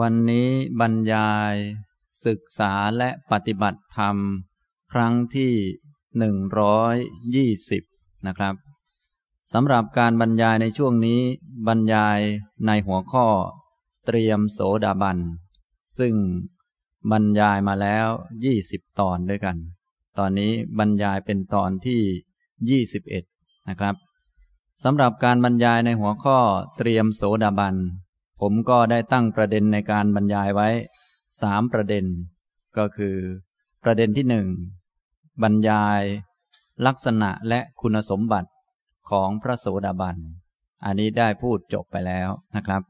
วันนี้บรรยายศึกษาและปฏิบัติธรรม ครั้งที่หนึ่งร้อยยี่สิบนะครับสำหรับการบรรยายในช่วงนี้บรรยายในหัวข้อ เตรียมโสดาบัน ซึ่งบรรยายมาแล้วยี่สิบตอนด้วยกัน ตอนนี้บรรยายเป็นตอนที่ยี่สิบเอ็ดนะครับสำหรับการบรรยายในหัวข้อเตรียมโสดาบัน ผมก็ได้ตั้งประเด็นในการบรรยายไว้สามประเด็น ก็คือ ประเด็นที่หนึ่งบรรยาย ลักษณะและคุณสมบัติของพระโสดาบัน อันนี้ได้พูดจบไปแล้วนะครับ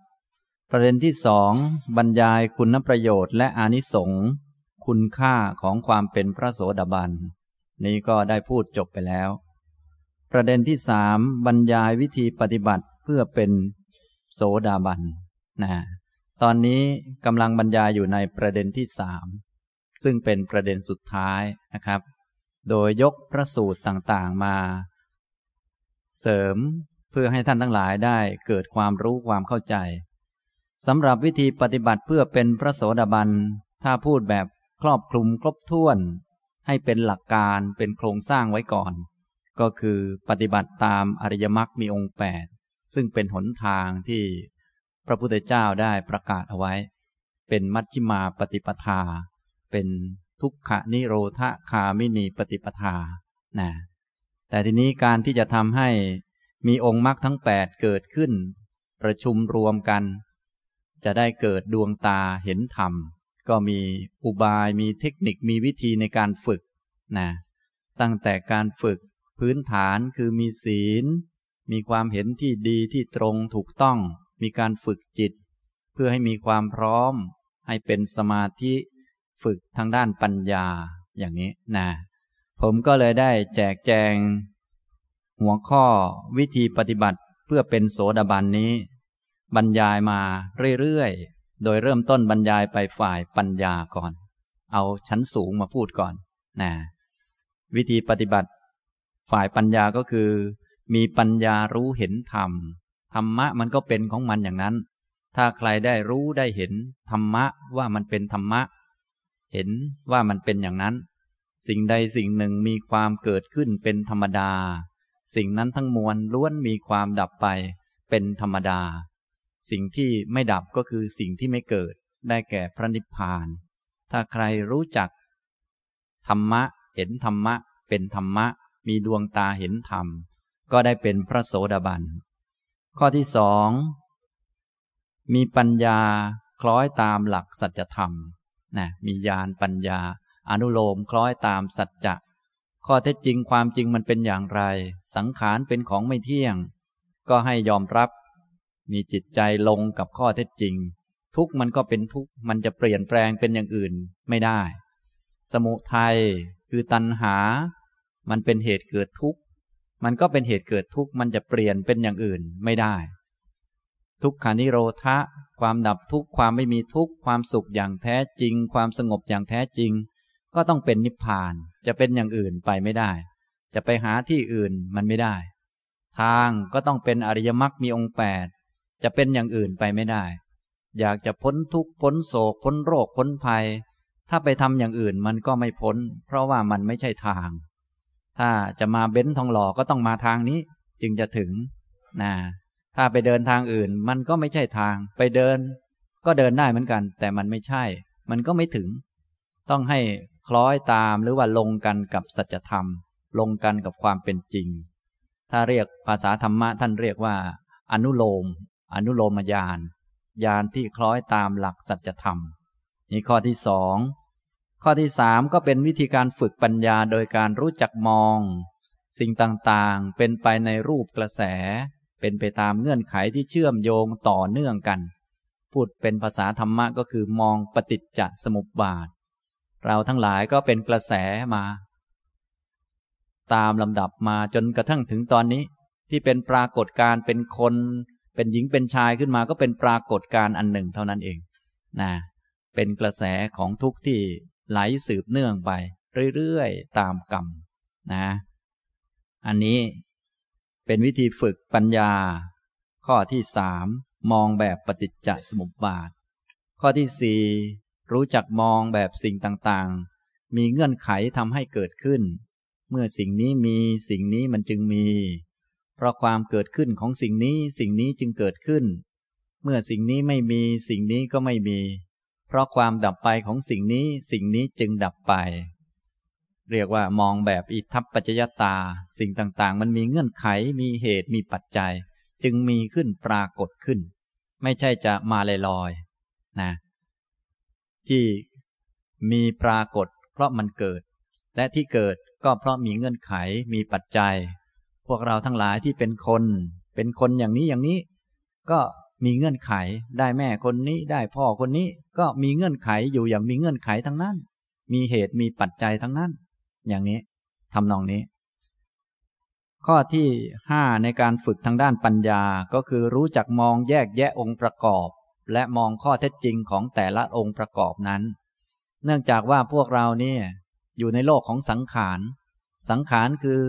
ประเด็นที่สองบรรยายคุณประโยชน์และอานิสงส์คุณค่าของความเป็นพระโสดาบัน นี้ก็ได้พูดจบไปแล้ว ประเด็นที่สามบรรยายวิธีปฏิบัติเพื่อเป็นโสดาบัน นะตอนนี้กำลังบรรยายอยู่ในประเด็นที่สามซึ่งเป็นประเด็นสุดท้ายนะครับ โดยยกพระสูตรต่างๆมา เสริมเพื่อให้ท่านทั้งหลายได้เกิดความรู้ความเข้าใจสำหรับวิธีปฏิบัติเพื่อเป็นพระโสดาบัน ถ้าพูดแบบครอบคลุมครบถ้วน ให้เป็นหลักการเป็นโครงสร้างไว้ก่อน ก็คือปฏิบัติตามอริยมรรคมีองค์แปดซึ่งเป็นหนทางที่ พระพุทธเจ้าได้ประกาศเอาไว้ เป็นมัชฌิมาปฏิปทา เป็นทุกขนิโรธคามินีปฏิปทานะแต่ทีนี้การที่จะทำให้มีองค์มรรคทั้งแปดเกิดขึ้น ประชุมรวมกัน จะได้เกิดดวงตาเห็นธรรม ก็มีอุบายมีเทคนิคมีวิธีในการฝึกนะตั้งแต่การฝึกพื้นฐานคือมีศีล มีความเห็นที่ดีที่ตรงถูกต้อง มีการฝึกจิต เพื่อให้มีความพร้อม ให้เป็นสมาธิฝึกทางด้านปัญญาอย่างนี้นะผมก็เลยได้แจกแจง หัวข้อวิธีปฏิบัติเพื่อเป็นโสดาบันนี้ บรรยายมาเรื่อยๆ โดยเริ่มต้นบรรยายไปฝ่ายปัญญาก่อน เอาชั้นสูงมาพูดก่อนนะวิธีปฏิบัติ ฝ่ายปัญญาก็คือ มีปัญญารู้เห็นธรรม ธรรมะมันก็เป็นของมันอย่างนั้น ถ้าใครได้รู้ได้เห็นธรรมะว่ามันเป็นธรรมะ เห็นว่ามันเป็นอย่างนั้น สิ่งใดสิ่งหนึ่งมีความเกิดขึ้นเป็นธรรมดา สิ่งนั้นทั้งมวลล้วนมีความดับไป เป็นธรรมดา สิ่งที่ไม่ดับก็คือสิ่งที่ไม่เกิด ได้แก่พระนิพพาน ถ้าใครรู้จัก ธรรมะ เห็นธรรมะ เป็นธรรมะ มีดวงตาเห็นธรรม ก็ได้เป็นพระโสดาบัน ข้อที่สองมีปัญญาคล้อยตามหลักสัจธรรมนะมีญาณปัญญา อนุโลมคล้อยตามสัจจะข้อเท็จจริงความจริงมันเป็นอย่างไร สังขารเป็นของไม่เที่ยง ก็ให้ยอมรับ มีจิตใจลงกับข้อเท็จจริง ทุกมันก็เป็นทุกมันจะเปลี่ยนแปลงเป็นอย่างอื่นไม่ได้ สมุทัยคือตัณหา มันเป็นเหตุเกิดทุกข์ มันก็เป็นเหตุเกิดทุกข์มันจะเปลี่ยนเป็นอย่างอื่นไม่ได้ ทุกขานิโรธะความดับทุกข์ความไม่มีทุกข์ความสุขอย่างแท้จริง ความสงบอย่างแท้จริง ก็ต้องเป็นนิพพานจะเป็นอย่างอื่นไปไม่ได้ จะไปหาที่อื่นมันไม่ได้ ทางก็ต้องเป็นอริยมรรคมีองค์แปดจะเป็นอย่างอื่นไปไม่ได้ อยากจะพ้นทุกข์พ้นโศกพ้นโรคพ้นภัย ถ้าไปทำอย่างอื่นมันก็ไม่พ้น เพราะว่ามันไม่ใช่ทาง ถ้าจะมาเบ้นทองหล่อก็ต้องมาทางนี้ จึงจะถึงนะถ้าไปเดินทางอื่น มันก็ไม่ใช่ทาง ไปเดิน ก็เดินได้เหมือนกัน แต่มันไม่ใช่ มันก็ไม่ถึง ต้องให้คล้อยตามหรือว่าลงกันกับสัจธรรม ลงกันกับความเป็นจริง ถ้าเรียกภาษาธรรมะท่านเรียกว่า อนุโลม อนุโลมญาณญาณที่คล้อยตามหลักสัจธรรมนี่ข้อที่สอง ข้อที่สามก็เป็นวิธีการฝึกปัญญาโดยการรู้จักมอง สิ่งต่างๆ เป็นไปในรูปกระแส เป็นไปตามเงื่อนไขที่เชื่อมโยงต่อเนื่องกัน พูดเป็นภาษาธรรมะก็คือมองปฏิจจสมุปบาท เราทั้งหลายก็เป็นกระแสมา ตามลำดับมาจนกระทั่งถึงตอนนี้ ที่เป็นปรากฏการเป็นคน เป็นหญิงเป็นชายขึ้นมาก็เป็นปรากฏการอันหนึ่งเท่านั้นเองนะเป็นกระแสของทุกที่ ไหลสืบเนื่องไป เรื่อยๆ ตามกรรมนะ อันนี้เป็นวิธีฝึกปัญญา ข้อที่สามมองแบบปฏิจจสมุปบาท ข้อที่สี่รู้จักมองแบบสิ่งต่างๆ มีเงื่อนไขทำให้เกิดขึ้น เมื่อสิ่งนี้มีสิ่งนี้มันจึงมี เพราะความเกิดขึ้นของสิ่งนี้สิ่งนี้จึงเกิดขึ้น เมื่อสิ่งนี้ไม่มีสิ่งนี้ก็ไม่มี เพราะความดับไปของสิ่งนี้สิ่งนี้จึงดับไป เรียกว่ามองแบบอิทัปปัจจยตา สิ่งต่างๆ มันมีเงื่อนไขมีเหตุมีปัจจัย จึงมีขึ้นปรากฏขึ้น ไม่ใช่จะมาลอยๆนะที่มีปรากฏ เพราะมันเกิด และที่เกิดก็เพราะมีเงื่อนไขมีปัจจัย พวกเราทั้งหลายที่เป็นคน เป็นคนอย่างนี้อย่างนี้ ก็ มีเงื่อนไขได้แม่คนนี้ได้พ่อคนนี้ก็มีเงื่อนไขอยู่อย่างมีเงื่อนไขทั้งนั้น มีเหตุมีปัจจัยทั้งนั้น อย่างนี้ทำนองนี้ ข้อที่ห้าในการฝึกทางด้านปัญญาก็คือรู้จักมองแยกแยะองค์ประกอบ และมองข้อเท็จจริงของแต่ละองค์ประกอบนั้น เนื่องจากว่าพวกเราเนี่ยอยู่ในโลกของสังขารสังขารคือ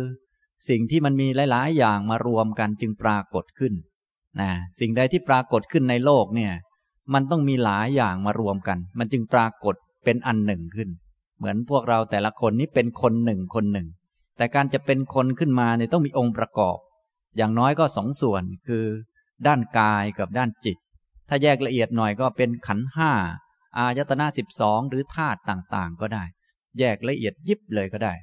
สิ่งที่มันมีหลาย ๆ อย่างมารวมกันจึงปรากฏขึ้น นะสิ่งใดที่ปรากฏขึ้นในโลกเนี่ยมันต้องมีหลายอย่างมารวมกัน มันจึงปรากฏเป็นอันหนึ่งขึ้น เหมือนพวกเราแต่ละคนนี้เป็นคนหนึ่งคนหนึ่ง แต่การจะเป็นคนขึ้นมาเนี่ยต้องมีองค์ประกอบ อย่างน้อยก็สองส่วนคือ ด้านกายกับด้านจิต ถ้าแยกละเอียดหน่อยก็เป็นขันห้าอายตนะสิบสองหรือธาตุต่างๆ ก็ได้ แยกละเอียดยิบเลยก็ได้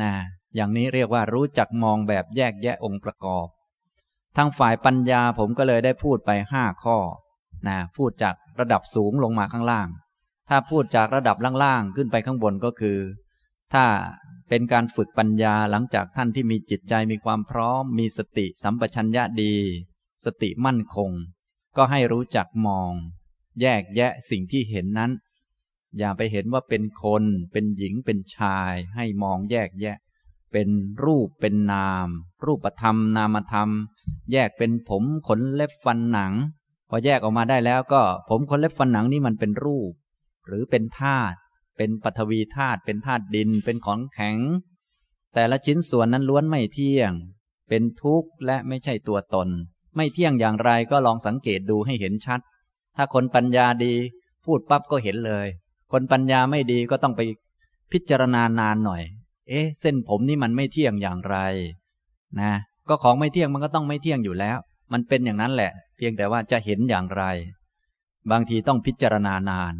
นะอย่างนี้เรียกว่ารู้จักมองแบบแยกแยะองค์ประกอบ ทางฝ่ายปัญญาผมก็เลยได้พูดไปห้าข้อนะพูดจากระดับสูงลงมาข้างล่าง ถ้าพูดจากระดับล่างๆขึ้นไปข้างบนก็คือ ถ้าเป็นการฝึกปัญญาหลังจากท่านที่มีจิตใจมีความพร้อม มีสติสัมปชัญญะดี สติมั่นคง ก็ให้รู้จักมอง แยกแยะสิ่งที่เห็นนั้น อย่าไปเห็นว่าเป็นคน เป็นหญิงเป็นชาย ให้มองแยกแยะ เป็นรูปเป็นนาม รูปธรรมนามธรรม แยกเป็นผมขนเล็บฟันหนัง พอแยกออกมาได้แล้วก็ผมขนเล็บฟันหนังนี่มันเป็นรูป หรือเป็นธาตุเป็นปฐวีธาตุเป็นธาตุดิน เป็นของแข็ง แต่ละชิ้นส่วนนั้นล้วนไม่เที่ยง เป็นทุกข์และไม่ใช่ตัวตน ไม่เที่ยงอย่างไรก็ลองสังเกตดูให้เห็นชัด ถ้าคนปัญญาดี พูดปั๊บก็เห็นเลย คนปัญญาไม่ดีก็ต้องไปพิจารณานานหน่อย เอ๊ะ เส้นผมนี่มันไม่เที่ยงอย่างไร นะ ก็ของไม่เที่ยงมันก็ต้องไม่เที่ยงอยู่แล้ว มันเป็นอย่างนั้นแหละ เพียงแต่ว่าจะเห็นอย่างไร บางทีต้องพิจารณานาน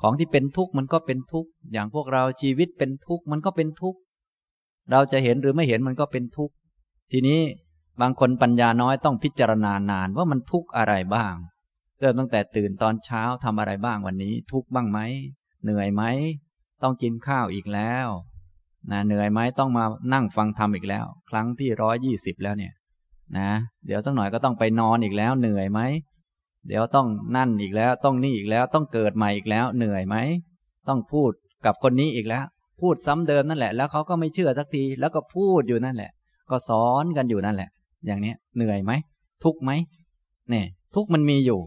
ของที่เป็นทุกข์มันก็เป็นทุกข์ อย่างพวกเราชีวิตเป็นทุกข์มันก็เป็นทุกข์ เราจะเห็นหรือไม่เห็นมันก็เป็นทุกข์ ทีนี้บางคนปัญญาน้อยต้องพิจารณานานว่ามันทุกข์อะไรบ้าง เริ่มตั้งแต่ตื่นตอนเช้าทำอะไรบ้างวันนี้ ทุกข์บ้างไหม เหนื่อยไหม ต้องกินข้าวอีกแล้ว นะเหนื่อยไหมต้องมานั่งฟังธรรมอีกแล้ว ครั้งที่ร้อยยี่สิบแล้วเนี่ยนะเดี๋ยวสักหน่อยก็ต้องไปนอนอีกแล้ว เหนื่อยไหมเดี๋ยวต้องนั่นอีกแล้ว ต้องนี่อีกแล้ว ต้องเกิดใหม่อีกแล้ว เหนื่อยไหมต้องพูดกับคนนี้อีกแล้ว พูดซ้ำเดิมนั่นแหละ แล้วเขาก็ไม่เชื่อสักทีแล้วก็พูดอยู่นั่นแหละ ก็สอนกันอยู่นั่นแหละ อย่างเนี้ยเหนื่อยไหมทุกไหมเนี่ย ทุกมันมีอยู่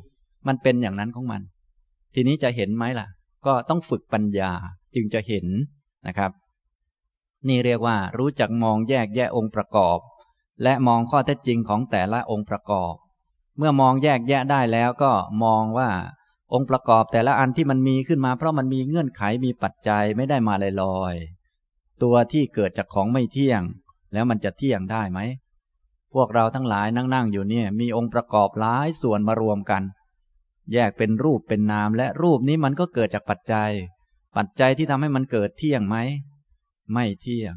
มันเป็นอย่างนั้นของมัน ทีนี้จะเห็นไหมล่ะ ก็ต้องฝึกปัญญาจึงจะเห็นนะครับ นี่เรียกว่ารู้จักมองแยกแยะองค์ประกอบ และมองข้อเท็จจริงของแต่ละองค์ประกอบ เมื่อมองแยกแยะได้แล้วก็มองว่า องค์ประกอบแต่ละอันที่มันมีขึ้นมาเพราะมันมีเงื่อนไขมีปัจจัยไม่ได้มาลอยๆตัวที่เกิดจากของไม่เที่ยง แล้วมันจะเที่ยงได้ไหมพวกเราทั้งหลายนั่งๆอยู่เนี่ย มีองค์ประกอบหลายส่วนมารวมกัน แยกเป็นรูปเป็นนามและรูปนี้มันก็เกิดจากปัจจัย ปัจจัยที่ทำให้มันเกิดเที่ยงไหม ไม่เที่ยง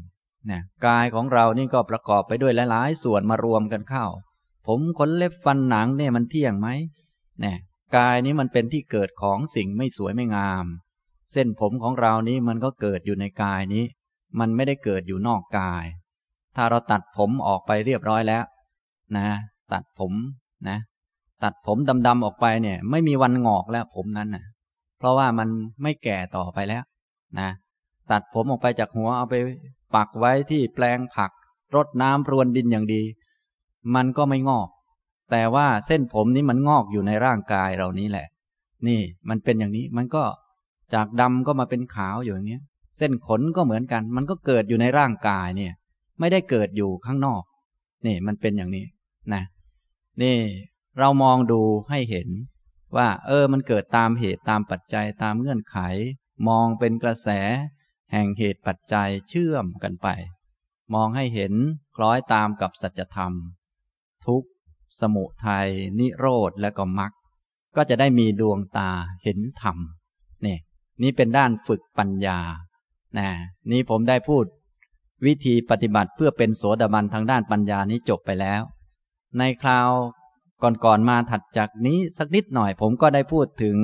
นะกายของเรานี่ก็ประกอบไปด้วยหลายๆ ส่วนมารวมกันเข้า ผมขนเล็บฟันหนังเนี่ยมันเที่ยงไหมเนี่ยกายนี้มันเป็นที่เกิดของสิ่งไม่สวยไม่งาม เส้นผมของเรานี้มันก็เกิดอยู่ในกายนี้ มันไม่ได้เกิดอยู่นอกกาย ถ้าเราตัดผมออกไปเรียบร้อยแล้ว นะ ตัดผมนะ ตัดผมดำๆออกไปเนี่ย ไม่มีวันงอกแล้วผมนั้นนะเพราะว่ามันไม่แก่ต่อไปแล้ว นะ ตัดผมออกไปจากหัวเอาไปปักไว้ที่แปลงผัก รดน้ำพรวนดินอย่างดี มันก็ไม่งอก แต่ว่าเส้นผมนี้มันงอกอยู่ในร่างกายเรานี้แหละ นี่มันเป็นอย่างนี้มันก็จากดำก็มาเป็นขาวอยู่อย่างนี้เส้นขนก็เหมือนกัน มันก็เกิดอยู่ในร่างกายเนี่ย ไม่ได้เกิดอยู่ข้างนอก นี่มันเป็นอย่างนี้นะ นี่เรามองดูให้เห็นว่า เออ มันเกิดตามเหตุตามปัจจัยตามเงื่อนไข มองเป็นกระแส แห่งเหตุปัจจัยเชื่อมกันไป มองให้เห็นคล้อยตามกับสัจธรรม ทุกสมุทัยนิโรธและก็มรรคก็จะได้มีดวงตาเห็นธรรมนี่นี่เป็นด้านฝึกปัญญานะนี่ผมได้พูด วิธีปฏิบัติเพื่อเป็นโสดาบันทางด้านปัญญานี้จบไปแล้ว ในคราวก่อนๆมาถัดจากนี้สักนิดหน่อยผมก็ได้พูดถึง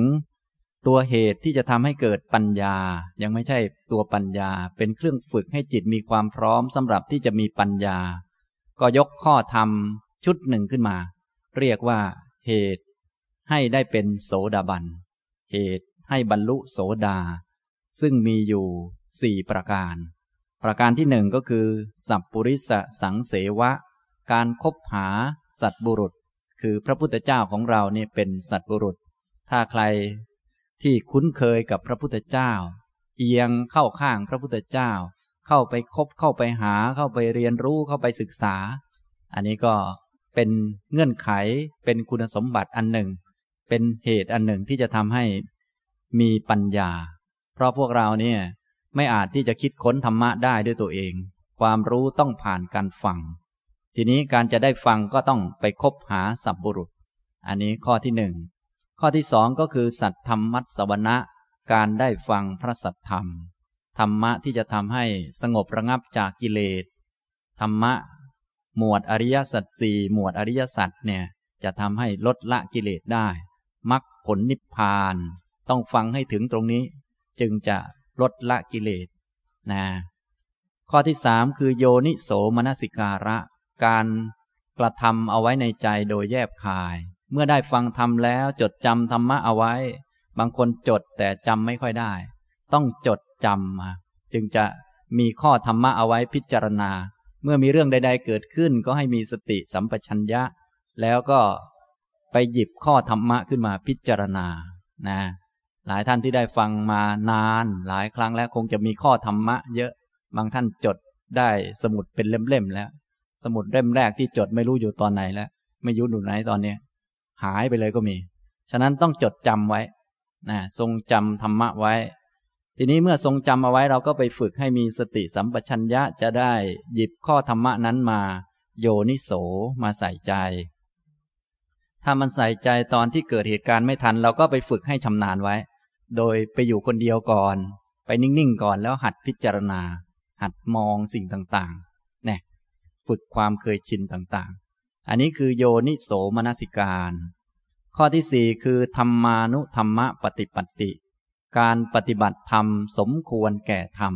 ตัวเหตุที่จะทำให้เกิดปัญญา ยังไม่ใช่ตัวปัญญาเป็นเครื่องฝึกให้จิตมีความพร้อมสำหรับที่จะมีปัญญา ก็ยกข้อธรรมชุดหนึ่งขึ้นมา เรียกว่า เหตุให้ได้เป็นโสดาบัน เหตุให้บรรลุโสดา ซึ่งมีอยู่สี่ประการ ประการที่หนึ่งก็คือ สัพปุริสสังเสวะ การคบหาสัตบุรุษ คือพระพุทธเจ้าของเราเนี่ยเป็นสัตบุรุษ ถ้าใคร ที่คุ้นเคยกับพระพุทธเจ้า เอียงเข้าข้างพระพุทธเจ้า เข้าไปคบเข้าไปหาเข้าไปเรียนรู้เข้าไปศึกษา อันนี้ก็เป็นเงื่อนไขเป็นคุณสมบัติอันหนึ่ง เป็นเหตุอันหนึ่งที่จะทำให้มีปัญญา เพราะพวกเราเนี่ยไม่อาจที่จะคิดค้นธรรมะได้ด้วยตัวเอง ความรู้ต้องผ่านการฟัง ทีนี้การจะได้ฟังก็ต้องไปคบหาสัพบุรุษ อันนี้ข้อที่หนึ่ง ข้อที่สองก็คือ สัตธรรมมัสวนะการได้ฟังพระสัตธรรม ธรรมะที่จะทำให้สงบระงับจากกิเลสธรรมะ หมวดอริยสัจสี่หมวดอริยสัจเนี่ยจะทำให้ลดละกิเลสได้มรรคผลนิพพาน ต้องฟังให้ถึงตรงนี้ จึงจะลดละกิเลสนะข้อที่สามคือโยนิโสมนสิการะ การกระทำเอาไว้ในใจโดยแยบคาย เมื่อได้ฟังธรรมแล้วจดจำธรรมะเอาไว้ บางคนจดแต่จำไม่ค่อยได้ ต้องจดจำมาจึงจะมีข้อธรรมะเอาไว้พิจารณา เมื่อมีเรื่องใด ๆ เกิดขึ้นก็ให้มีสติสัมปชัญญะ แล้วก็ไปหยิบข้อธรรมะขึ้นมาพิจารณานะหลายท่านที่ได้ฟังมานาน หลายครั้งแล้วคงจะมีข้อธรรมะ เยอะบางท่านจดได้สมุดเป็นเล่มๆแล้ว สมุดเล่มแรกที่จดไม่รู้อยู่ตอนไหนแล้ว ไม่ยุ่อยู่ไหนตอนนี้ หายไปเลยก็มี ฉะนั้นต้องจดจำไว้นะทรงจำธรรมะไว้ ทีนี้เมื่อทรงจำเอาไว้เราก็ไปฝึกให้มีสติสัมปชัญญะจะได้หยิบข้อธรรมะนั้นมา โยนิโสมาใส่ใจ ถ้ามันใส่ใจตอนที่เกิดเหตุการณ์ไม่ทัน เราก็ไปฝึกให้ชำนาญไว้ โดยไปอยู่คนเดียวก่อน ไปนิ่งๆก่อนแล้วหัดพิจารณา หัดมองสิ่งต่างๆเนี่ยฝึกความเคยชินต่างๆ อันนี้คือโยนิโสมนสิการ ข้อที่สี่คือธรรมานุธรรมะปฏิปัติ การปฏิบัติธรรมสมควรแก่ธรรม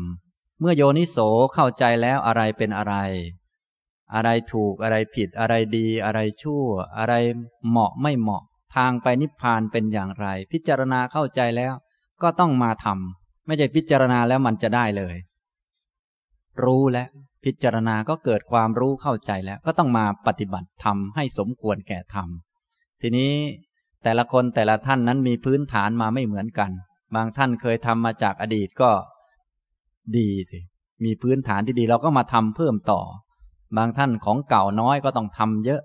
เมื่อโยนิโสเข้าใจแล้วอะไรเป็นอะไร อะไรถูกอะไรผิดอะไรดีอะไรชั่ว อะไรเหมาะไม่เหมาะ ทางไปนิพพานเป็นอย่างไร พิจารณาเข้าใจแล้ว ก็ต้องมาทำไม่ใช่พิจารณาแล้วมันจะได้เลย รู้และ พิจารณาก็เกิดความรู้เข้าใจแล้ว ก็ต้องมาปฏิบัติธรรมให้สมควรแก่ธรรม ทีนี้แต่ละคนแต่ละท่านนั้นมีพื้นฐานมาไม่เหมือนกัน บางท่านเคยทำมาจากอดีตก็ดีสิมีพื้นฐานที่ดีเราก็มาทำเพิ่มต่อ บางท่านของเก่าน้อยก็ต้องทำเยอะ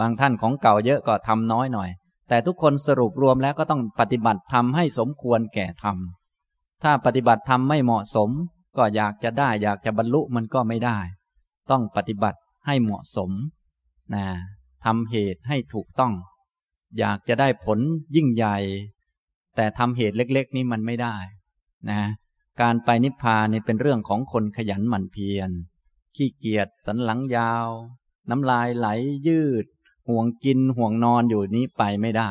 บางท่านของเก่าเยอะก็ทำน้อยหน่อย แต่ทุกคนสรุปรวมแล้วก็ต้องปฏิบัติทำให้สมควรแก่ธรรม ถ้าปฏิบัติทำไม่เหมาะสม ก็อยากจะได้อยากจะบรรลุมันก็ไม่ได้ ต้องปฏิบัติให้เหมาะสมนะทำเหตุให้ถูกต้อง อยากจะได้ผลยิ่งใหญ่ แต่ทำเหตุเล็ก ๆ นี้มันไม่ได้นะการไปนิพพานนี่เป็นเรื่องของคนขยันหมั่นเพียร ขี้เกียจสันหลังยาว น้ำลายไหลยืด ห่วงกินห่วงนอนอยู่นี้ไปไม่ได้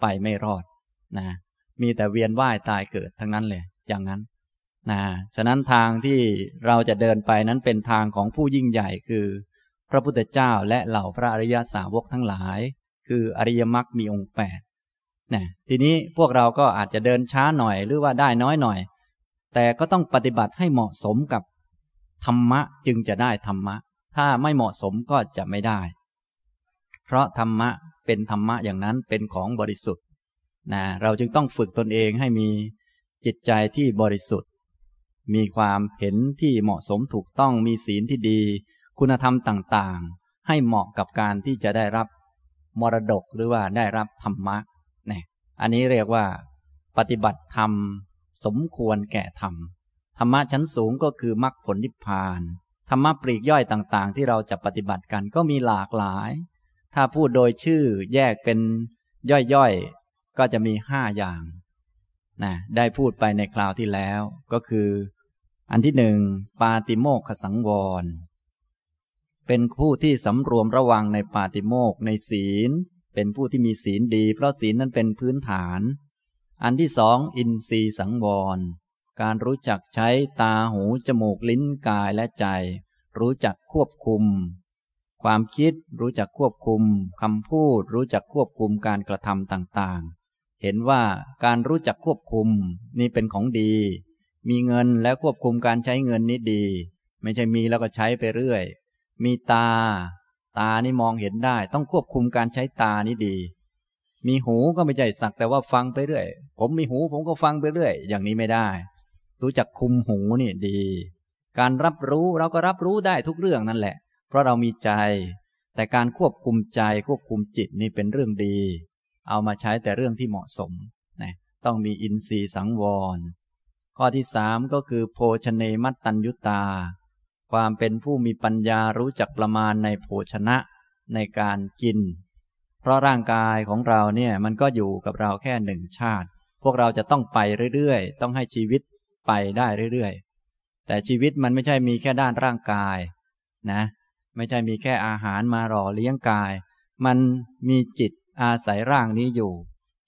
ไปไม่รอดนะมีแต่เวียนว่ายตายเกิดทั้งนั้นเลย อย่างนั้น นะฉะนั้นทางที่เราจะเดินไปนั้นเป็นทางของผู้ยิ่งใหญ่คือ พระพุทธเจ้าและเหล่าพระอริยสาวกทั้งหลาย คืออริยมรรคมีองค์แปดนะทีนี้พวกเราก็อาจจะเดินช้าหน่อยหรือว่าได้น้อยหน่อย แต่ก็ต้องปฏิบัติให้เหมาะสมกับธรรมะจึงจะได้ธรรมะ ถ้าไม่เหมาะสมก็จะไม่ได้ เพราะธรรมะเป็นธรรมะอย่างนั้นเป็นของบริสุทธิ์นะเราจึงต้องฝึกตนเองให้มีจิตใจที่บริสุทธิ์ มีความเห็นที่เหมาะสมถูกต้องมีศีลที่ดี คุณธรรมต่างๆ ให้เหมาะกับการที่จะได้รับมรดกหรือว่าได้รับธรรมะนี่อันนี้เรียกว่า ปฏิบัติธรรม สมควรแก่ธรรม ธรรมะชั้นสูงก็คือมรรคผลนิพพาน ธรรมะปลีกย่อยต่างๆ ที่เราจะปฏิบัติกันก็มีหลากหลาย ถ้าพูดโดยชื่อแยกเป็นย่อยๆ ก็จะมีห้าอย่างนะได้พูดไปในคราวที่แล้วก็คือ อันที่หนึ่งปาติโมกขสังวร เป็นผู้ที่สำรวมระวังในปาติโมกในศีล เป็นผู้ที่มีศีลดี เพราะศีลนั้นเป็นพื้นฐาน อันที่สองอินทรีสังวร การรู้จักใช้ตาหูจมูกลิ้นกายและใจ รู้จักควบคุม ความคิดรู้จักควบคุมคำพูดรู้จักควบคุมการกระทำต่างๆ เห็นว่าการรู้จักควบคุมนี่เป็นของดี มีเงินและควบคุมการใช้เงินนี่ดี ไม่ใช่มีแล้วก็ใช้ไปเรื่อย มีตา ตานี่มองเห็นได้ ต้องควบคุมการใช้ตานี่ดี มีหูก็ไม่ใช่สักแต่ว่าฟังไปเรื่อย ผมมีหูผมก็ฟังไปเรื่อย อย่างนี้ไม่ได้ รู้จักคุมหูนี่ดี การรับรู้เราก็รับรู้ได้ทุกเรื่องนั่นแหละ เพราะเรามีใจ แต่การควบคุมใจควบคุมจิตนี่เป็นเรื่องดี เอามาใช้แต่เรื่องที่เหมาะสมนะต้องมีอินทรีย์สังวร ข้อที่สามก็คือ โภชเนมัตตัญยุตา ความเป็นผู้มีปัญญารู้จักประมาณในโภชนะในการกิน เพราะร่างกายของเราเนี่ยมันก็อยู่กับเราแค่หนึ่งชาติ พวกเราจะต้องไปเรื่อยๆ ต้องให้ชีวิตไปได้เรื่อยๆ แต่ชีวิตมันไม่ใช่มีแค่ด้านร่างกายนะ ไม่ใช่มีแค่อาหารมาหล่อเลี้ยงกาย มันมีจิตอาศัยร่างนี้อยู่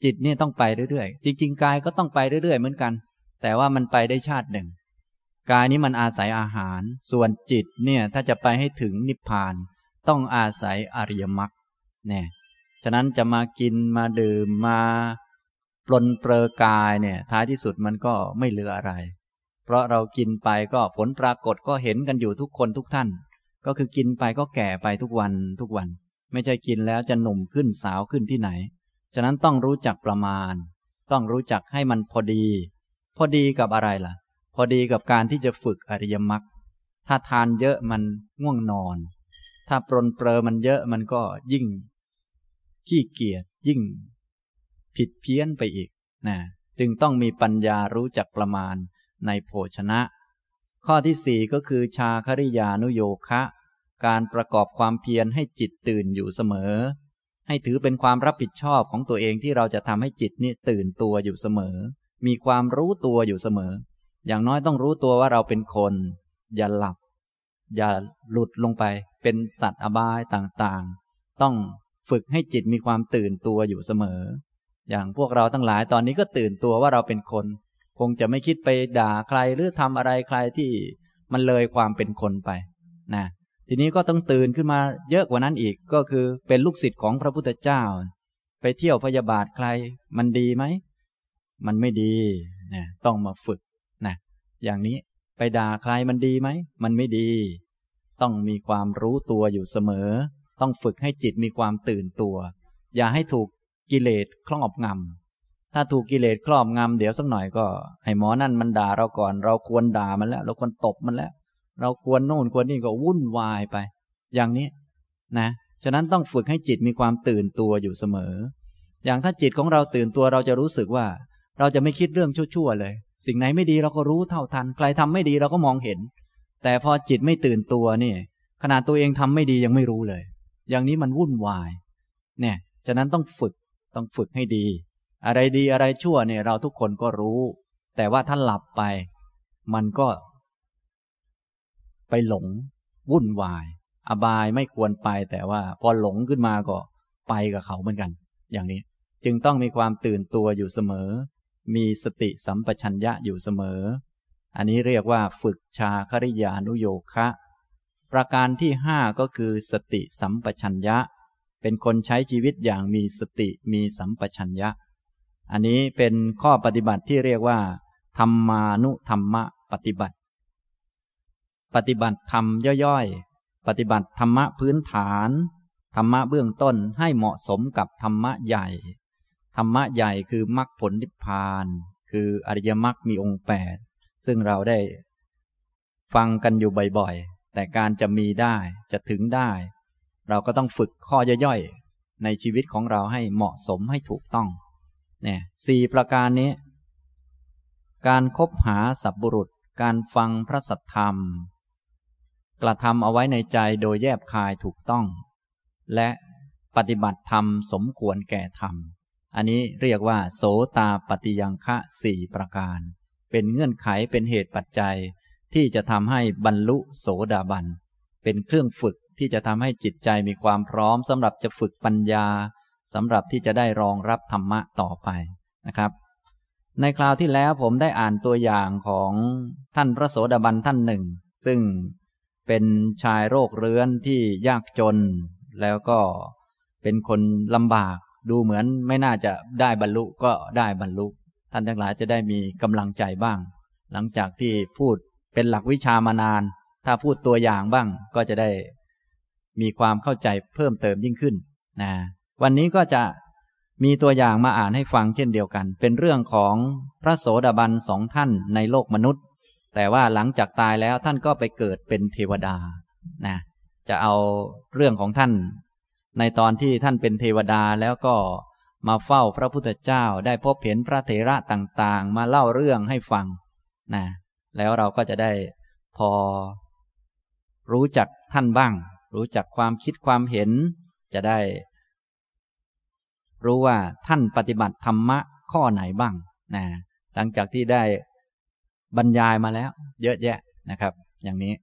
จิตนี่ต้องไปเรื่อยๆ จริงๆ กายก็ต้องไปเรื่อยๆ เหมือนกัน แต่ว่ามันไปได้ชาติหนึ่ง กายนี้มันอาศัยอาหาร ส่วนจิตเนี่ยถ้าจะไปให้ถึงนิพพาน ต้องอาศัยอริยมรรคเนี่ยฉะนั้นจะมากินมาดื่มมาปลนเปลือกายเนี่ยท้ายที่สุดมันก็ไม่เหลืออะไร เพราะเรากินไปก็ผลปรากฏก็เห็นกันอยู่ทุกคนทุกท่าน ก็คือกินไปก็แก่ไปทุกวันทุกวัน ไม่ใช่กินแล้วจะหนุ่มขึ้นสาวขึ้นที่ไหน ฉะนั้นต้องรู้จักประมาณ ต้องรู้จักให้มันพอดี พอดีกับอะไรล่ะ พอดีกับการที่จะฝึกอริยมรรคถ้าทานเยอะมันง่วงนอน ถ้าปรนเปรอมันเยอะมันก็ยิ่ง ขี้เกียจยิ่ง ผิดเพี้ยนไปอีกนะจึงต้องมีปัญญารู้จักประมาณในโภชนะ ข้อที่สี่ก็คือชาคริยานุโยคะ การประกอบความเพียรให้จิตตื่นอยู่เสมอ ให้ถือเป็นความรับผิดชอบของตัวเองที่เราจะทำให้จิตนี่ตื่นตัวอยู่เสมอ มีความรู้ตัวอยู่เสมอ อย่างน้อยต้องรู้ตัวว่าเราเป็นคน อย่าหลับ อย่าหลุดลงไป เป็นสัตว์อบายต่างๆ ต้องฝึกให้จิตมีความตื่นตัวอยู่เสมอ อย่างพวกเราทั้งหลายตอนนี้ก็ตื่นตัวว่าเราเป็นคน คงจะไม่คิดไปด่าใครหรือทำอะไรใครที่มันเลยความเป็นคนไปนะทีนี้ก็ต้องตื่นขึ้นมาเยอะกว่านั้นอีกก็คือเป็นลูกศิษย์ของพระพุทธเจ้า ไปเที่ยวพยาบาทใคร มันดีไหม มันไม่ดีนะต้องมาฝึกนะอย่างนี้ไปด่าใครมันดีไหม มันไม่ดี ต้องมีความรู้ตัวอยู่เสมอ ต้องฝึกให้จิตมีความตื่นตัว อย่าให้ถูกกิเลสครอบงำถ้าถูกกิเลสครอบงำเดี๋ยวสักหน่อยก็ ให้หมอนั่นมันด่าเราก่อน เราควรด่ามันแล้ว เราควรตบมันแล้ว เราควรโน่นควรนี่ก็วุ่นวายไป อย่างนี้นะ ฉะนั้นต้องฝึกให้จิตมีความตื่นตัวอยู่เสมอ อย่างถ้าจิตของเราตื่นตัวเราจะรู้สึกว่า เราจะไม่คิดเรื่องชั่วๆเลย สิ่งไหนไม่ดีเราก็รู้เท่าทัน ใครทำไม่ดีเราก็มองเห็น แต่พอจิตไม่ตื่นตัวนี่ขนาดตัวเองทำไม่ดียังไม่รู้เลย อย่างนี้มันวุ่นวาย เนี่ย ฉะนั้นต้องฝึก ต้องฝึกให้ดี อะไรดีอะไรชั่วเนี่ย เราทุกคนก็รู้ แต่ว่าถ้าหลับไป มันก็ ไปหลง วุ่นวาย อบายไม่ควรไป แต่ว่าพอหลงขึ้นมาก็ไปกับเขาเหมือนกัน อย่างนี้ จึงต้องมีความตื่นตัวอยู่เสมอ มีสติสัมปชัญญะอยู่เสมอ อันนี้เรียกว่าฝึกชาคริยานุโยคะ ประการที่ห้าก็คือสติสัมปชัญญะ เป็นคนใช้ชีวิตอย่างมีสติมีสัมปชัญญะ อันนี้เป็นข้อปฏิบัติที่เรียกว่า ธรรมานุธรรมะปฏิบัติ ปฏิบัติธรรมย่อยๆ ปฏิบัติธรรมะพื้นฐาน ธรรมะเบื้องต้นให้เหมาะสมกับธรรมะใหญ่ ธรรมะใหญ่คือมรรคผลนิพพาน คืออริยมรรคมีองค์แปดซึ่งเราได้ฟังกันอยู่บ่อยๆ แต่การจะมีได้จะถึงได้ เราก็ต้องฝึกข้อย่อยๆ ในชีวิตของเราให้เหมาะสมให้ถูกต้องเนี่ยสี่ประการนี้ การคบหาสับบุรุษ การฟังพระสัทธรรม กระทำเอาไว้ในใจโดยแยบคายถูกต้อง และปฏิบัติธรรมสมควรแก่ธรรม อันนี้เรียกว่า โสตาปฏิยังคะสี่ประการ เป็นเงื่อนไขเป็นเหตุปัจจัย ที่จะทำให้บรรลุโสดาบัน เป็นเครื่องฝึกที่จะทำให้จิตใจมีความพร้อมสำหรับจะฝึกปัญญาสำหรับที่จะได้รองรับธรรมะต่อไปนะครับ ในคราวที่แล้วผมได้อ่านตัวอย่างของท่านพระโสดาบันท่านหนึ่ง ซึ่งเป็นชายโรคเรื้อนที่ยากจน แล้วก็เป็นคนลำบาก ดูเหมือนไม่น่าจะได้บรรลุก็ได้บรรลุ ท่านทั้งหลายจะได้มีกำลังใจบ้าง หลังจากที่พูดเป็นหลักวิชามานาน ถ้าพูดตัวอย่างบ้างก็จะได้มีความเข้าใจเพิ่มเติมยิ่งขึ้นนะวันนี้ก็จะมีตัวอย่างมาอ่านให้ฟังเช่นเดียวกัน เป็นเรื่องของพระโสดาบันสองท่านในโลกมนุษย์ แต่ว่าหลังจากตายแล้วท่านก็ไปเกิดเป็นเทวดานะจะเอาเรื่องของท่าน ในตอนที่ท่านเป็นเทวดาแล้วก็มาเฝ้าพระพุทธเจ้าได้พบเห็นพระเถระต่างๆ มาเล่าเรื่องให้ฟังนะแล้วเราก็จะได้พอ รู้จักท่านบ้าง รู้จักความคิดความเห็น จะได้ รู้ว่าท่านปฏิบัติธรรมะข้อไหนบ้างนะหลังจากที่ได้บรรยายมาแล้ว เยอะแยะนะครับ อย่างนี้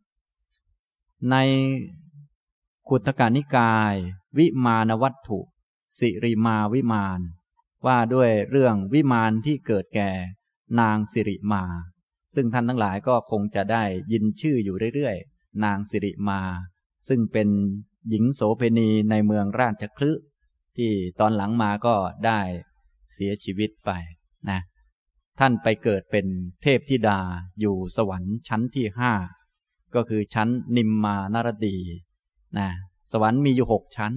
ในขุตกานิกาย วิมานวัตถุ สิริมาวิมาน ว่าด้วยเรื่องวิมานที่เกิดแก่ นางสิริมา ซึ่งท่านทั้งหลายก็คงจะได้ยินชื่ออยู่เรื่อยๆ นางสิริมา ซึ่งเป็นหญิงโสเพณีในเมืองราชคลึที่ตอนหลังมาก็ได้เสียชีวิตไปนะท่านไปเกิดเป็นเทพธิดาอยู่สวรรค์ชั้นที่ห้าก็คือชั้นนิมมานารดีนะ สวรรค์มีอยู่หกชั้น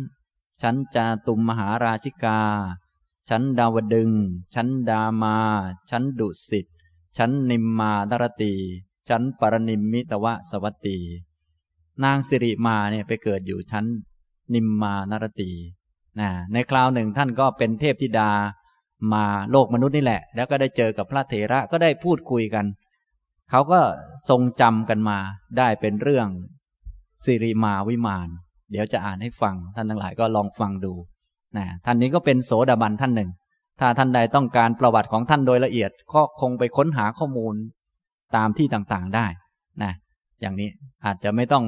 ชั้นจาตุมมหาราชิกา ชั้นดาวดึง ชั้นดามา ชั้นดุสิต ชั้นนิมมานารตี ชั้นปรนิมมิตวะสวัตตี นางสิริมาเนี่ยไปเกิดอยู่ชั้นนิมมานารตีนะในคราวหนึ่งท่านก็เป็นเทพธิดามาโลกมนุษย์นี่แหละ แล้วก็ได้เจอกับพระเถระก็ได้พูดคุยกัน เขาก็ทรงจำกันมาได้เป็นเรื่องสิริมาวิมาน เดี๋ยวจะอ่านให้ฟัง ท่านทั้งหลายก็ลองฟังดูนะท่านนี้ก็เป็นโสดาบันท่านหนึ่ง ถ้าท่านใดต้องการประวัติของท่านโดยละเอียด ก็คงไปค้นหาข้อมูลตามที่ต่างๆได้นะอย่างนี้อาจจะไม่ต้อง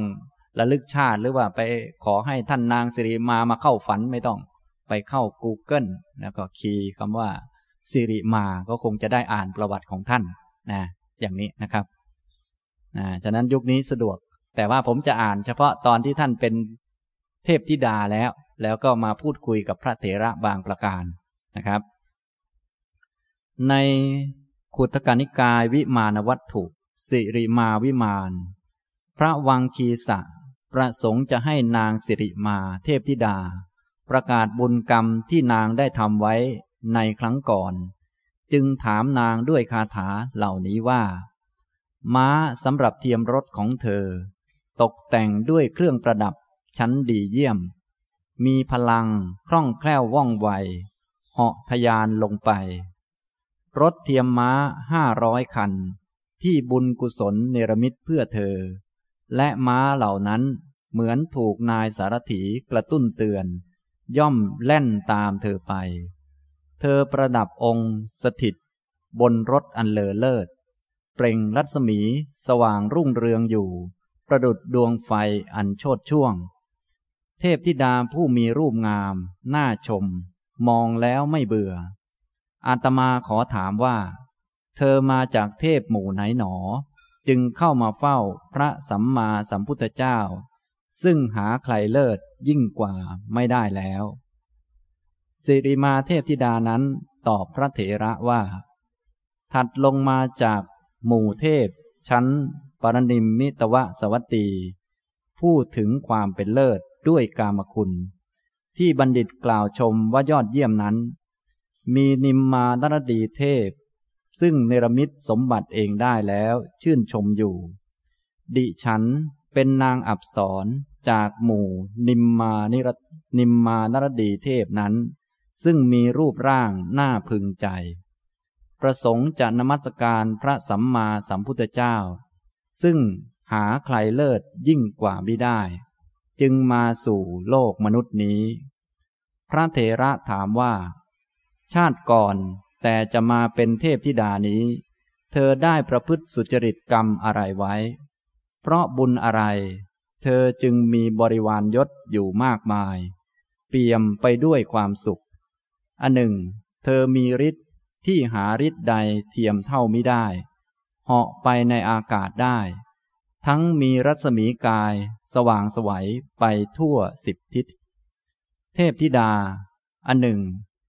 ระลึกชาติหรือว่าไปขอให้ท่านนางสิริมามาเข้าฝันไม่ต้องไปเข้า Google แล้วก็คีย์คำว่าสิริมาก็คงจะได้อ่านประวัติของท่านนะอย่างนี้นะครับนะฉะนั้นยุคนี้สะดวก แต่ว่าผมจะอ่านเฉพาะตอนที่ท่านเป็น เทพธิดาแล้ว แล้วก็มาพูดคุยกับพระเถระบางประการนะครับ ในขุตกานิกายวิมานวัตถุ สิริมาวิมาน พระวังคีสะ ประสงค์จะให้นางสิริมาเทพธิดา ประกาศบุญกรรมที่นางได้ทำไว้ในครั้งก่อน จึงถามนางด้วยคาถาเหล่านี้ว่า ม้าสำหรับเทียมรถของเธอ ตกแต่งด้วยเครื่องประดับ ชั้นดีเยี่ยม มีพลังคล่องแคล่วว่องไว เหาะทยานลงไป รถเทียมม้าห้าร้อยคัน ที่บุญกุศลเนรมิตเพื่อเธอ และม้าเหล่านั้นเหมือนถูกนายสารถีกระตุ้นเตือน ย่อมแล่นตามเธอไป เธอประดับองค์สถิต บนรถอันเลอเลิศ เปล่งรัศมีสว่างรุ่งเรืองอยู่ ประดุดดวงไฟอันโชดช่วง เทพธิดาผู้มีรูปงาม น่าชม มองแล้วไม่เบื่อ อาตมาขอถามว่า เธอมาจากเทพหมู่ไหนหนอ จึงเข้ามาเฝ้าพระสัมมาสัมพุทธเจ้า ซึ่งหาใครเลิศยิ่งกว่าไม่ได้แล้ว สิริมาเทพธิดานั้นตอบพระเถระว่า ถัดลงมาจากหมู่เทพ ชั้นปรนิมมิตวสวัตตีพูดถึงความเป็นเลิศ ด้วยกามคุณ ที่บัณฑิตกล่าวชมว่ายอดเยี่ยมนั้น มีนิมมานรดีเทพ ซึ่งเนรมิตสมบัติเองได้แล้วชื่นชมอยู่ ดิฉันเป็นนางอับสรจากหมู่นิมมานิรนิมมานรดีเทพนั้น ซึ่งมีรูปร่างน่าพึงใจ ประสงค์จะนมัสการพระสัมมาสัมพุทธเจ้า ซึ่งหาใครเลิศยิ่งกว่าไม่ได้ จึงมาสู่โลกมนุษย์นี้ พระเถระถามว่า ชาติก่อนแต่จะมาเป็นเทพธิดานี้ เธอได้ประพฤติสุจริตกรรมอะไรไว้ เพราะบุญอะไร เธอจึงมีบริวารยศอยู่มากมาย เปี่ยมไปด้วยความสุข อันหนึ่ง เธอมีฤทธิ์ที่หาฤทธิ์ใดเทียมเท่าไม่ได้ เหาะไปในอากาศได้ ทั้งมีรัศมีกาย สว่างสวัยไปทั่วสิบทิศ เทพธิดา อันหนึ่ง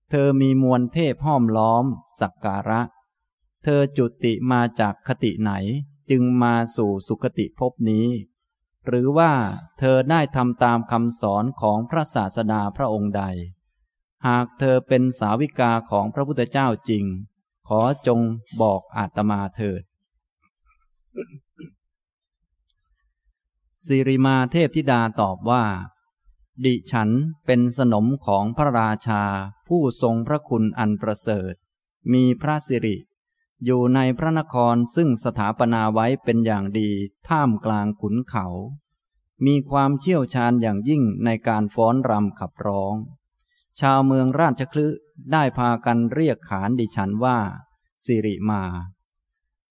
เธอมีมวลเทพห้อมล้อม สักการะ เธอจุติมาจากคติไหนจึงมาสู่สุคติภพนี้ หรือว่าเธอได้ทำตามคำสอนของพระศาสดาพระองค์ใด หากเธอเป็นสาวิกาของพระพุทธเจ้าจริง ขอจงบอกอาตมาเถิด สิริมาเทพธิดาตอบว่า ดิฉันเป็นสนมของพระราชาผู้ทรงพระคุณอันประเสริฐ มีพระสิริ อยู่ในพระนครซึ่งสถาปนาไว้เป็นอย่างดีท่ามกลางขุนเขา มีความเชี่ยวชาญอย่างยิ่งในการฟ้อนรำขับร้อง ชาวเมืองราชคลึได้พากันเรียกขานดิฉันว่า สิริมา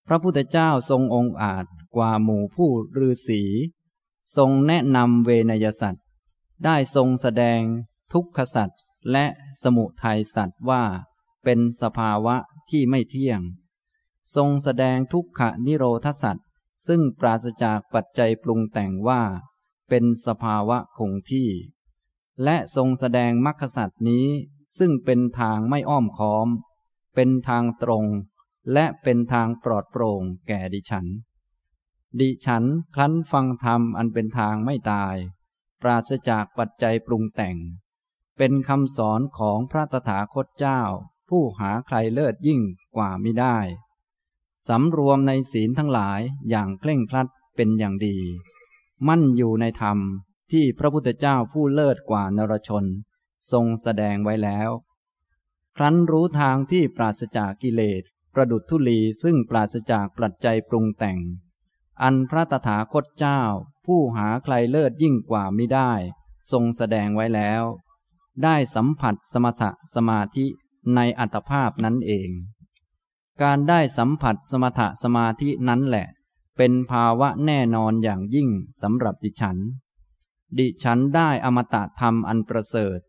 พระพุทธเจ้าทรงองค์อาจกว่าหมู่ผู้ฤาษี ทรงแนะนำเวนยสัตว์ได้ทรงแสดงทุกขสัตว์และสมุทัยสัตว์ว่า เป็นสภาวะที่ไม่เที่ยง ทรงแสดงทุกขนิโรธสัตว์ซึ่งปราศจากปัจจัยปรุงแต่งว่า เป็นสภาวะคงที่ และทรงแสดงมรรคสัตว์นี้ซึ่งเป็นทางไม่อ้อมค้อม เป็นทางตรง และเป็นทางปลอดโปร่งแก่ดิฉัน ดิฉันคลั้นฟังธรรมอันเป็นทางไม่ตาย ปราศจากปัจจัยปรุงแต่ง เป็นคำสอนของพระตถาคตเจ้า ผู้หาใครเลิศยิ่งกว่ามิได้ สำรวมในศีลทั้งหลายอย่างเคร่งครัดเป็นอย่างดี มั่นอยู่ในธรรมที่พระพุทธเจ้าผู้เลิศกว่านรชน ทรงแสดงไว้แล้ว ครั้นรู้ทางที่ปราศจากกิเลส ประดุจทุลีซึ่งปราศจากปัจจัยปรุงแต่ง อันพระตถาคตเจ้า ผู้หาใครเลิศยิ่งกว่าไม่ได้ ทรงแสดงไว้แล้ว ได้สัมผัสสมถะสมาธิในอัตภาพนั้นเอง การได้สัมผัสสมถะสมาธินั้นแหละ เป็นภาวะแน่นอนอย่างยิ่งสำหรับดิฉัน ดิฉันได้อมตะธรรมอันประเสริฐ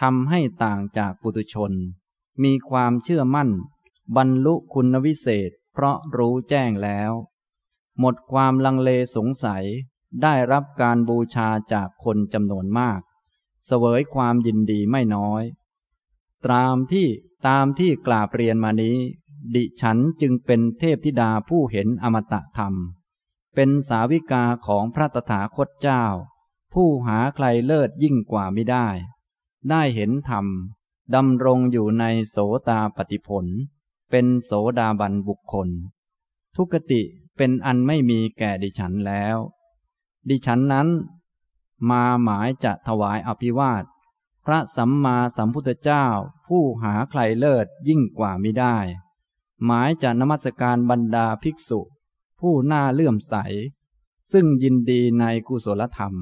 ทำให้ต่างจากปุตุชน มีความเชื่อมั่น บรรลุคุณวิเศษเพราะรู้แจ้งแล้ว หมดความลังเลสงสัย ได้รับการบูชาจากคนจำนวนมาก เสวยความยินดีไม่น้อย ตามที่ตามที่กล่าวเรียนมานี้ ดิฉันจึงเป็นเทพธิดาผู้เห็นอมตะธรรม เป็นสาวิกาของพระตถาคตเจ้า ผู้หาใครเลิศยิ่งกว่าไม่ได้ ได้เห็นธรรมดำรงอยู่ในโสตาปฏิผล เป็นโสดาบันบุคคล ทุกติ เป็นอันไม่มีแก่ดิฉันแล้ว ดิฉันนั้น มาหมายจะถวายอภิวาท พระสัมมาสัมพุทธเจ้าผู้หาใครเลิศยิ่งกว่ามิได้ หมายจะนมัสการบรรดาภิกษุ ผู้น่าเลื่อมใส ซึ่งยินดีในกุศลธรรม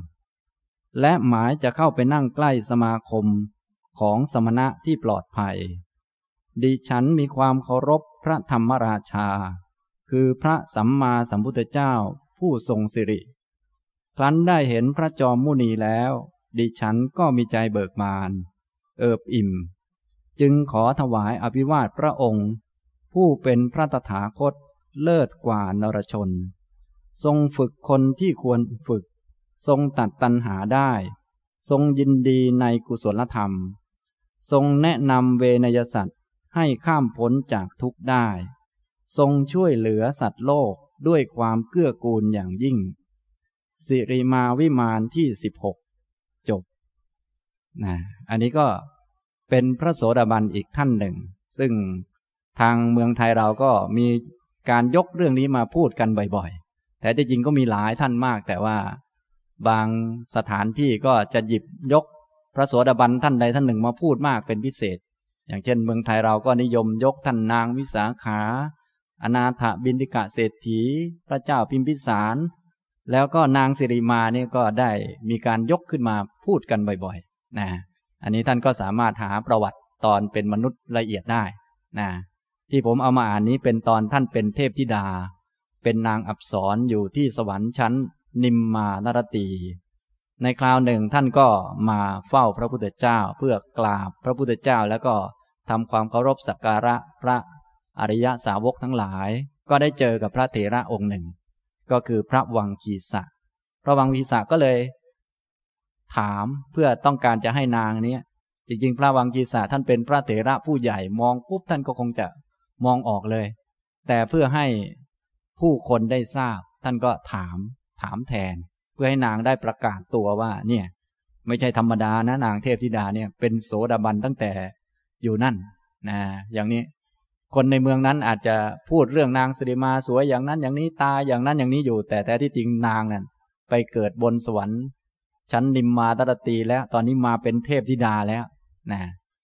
และหมายจะเข้าไปนั่งใกล้สมาคมของสมณะที่ปลอดภัย ดิฉันมีความเคารพพระธรรมราชา คือพระสัมมาสัมพุทธเจ้าผู้ทรงสิริ ครั้นได้เห็นพระจอมมุนีแล้ว ดิฉันก็มีใจเบิกบาน เอิบอิ่ม จึงขอถวายอภิวาทพระองค์ ผู้เป็นพระตถาคตเลิศกว่านรชน ทรงฝึกคนที่ควรฝึก ทรงตัดตัณหาได้ ทรงยินดีในกุศลธรรม ทรงแนะนำเวนยสัตว์ให้ข้ามพ้นจากทุกข์ได้ ทรงช่วยเหลือสัตว์โลกด้วยความเกื้อกูลอย่างยิ่ง สิริมาวิมานที่สิบหกจบนะอันนี้ก็เป็นพระโสดาบันอีกท่านหนึ่ง ซึ่งทางเมืองไทยเราก็มีการยกเรื่องนี้มาพูดกันบ่อยๆ แต่จริงก็มีหลายท่านมาก แต่ว่าบางสถานที่ก็จะหยิบยกพระโสดาบันท่านใดท่านหนึ่งมาพูดมากเป็นพิเศษ อย่างเช่น เมืองไทยเราก็นิยมยกท่านนางวิสาขา อนาถบินติกะเศรษฐี พระเจ้าพิมพิสาร แล้วก็นางสิริมาเนี่ยก็ได้มีการยกขึ้นมาพูดกันบ่อยๆนะอันนี้ท่านก็สามารถหาประวัติตอนเป็นมนุษย์ละเอียดได้นะที่ผมเอามาอ่านนี้เป็นตอนท่านเป็นเทพธิดา เป็นนางอับสรอยู่ที่สวรรค์ชั้น นิมมานรตี ในคราวหนึ่งท่านก็มาเฝ้าพระพุทธเจ้าเพื่อกราบพระพุทธเจ้าแล้วก็ทำความเคารพสักการะพระ อริยสาวกทั้งหลาย ก็ได้เจอกับพระเถระองค์หนึ่ง ก็คือพระวังคีสะพระวังคีสะก็เลย ถามเพื่อต้องการจะให้นางนี้จริงๆ พระวังคีสะท่านเป็นพระเถระผู้ใหญ่มองปุ๊บท่านก็คงจะมองออกเลย แต่เพื่อให้ผู้คนได้ทราบ ท่านก็ถามถามแทน เพื่อให้นางได้ประกาศตัวว่าเนี่ยไม่ใช่ธรรมดานะนางเทพธิดาเนี่ยเป็นโสดาบันตั้งแต่อยู่นั่นนะอย่างนี้ คนในเมืองนั้นอาจจะพูดเรื่องนางสิริมาสวยอย่างนั้นอย่างนี้ตาอย่างนั้นอย่างนี้อยู่ แต่แท้ที่จริงนางนั้นไปเกิดบนสวรรค์ชั้นนิมมาตตตีแล้วตอนนี้มาเป็นเทพธิดาแล้วนะ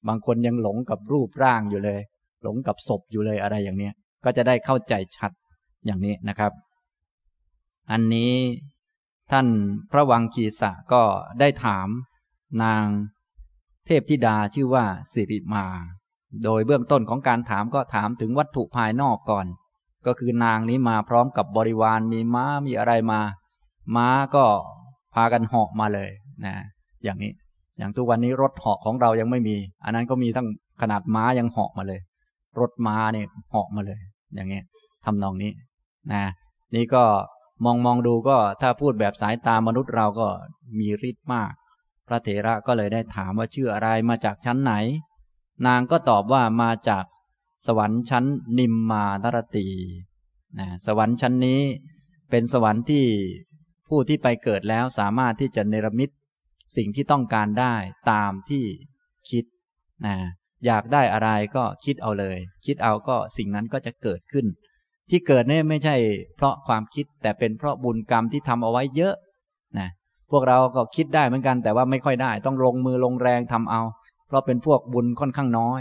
บางคนยังหลงกับรูปร่างอยู่เลย หลงกับศพอยู่เลยอะไรอย่างนี้ก็จะได้เข้าใจชัดอย่างนี้นะครับ อันนี้ท่านพระวังคีสะก็ได้ถามนางเทพธิดาชื่อว่าสิริมา โดยเบื้องต้นของการถามก็ถามถึงวัตถุภายนอกก่อน ก็คือนางนี้มาพร้อมกับบริวารมีม้ามีอะไรมา ม้าก็พากันเหาะมาเลยนะอย่างนี้ อย่างทุกวันนี้รถเหาะของเรายังไม่มี อันนั้นก็มีทั้งขนาดม้ายังเหาะมาเลย รถม้าเนี่ยเหาะมาเลย อย่างนี้ทำนองนี้นะนี่ก็มองมองดูก็ถ้าพูดแบบสายตามนุษย์เราก็มีฤทธิ์มาก พระเถระก็เลยได้ถามว่าชื่ออะไรมาจากชั้นไหน นางก็ตอบว่ามาจากสวรรค์ชั้นนิมมานรตีนะสวรรค์ชั้นนี้เป็นสวรรค์ที่ผู้ที่ไปเกิดแล้วสามารถที่จะเนรมิตสิ่งที่ต้องการได้ตามที่คิดนะอยากได้อะไรก็คิดเอาเลย คิดเอาก็สิ่งนั้นก็จะเกิดขึ้น ที่เกิดเนี่ยไม่ใช่เพราะความคิดแต่เป็นเพราะบุญกรรมที่ทำเอาไว้เยอะนะพวกเราก็คิดได้เหมือนกันแต่ว่าไม่ค่อยได้ ต้องลงมือลงแรงทำเอา เพราะเป็นพวกบุญค่อนข้างน้อย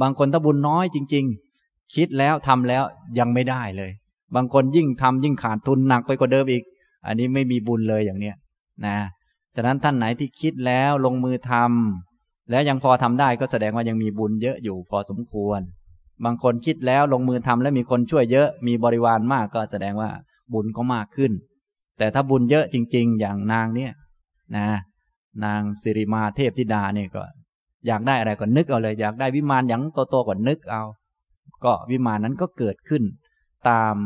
บางคนถ้าบุญน้อยจริง ๆ คิดแล้วทำแล้วยังไม่ได้เลย บางคนยิ่งทำยิ่งขาดทุนหนักไปกว่าเดิมอีก อันนี้ไม่มีบุญเลยอย่างเนี้ยนะฉะนั้นท่านไหนที่คิดแล้วลงมือทำแล้วยังพอทำได้ก็แสดงว่ายังมีบุญเยอะอยู่พอสมควร บางคนคิดแล้วลงมือทำแล้วมีคนช่วยเยอะมีบริวารมากก็แสดงว่าบุญก็มากขึ้น แต่ถ้าบุญเยอะจริง ๆ อย่างนางเนี่ยนะนางสิริมาเทพธิดาเนี่ยก็ อยากได้อะไรก็นึกเอาเลย อยากได้วิมานอย่างโตๆก็นึกเอา ก็วิมานนั้นก็เกิดขึ้น ตาม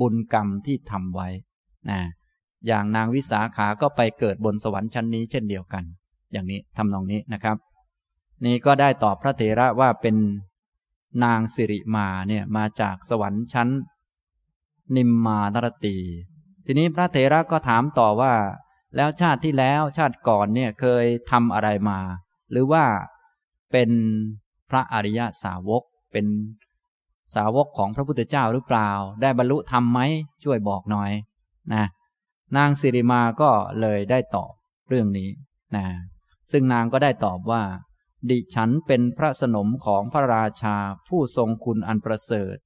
บุญกรรมที่ทำไว้นะอย่างนางวิสาขาก็ไปเกิดบนสวรรค์ชั้นนี้เช่นเดียวกัน อย่างนี้ทำนองนี้นะครับ นี่ก็ได้ตอบพระเถระว่าเป็นนางสิริมาเนี่ยมาจากสวรรค์ชั้น นิมมานรตี ทีนี้พระเถระก็ถามต่อว่า แล้วชาติที่แล้วชาติก่อนเนี่ยเคยทำอะไรมา หรือว่าเป็นพระอริยสาวก เป็นสาวกของพระพุทธเจ้าหรือเปล่า ได้บรรลุธรรมไหมช่วยบอกหน่อยนะนางสิริมาก็เลยได้ตอบเรื่องนี้นะซึ่งนางก็ได้ตอบว่า ดิฉันเป็นพระสนมของพระราชาผู้ทรงคุณอันประเสริฐ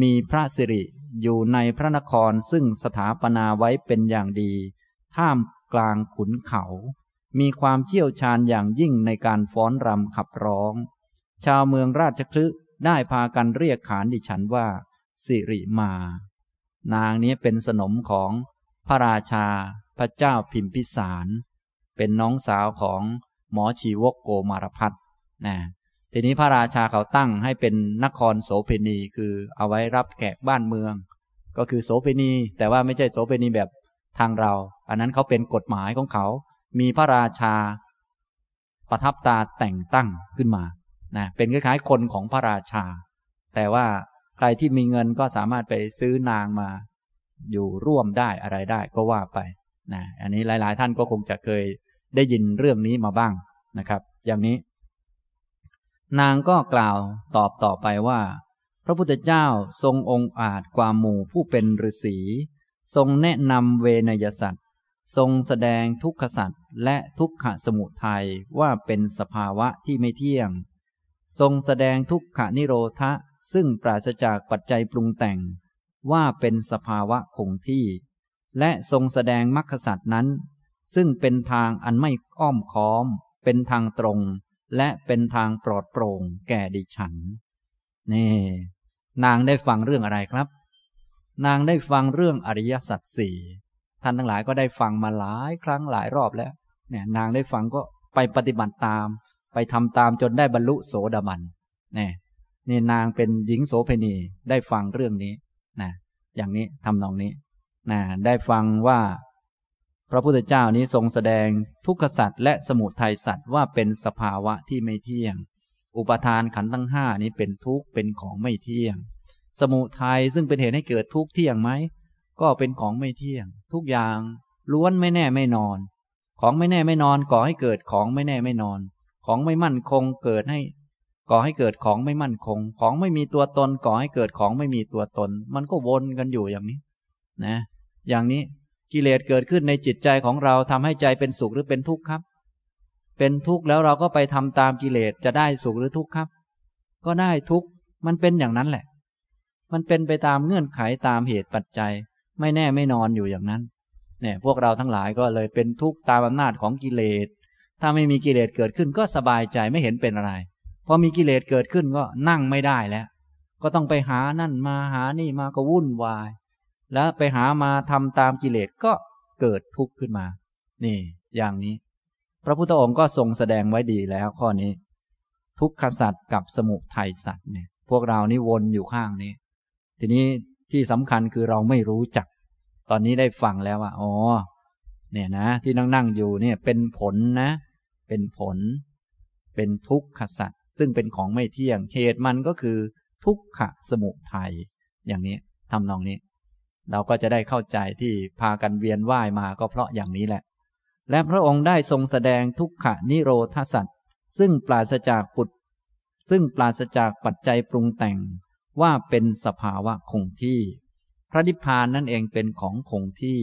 มีพระสิริอยู่ในพระนครซึ่งสถาปนาไว้เป็นอย่างดี ท่ามกลางขุนเขา มีความเชี่ยวชาญอย่างยิ่งในการฟ้อนรำขับร้อง ชาวเมืองราชคลึได้พากันเรียกขานดิฉันว่า สิริมา นางนี้เป็นสนมของพระราชาพระเจ้าพิมพิสาร เป็นน้องสาวของหมอชีวกโกมารพัฒนะทีนี้พระราชาเขาตั้งให้เป็นนครโสเพณีคือเอาไว้รับแขกบ้านเมือง ก็คือโสเพณี แต่ว่าไม่ใช่โสเพณีแบบทางเรา อันนั้นเขาเป็นกฎหมายของเขา มีพระราชา ประทับตาแต่งตั้งขึ้นมานะเป็นคล้ายๆคนของพระราชา แต่ว่าใครที่มีเงินก็สามารถไปซื้อนางมา อยู่ร่วมได้อะไรได้ก็ว่าไปนะอันนี้หลาย ๆ ท่านก็คงจะเคยได้ยินเรื่องนี้มาบ้างนะครับ อย่างนี้ นางก็กล่าวตอบต่อไปว่า พระพุทธเจ้าทรงองค์อาจกว่าหมู่ผู้เป็นฤาษีทรงแนะนำเวนยสัตว์ทรงแสดงทุกขสัตว์ และทุกขสมุทัยว่าเป็นสภาวะที่ไม่เที่ยง ทรงแสดงทุกขนิโรธะซึ่งปราศจากปัจจัยปรุงแต่ง ว่าเป็นสภาวะคงที่ และทรงแสดงมรรคสัตว์นั้น ซึ่งเป็นทางอันไม่อ้อมค้อม เป็นทางตรง และเป็นทางปลอดโปร่งแก่ดิฉัน นี่ นางได้ฟังเรื่องอะไรครับ นางได้ฟังเรื่องอริยสัจสี่ท่านทั้งหลายก็ได้ฟังมาหลายครั้งหลายรอบแล้ว เนี่ยนางได้ฟังก็ไปปฏิบัติตาม ไปทำตามจนได้บรรลุโสดาบันนี่นี่นางเป็นหญิงโสเภณีได้ฟังเรื่องนี้นะอย่างนี้ทำนองนี้นะได้ฟังว่า พระพุทธเจ้านี้ทรงแสดงทุกขสัตว์และสมุทัยสัตว์ว่าเป็นสภาวะที่ไม่เที่ยง อุปทานขันธ์ทั้งห้านี้เป็นทุกข์เป็นของไม่เที่ยง สมุทัยซึ่งเป็นเหตุให้เกิดทุกข์เที่ยงไหมก็เป็นของไม่เที่ยง ทุกอย่างล้วนไม่แน่ไม่นอน ของไม่แน่ไม่นอนก่อให้เกิดของไม่แน่ไม่นอน ของไม่มั่นคงเกิดให้ ก่อให้เกิดของไม่มั่นคง ของไม่มีตัวตนก่อให้เกิดของไม่มีตัวตน มันก็วนกันอยู่อย่างนี้ นะ อย่างนี้กิเลสเกิดขึ้นในจิตใจของเราทำให้ใจเป็นสุขหรือเป็นทุกข์ครับ เป็นทุกข์แล้วเราก็ไปทำตามกิเลสจะได้สุขหรือทุกข์ครับ ก็ได้ทุกข์มันเป็นอย่างนั้นแหละ มันเป็นไปตามเงื่อนไขตามเหตุปัจจัย ไม่แน่ไม่นอนอยู่อย่างนั้น เนี่ยพวกเราทั้งหลายก็เลยเป็นทุกข์ตามอำนาจของกิเลส ถ้าไม่มีกิเลสเกิดขึ้นก็สบายใจไม่เห็นเป็นอะไร พอมีกิเลสเกิดขึ้นก็นั่งไม่ได้แล้ว ก็ต้องไปหานั่นมาหานี่มาก็วุ่นวาย แล้วไปหามาทำตามกิเลสก็เกิดทุกข์ขึ้นมา นี่ อย่างนี้ พระพุทธองค์ก็ทรงแสดงไว้ดีแล้วข้อนี้ ทุกขสัตว์กับสมุทัยสัตว์เนี่ย พวกเรานี่วนอยู่ข้างนี้ ทีนี้ที่สำคัญคือเราไม่รู้จัก ตอนนี้ได้ฟังแล้วว่าอ๋อเนี่ยนะ ที่นั่งนั่งอยู่เนี่ยเป็นผลนะ เป็นผล เป็นทุกขสัตว์ซึ่งเป็นของไม่เที่ยงเหตุมันก็คือทุกขะสมุทัยอย่างนี้ทำนองนี้ เราก็จะได้เข้าใจที่พากันเวียนว่ายมาก็เพราะอย่างนี้แหละ และพระองค์ได้ทรงแสดงทุกขะนิโรธสัตว์ซึ่งปราศจากปุตซึ่งปราศจากปัจจัยปรุงแต่งว่าเป็นสภาวะคงที่ ระนิพพานนั่นเองเป็นของคงที่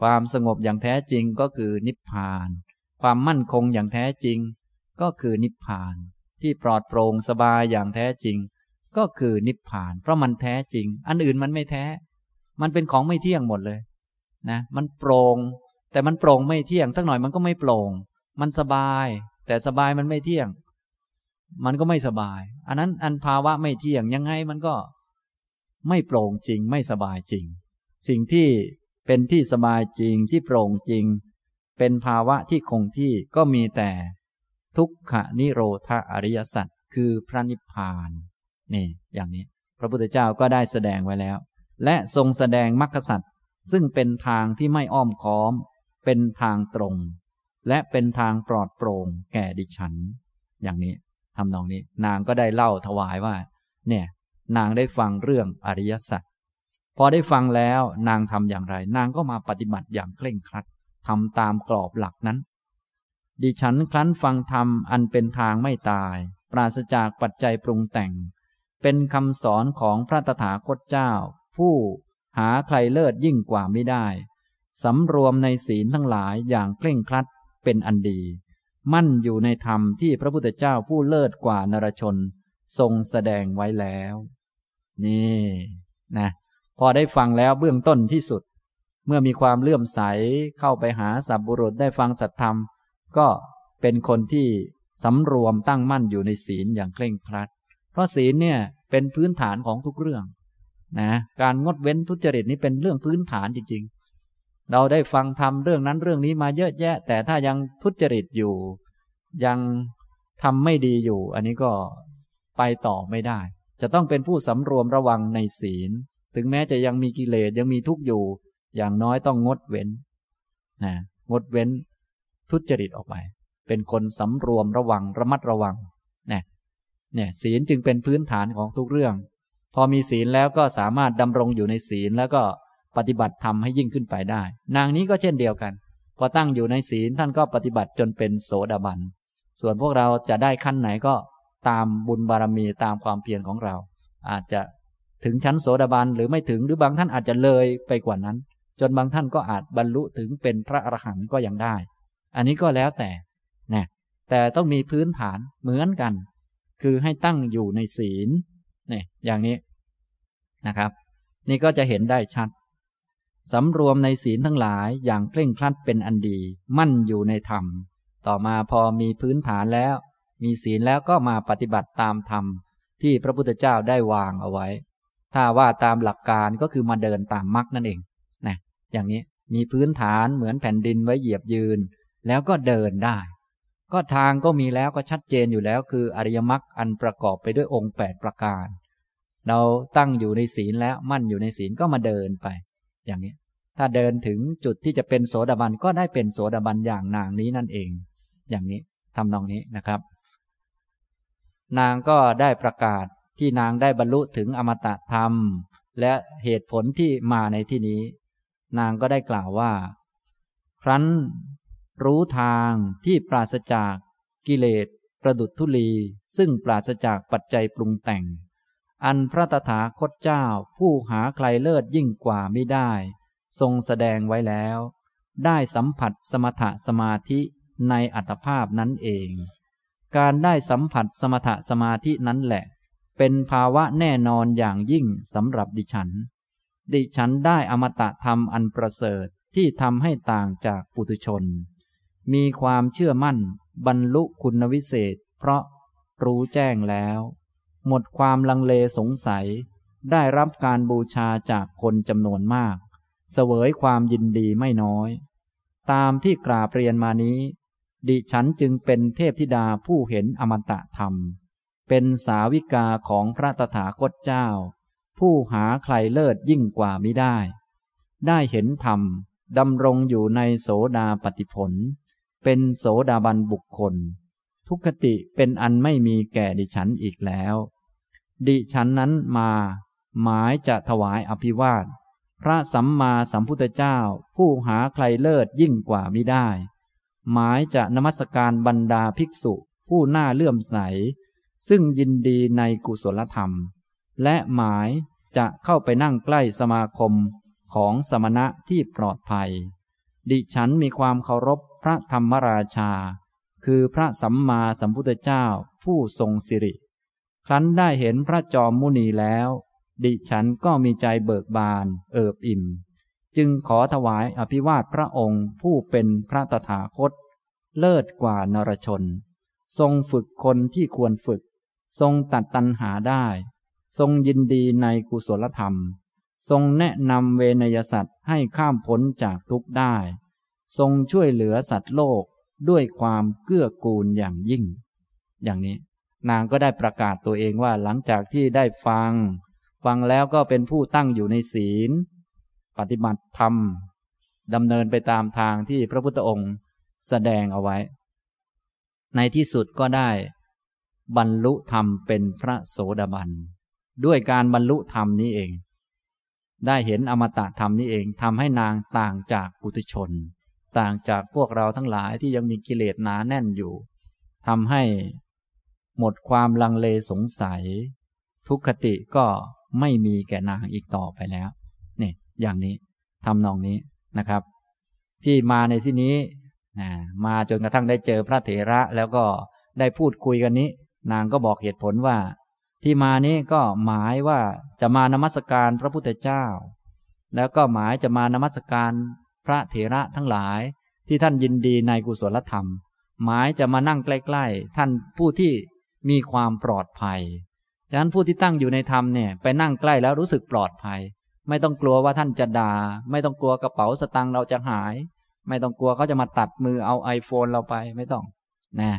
ความสงบอย่างแท้จริงก็คือนิพพาน ความมั่นคงอย่างแท้จริง ก็คือนิพพาน ที่ปลอดโปร่งสบายอย่างแท้จริง ก็คือนิพพาน เพราะมันแท้จริง อันอื่นมันไม่แท้ มันเป็นของไม่เที่ยงหมดเลยนะมันโปร่งแต่มันโปร่งไม่เที่ยง สักหน่อยมันก็ไม่โปร่ง มันสบาย แต่สบายมันไม่เที่ยง มันก็ไม่สบาย อันนั้นอันภาวะไม่เที่ยงยังไงมันก็ ไม่โปร่งจริงไม่สบายจริง สิ่งที่เป็นที่สบายจริงที่โปร่งจริง เป็นภาวะที่คงที่ก็มีแต่ทุกขนิโรธาอริยสัจคือพระนิพพานนี่อย่างนี้ พระพุทธเจ้าก็ได้แสดงไว้แล้ว และทรงแสดงมรรคสัจซึ่งเป็นทางที่ไม่อ้อมค้อม เป็นทางตรง และเป็นทางปลอดโปร่งแก่ดิฉัน อย่างนี้ทำนองนี้ นางก็ได้เล่าถวายว่า เนี่ย นางได้ฟังเรื่องอริยสัจพอได้ฟังแล้วนางทำอย่างไร นางก็มาปฏิบัติอย่างเคร่งครัดทำตามกรอบหลักนั้น ดิฉันครั้นฟังธรรมอันเป็นทางไม่ตาย ปราศจากปัจจัยปรุงแต่ง เป็นคำสอนของพระตถาคตเจ้า ผู้หาใครเลิศยิ่งกว่าไม่ได้สำรวมในศีลทั้งหลายอย่างเคร่งครัดเป็นอันดี มั่นอยู่ในธรรมที่พระพุทธเจ้าผู้เลิศกว่านรชน ทรงแสดงไว้แล้ว นี่นะพอได้ฟังแล้วเบื้องต้นที่สุด เมื่อมีความเลื่อมใสเข้าไปหาสัพบุรุษได้ฟังสัตธรรม ก็เป็นคนที่สำรวมตั้งมั่นอยู่ในศีลอย่างเคร่งครัด เพราะศีลเนี่ยเป็นพื้นฐานของทุกเรื่องนะการงดเว้นทุจริตนี้เป็นเรื่องพื้นฐานจริง ๆ เราได้ฟังทำเรื่องนั้นเรื่องนี้มาเยอะแยะ แต่ถ้ายังทุจริตอยู่ ยังทำไม่ดีอยู่ อันนี้ก็ไปต่อไม่ได้ จะต้องเป็นผู้สำรวมระวังในศีล ถึงแม้จะยังมีกิเลสยังมีทุกข์อยู่ อย่างน้อยต้องงดเว้นนะงดเว้น ทุจริตออกไป เป็นคนสำรวมระวังระมัดระวังนี่ยเนี่ยศีลจึงเป็นพื้นฐานของทุกเรื่อง พอมีศีลแล้วก็สามารถดำรงอยู่ในศีลแล้วก็ปฏิบัติธรรมให้ยิ่งขึ้นไปได้ นางนี้ก็เช่นเดียวกัน พอตั้งอยู่ในศีลท่านก็ปฏิบัติจนเป็นโสดาบัน ส่วนพวกเราจะได้ขั้นไหนก็ ตามบุญบารมีตามความเพียรของเรา อาจจะถึงชั้นโสดาบันหรือไม่ถึงหรือบางท่านอาจจะเลยไปกว่านั้น จนบางท่านก็อาจบรรลุถึงเป็นพระอรหันต์ก็ยังได้ อันนี้ก็แล้วแต่นะแต่ต้องมีพื้นฐานเหมือนกัน คือให้ตั้งอยู่ในศีลเนี่ยอย่างนี้นะครับ นี่ก็จะเห็นได้ชัดสำรวมในศีลทั้งหลายอย่างเคร่งครัดเป็นอันดี มั่นอยู่ในธรรม ต่อมาพอมีพื้นฐานแล้ว มีศีลแล้วก็มาปฏิบัติตามธรรมที่พระพุทธเจ้าได้วางเอาไว้ ถ้าว่าตามหลักการก็คือมาเดินตามมรรคนั่นเองนะอย่างนี้มีพื้นฐานเหมือนแผ่นดินไว้เหยียบยืน แล้วก็เดินได้ ก็ทางก็มีแล้วก็ชัดเจนอยู่แล้วคืออริยมรรคอันประกอบไปด้วยองค์ 8 ประการ เราตั้งอยู่ในศีลแล้วมั่นอยู่ในศีลก็มาเดินไป อย่างนี้ ถ้าเดินถึงจุดที่จะเป็นโสดาบันก็ได้เป็นโสดาบันอย่างนางนี้นั่นเอง อย่างนี้ทำนองนี้นะครับ นางก็ได้ประกาศที่นางได้บรรลุถึงอมตะธรรม และเหตุผลที่มาในที่นี้ นางก็ได้กล่าวว่า ครั้นรู้ทางที่ปราศจากกิเลสประดุดทุลี ซึ่งปราศจากปัจจัยปรุงแต่ง อันพระตถาคตเจ้าผู้หาใครเลิศยิ่งกว่าไม่ได้ ทรงแสดงไว้แล้ว ได้สัมผัสสมถะสมาธิในอัตภาพนั้นเอง การได้สัมผัสสมถะสมาธินั้นแหละ เป็นภาวะแน่นอนอย่างยิ่งสำหรับดิฉัน ดิฉันได้อมตะธรรมอันประเสริฐที่ทำให้ต่างจากปุถุชน มีความเชื่อมั่น บรรลุคุณวิเศษ เพราะรู้แจ้งแล้ว หมดความลังเลสงสัย ได้รับการบูชาจากคนจำนวนมาก เสวยความยินดีไม่น้อย ตามที่กราบเรียนมานี้ ดิฉันจึงเป็นเทพธิดาผู้เห็นอมตะธรรม เป็นสาวิกาของพระตถาคตเจ้า ผู้หาใครเลิศยิ่งกว่ามิได้ ได้เห็นธรรมดำรงอยู่ในโสดาปฏิผล เป็นโสดาบันบุคคล ทุกขติเป็นอันไม่มีแก่ดิฉันอีกแล้ว ดิฉันนั้นมา หมายจะถวายอภิวาท พระสัมมาสัมพุทธเจ้าผู้หาใครเลิศยิ่งกว่ามิได้ หมายจะนมัสการบรรดาภิกษุผู้น่าเลื่อมใส ซึ่งยินดีในกุศลธรรม และหมายจะเข้าไปนั่งใกล้สมาคมของสมณะที่ปลอดภัย ดิฉันมีความเคารพพระธรรมราชา คือพระสัมมาสัมพุทธเจ้าผู้ทรงสิริ ครั้นได้เห็นพระจอมมุนีแล้ว ดิฉันก็มีใจเบิกบานเอิบอิ่ม จึงขอถวายอภิวาทพระองค์ผู้เป็นพระตถาคต เลิศกว่านรชน ทรงฝึกคนที่ควรฝึก ทรงตัดตัณหาได้ ทรงยินดีในกุศลธรรม ทรงแนะนำเวนยสัตว์ให้ข้ามพ้นจากทุกข์ได้ ทรงช่วยเหลือสัตว์โลกด้วยความเกื้อกูลอย่างยิ่ง อย่างนี้ นางก็ได้ประกาศตัวเองว่าหลังจากที่ได้ฟัง ฟังแล้วก็เป็นผู้ตั้งอยู่ในศีล ปฏิบัติธรรมดำเนินไปตามทางที่พระพุทธองค์แสดงเอาไว้ ในที่สุดก็ได้ บรรลุธรรมเป็นพระโสดาบัน ด้วยการบรรลุธรรมนี้เอง ได้เห็นอมตะธรรมนี้เองทำให้นางต่างจากปุถุชน ต่างจากพวกเราทั้งหลายที่ยังมีกิเลสหนาแน่นอยู่ทำให้หมดความลังเลสงสัย ทุกขติก็ไม่มีแก่นางอีกต่อไปแล้ว อย่างนี้ทำนองนี้นะครับ ที่มาในที่นี้นะมาจนกระทั่งได้เจอพระเถระแล้วก็ได้พูดคุยกันนี้ นางก็บอกเหตุผลว่า ที่มานี้ก็หมายว่าจะมานมัสการพระพุทธเจ้า แล้วก็หมายจะมานมัสการพระเถระทั้งหลายที่ท่านยินดีในกุศลธรรม หมายจะมานั่งใกล้ๆ ท่านผู้ที่มีความปลอดภัย ฉะนั้นผู้ที่ตั้งอยู่ในธรรมเนี่ยไปนั่งใกล้แล้วรู้สึกปลอดภัย ไม่ต้องกลัวว่าท่านจะด่า ไม่ต้องกลัวกระเป๋าสตังค์เราจะหาย ไม่ต้องกลัวเขาจะมาตัดมือเอาไอโฟนเราไปไม่ต้องนะ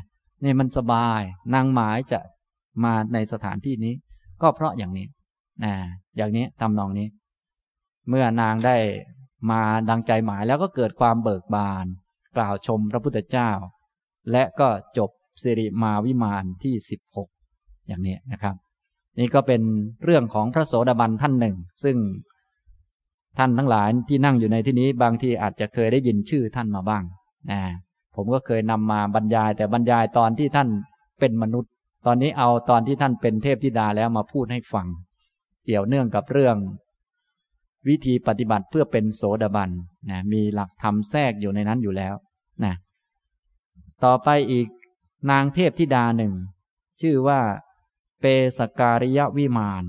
นี่มันสบายนางหมายจะมาในสถานที่นี้ ก็เพราะอย่างนี้นะอย่างนี้ทำนองนี้ เมื่อนางได้มาดังใจหมายแล้วก็เกิดความเบิกบาน กล่าวชมพระพุทธเจ้า และก็จบสิริมาวิมานที่สิบหกอย่างนี้นะครับ นี่ก็เป็นเรื่องของพระโสดาบันท่านหนึ่ง ซึ่ง ท่านทั้งหลายที่นั่งอยู่ในที่นี้บางทีอาจจะเคยได้ยินชื่อท่านมาบ้างนะผมก็เคยนำมาบรรยาย แต่บรรยายตอนที่ท่านเป็นมนุษย์ ตอนนี้เอาตอนที่ท่านเป็นเทพธิดาแล้วมาพูดให้ฟัง เกี่ยวเนื่องกับเรื่อง วิธีปฏิบัติเพื่อเป็นโสดาบันนะมีหลักธรรมแทรกอยู่ในนั้นอยู่แล้วนะต่อไปอีกนางเทพธิดาหนึ่ง ชื่อว่า เปสการิยวิมาน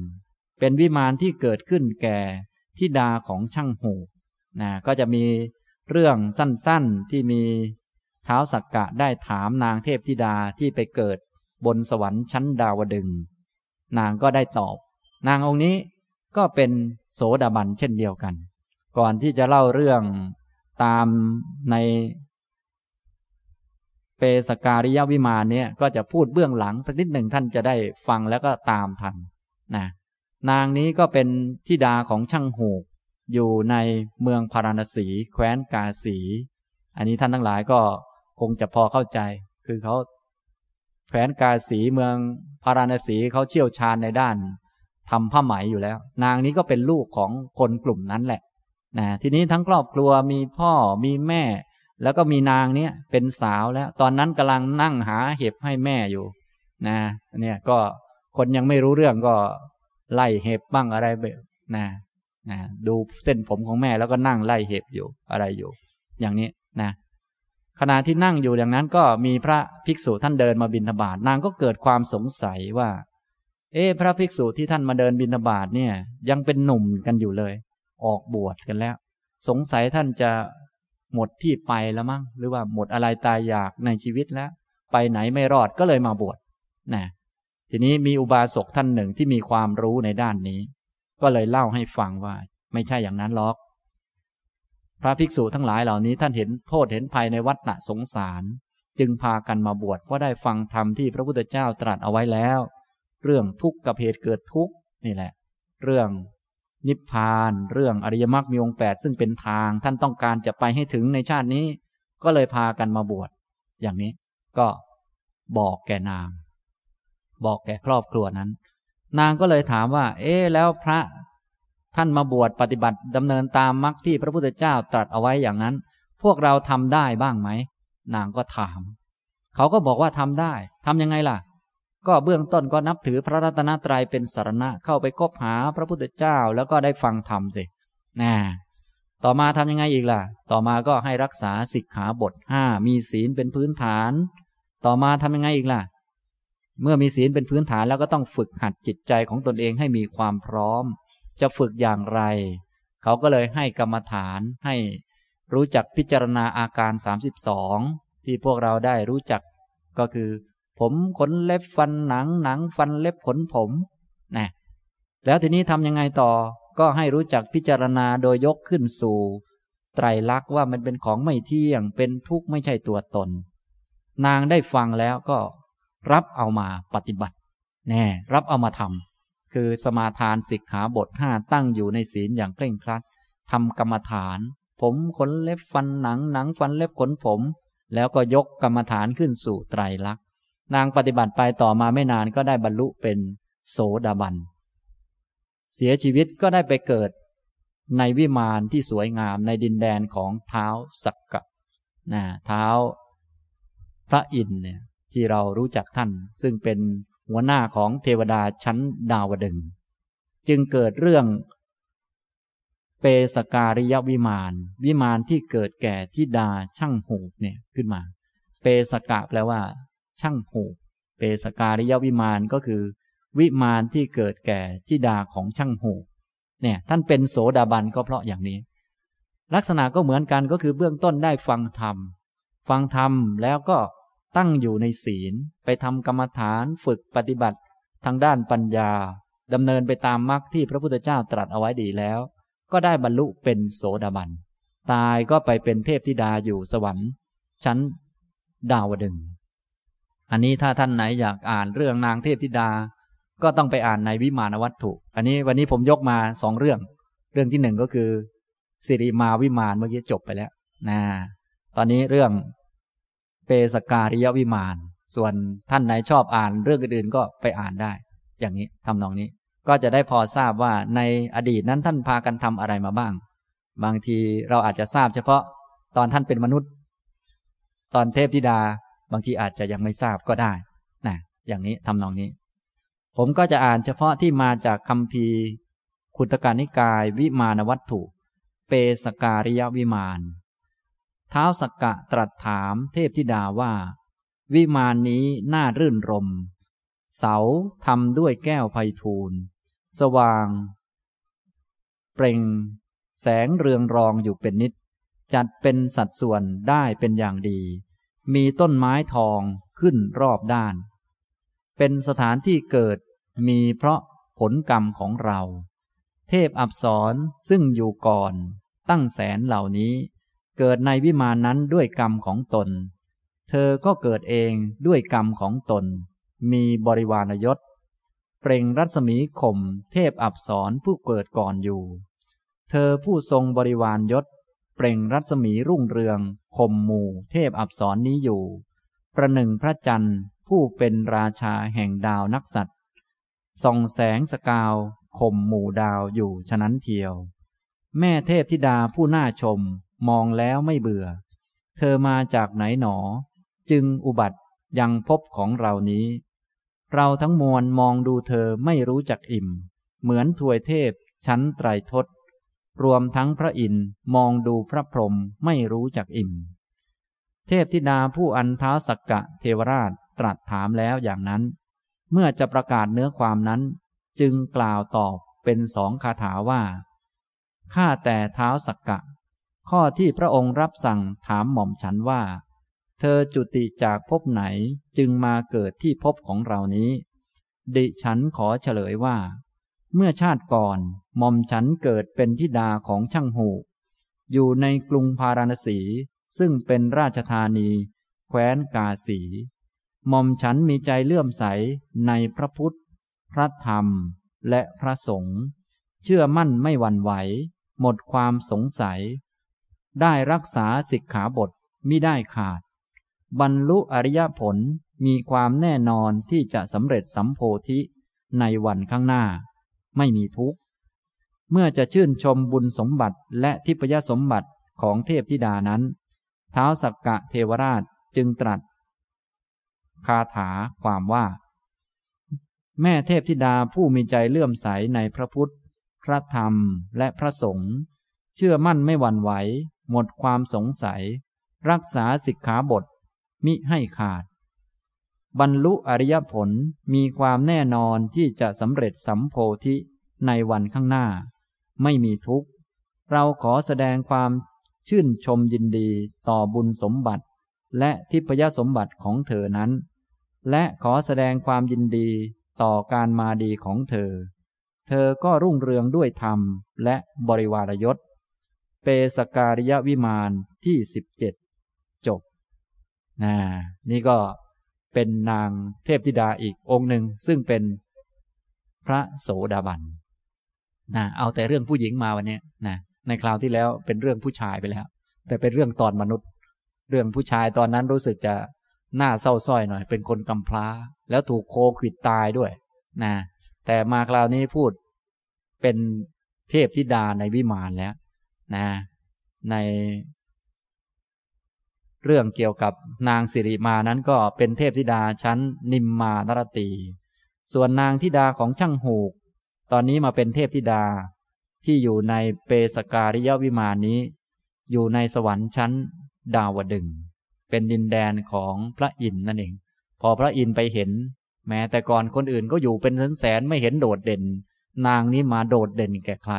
เป็นวิมานที่เกิดขึ้นแก่ ทิดาของช่างหูนะก็จะมีเรื่องสั้นๆที่มีเท้าสักกะได้ถามนางเทพธิดาที่ไปเกิดบนสวรรค์ชั้นดาวดึง นางก็ได้ตอบ นางองค์นี้ก็เป็นโสดาบันเช่นเดียวกัน ก่อนที่จะเล่าเรื่องตามในเปสการิยวิมานเนี่ยก็จะพูดเบื้องหลังสักนิดหนึ่งท่านจะได้ฟังแล้วก็ตามทันนะ นางนี้ก็เป็นทิดาของช่างหูก อยู่ในเมืองพาราณสี แคว้นกาสี อันนี้ท่านทั้งหลายก็คงจะพอเข้าใจ คือเขาแคว้นกาสีเมืองพาราณสีเขาเชี่ยวชาญในด้านทำผ้าไหมอยู่แล้ว นางนี้ก็เป็นลูกของคนกลุ่มนั้นแหละนะทีนี้ทั้งครอบครัวมีพ่อมีแม่ แล้วก็มีนางเนี้ยเป็นสาวแล้ว ตอนนั้นกำลังนั่งหาเห็บให้แม่อยู่นะเนี่ยก็คนยังไม่รู้เรื่องก็ ไล่เห็บบ้างอะไรแบบนะนะดูเส้นผมของแม่แล้วก็นั่งไล่เห็บอยู่อะไรอยู่ อย่างนี้นะขณะที่นั่งอยู่อย่างนั้นก็มีพระภิกษุท่านเดินมาบิณฑบาตนางก็เกิดความสงสัยว่า เอ๊พระภิกษุที่ท่านมาเดินบิณฑบาตเนี่ย ยังเป็นหนุ่มกันอยู่เลย ออกบวชกันแล้ว สงสัยท่านจะหมดที่ไปแล้วมั้งหรือว่าหมดอะไรตายอยากในชีวิตแล้ว ไปไหนไม่รอดก็เลยมาบวชนะ ทีนี้มีอุบาสกท่านหนึ่งที่มีความรู้ในด้านนี้ ก็เลยเล่าให้ฟังว่า ไม่ใช่อย่างนั้นหรอก พระภิกษุทั้งหลายเหล่านี้ท่านเห็นโทษเห็นภัยในวัฏฏะสงสาร จึงพากันมาบวชเพราะได้ฟังธรรมที่พระพุทธเจ้าตรัสเอาไว้แล้ว เรื่องทุกข์กับเหตุเกิดทุกข์นี่แหละ เรื่องนิพพาน เรื่องอริยมรรคมีองค์แปดซึ่งเป็นทางท่านต้องการจะไปให้ถึงในชาตินี้ ก็เลยพากันมาบวชอย่างนี้ ก็บอกแก่นาง บอกแก่ครอบครัวนั้น นางก็เลยถามว่า เอ๊แล้วพระ ท่านมาบวชปฏิบัติดำเนินตามมรรคที่พระพุทธเจ้าตรัสเอาไว้อย่างนั้น พวกเราทำได้บ้างไหม นางก็ถาม เขาก็บอกว่าทำได้ทํำยังไงล่ะ ก็เบื้องต้นก็นับถือพระรัตนตรัยเป็นสารณะเข้าไปคบหาพระพุทธเจ้าแล้วก็ได้ฟังธรรมสินะต่อมาทำยังไงอีกล่ะ ต่อมาก็ให้รักษาสิกขาบทห้ามีศีลเป็นพื้นฐาน ต่อมาทำยังไงอีกล่ะ เมื่อมีศีลเป็นพื้นฐานแล้วก็ต้องฝึกหัดจิตใจของตนเองให้มีความพร้อม จะฝึกอย่างไร เขาก็เลยให้กรรมฐานให้รู้จักพิจารณาอาการ 32 ที่พวกเราได้รู้จักก็คือ ผมขนเล็บฟันหนังหนังฟันเล็บขนผมนะแล้วทีนี้ทำยังไงต่อ ก็ให้รู้จักพิจารณาโดยยกขึ้นสู่ ไตรลักษณ์ว่ามันเป็นของไม่เที่ยงเป็นทุกข์ไม่ใช่ตัวตน นางได้ฟังแล้วก็ รับเอามาปฏิบัติ แน่ รับเอามาทำคือสมาทานสิกขาบทห้าตั้งอยู่ในศีลอย่างเคร่งครัดทำกรรมฐาน ผมขนเล็บฟันหนังหนังฟันเล็บขนผม แล้วก็ยกกรรมฐานขึ้นสู่ไตรลักษณ์นางปฏิบัติไปต่อมาไม่นานก็ได้บรรลุเป็นโสดาบัน เสียชีวิตก็ได้ไปเกิด ในวิมานที่สวยงามในดินแดนของเท้าสักกะนะเท้าพระอินเนี่ย ที่เรารู้จักท่าน ซึ่งเป็นหัวหน้าของเทวดาชั้นดาวดึง จึงเกิดเรื่องเปสการิยวิมาน วิมานที่เกิดแก่ทิดาช่างหูเนี่ยขึ้นมา เปสกะแปลว่า ช่างหูเปสการิยวิมานก็คือ วิมานที่เกิดแก่ทิดาของช่างหูเนี่ยท่านเป็นโสดาบันก็เพราะอย่างนี้ ลักษณะก็เหมือนกันก็คือเบื้องต้นได้ฟังธรรม ฟังธรรมแล้วก็ ตั้งอยู่ในศีล ไปทำกรรมฐานฝึกปฏิบัติ ทางด้านปัญญาดำเนินไปตามมรรคที่พระพุทธเจ้าตรัสเอาไว้ดีแล้ว ก็ได้บรรลุเป็นโสดาบัน ตายก็ไปเป็นเทพธิดาอยู่สวรรค์ ชั้น ดาวดึง อันนี้ถ้าท่านไหนอยากอ่านเรื่องนางเทพธิดา ก็ต้องไปอ่านในวิมานวัตถุ อันนี้วันนี้ผมยกมาสองเรื่อง เรื่องที่หนึ่งก็คือสิริมาวิมานเมื่อกี้จบไปแล้วนะตอนนี้เรื่อง เปสการิยวิมาน ส่วนท่านไหนชอบอ่านเรื่องอื่นๆก็ไปอ่านได้ อย่างนี้ทำนองนี้ ก็จะได้พอทราบว่าในอดีตนั้นท่านพากันทำอะไรมาบ้าง บางทีเราอาจจะทราบเฉพาะตอนท่านเป็นมนุษย์ ตอนเทพธิดา บางทีอาจจะยังไม่ทราบก็ได้นะอย่างนี้ทำนองนี้ ผมก็จะอ่านเฉพาะที่มาจากคำพีคุตการนิกาย วิมานวัตถุ เปสการิยวิมาน ท้าวสักกะตรัสถามเทพธิดาว่า วิมานนี้น่ารื่นรม เสาทำด้วยแก้วไพทูล สว่าง เปล่ง แสงเรืองรองอยู่เป็นนิด จัดเป็นสัดส่วนได้เป็นอย่างดี มีต้นไม้ทองขึ้นรอบด้าน เป็นสถานที่เกิดมีเพราะผลกรรมของเรา เทพอับสรซึ่งอยู่ก่อน ตั้งแสนเหล่านี้ เกิดในวิมานนั้นด้วยกรรมของตน เธอก็เกิดเองด้วยกรรมของตน มีบริวารยศ เปล่งรัศมีข่มเทพอับสรผู้เกิดก่อนอยู่ เธอผู้ทรงบริวารยศ เปล่งรัศมีรุ่งเรืองข่มหมู่เทพอับสรนี้อยู่ ประหนึ่งพระจันทร์ผู้เป็นราชาแห่งดาวนักสัตว์ส่องแสงสกาวข่มหมู่ดาวอยู่ฉะนั้นเทียว แม่เทพธิดาผู้น่าชม มองแล้วไม่เบื่อ เธอมาจากไหนหนอ จึงอุบัติยังพบของเรานี้ เราทั้งมวลมองดูเธอไม่รู้จักอิ่ม เหมือนถวยเทพชั้นไตรทศ รวมทั้งพระอินทร์มองดูพระพรหมไม่รู้จักอิ่ม เทพธิดาผู้อันเท้าสักกะเทวราชตรัสถามแล้วอย่างนั้น เมื่อจะประกาศเนื้อความนั้น จึงกล่าวตอบเป็นสองคาถาว่าข้าแต่เท้าสักกะ ข้อที่พระองค์รับสั่งถามหม่อมฉันว่า เธอจุติจากภพไหนจึงมาเกิดที่ภพของเรานี้ ดิฉันขอเฉลยว่า เมื่อชาติก่อนหม่อมฉันเกิดเป็นธิดาของช่างหู อยู่ในกรุงพาราณสีซึ่งเป็นราชธานี แคว้นกาสีหม่อมฉันมีใจเลื่อมใสในพระพุทธ พระธรรม และพระสงฆ์เชื่อมั่นไม่หวั่นไหว หมดความสงสัย ได้รักษาสิกขาบทมิได้ขาด บรรลุอริยผลมีความแน่นอนที่จะสำเร็จสัมโพธิในวันข้างหน้า ไม่มีทุกข์ เมื่อจะชื่นชมบุญสมบัติและทิพยสมบัติของเทพธิดานั้นเท้าสักกะเทวราชจึงตรัส คาถาความว่า แม่เทพธิดาผู้มีใจเลื่อมใสในพระพุทธ พระธรรมและพระสงฆ์เชื่อมั่นไม่หวั่นไหว หมดความสงสัย รักษาสิกขาบท มิให้ขาด บรรลุอริยผลมีความแน่นอนที่จะสำเร็จสัมโพธิในวันข้างหน้า ไม่มีทุกข์ เราขอแสดงความชื่นชมยินดีต่อบุญสมบัติ และทิพยสมบัติของเธอนั้น และขอแสดงความยินดีต่อการมาดีของเธอ เธอก็รุ่งเรืองด้วยธรรมและบริวารยศ เปสการิยวิมานที่สิบเจ็ดจบนะนี่ก็เป็นนางเทพธิดาอีกองค์หนึ่งซึ่งเป็นพระโสดาบันนะเอาแต่เรื่องผู้หญิงมาวันนี้นะในคราวที่แล้วเป็นเรื่องผู้ชายไปแล้ว แต่เป็นเรื่องตอนมนุษย์ เรื่องผู้ชายตอนนั้นรู้สึกจะหน้าเศร้าส้อยหน่อย เป็นคนกำพร้า แล้วถูกโคขิดตายด้วยนะแต่มาคราวนี้พูดเป็นเทพธิดาในวิมานแล้ว นะในเรื่องเกี่ยวกับนางสิริมานั้นก็เป็นเทพธิดาชั้นนิมมานรตี ส่วนนางธิดาของช่างหูก ตอนนี้มาเป็นเทพธิดาที่อยู่ในเปสการิยวิมานนี้ อยู่ในสวรรค์ชั้นดาวดึง เป็นดินแดนของพระอินทร์นั่นเอง พอพระอินทร์ไปเห็น แม้แต่ก่อนคนอื่นก็อยู่เป็นแสนแสนไม่เห็นโดดเด่น นางนี้มาโดดเด่นแก่ใคร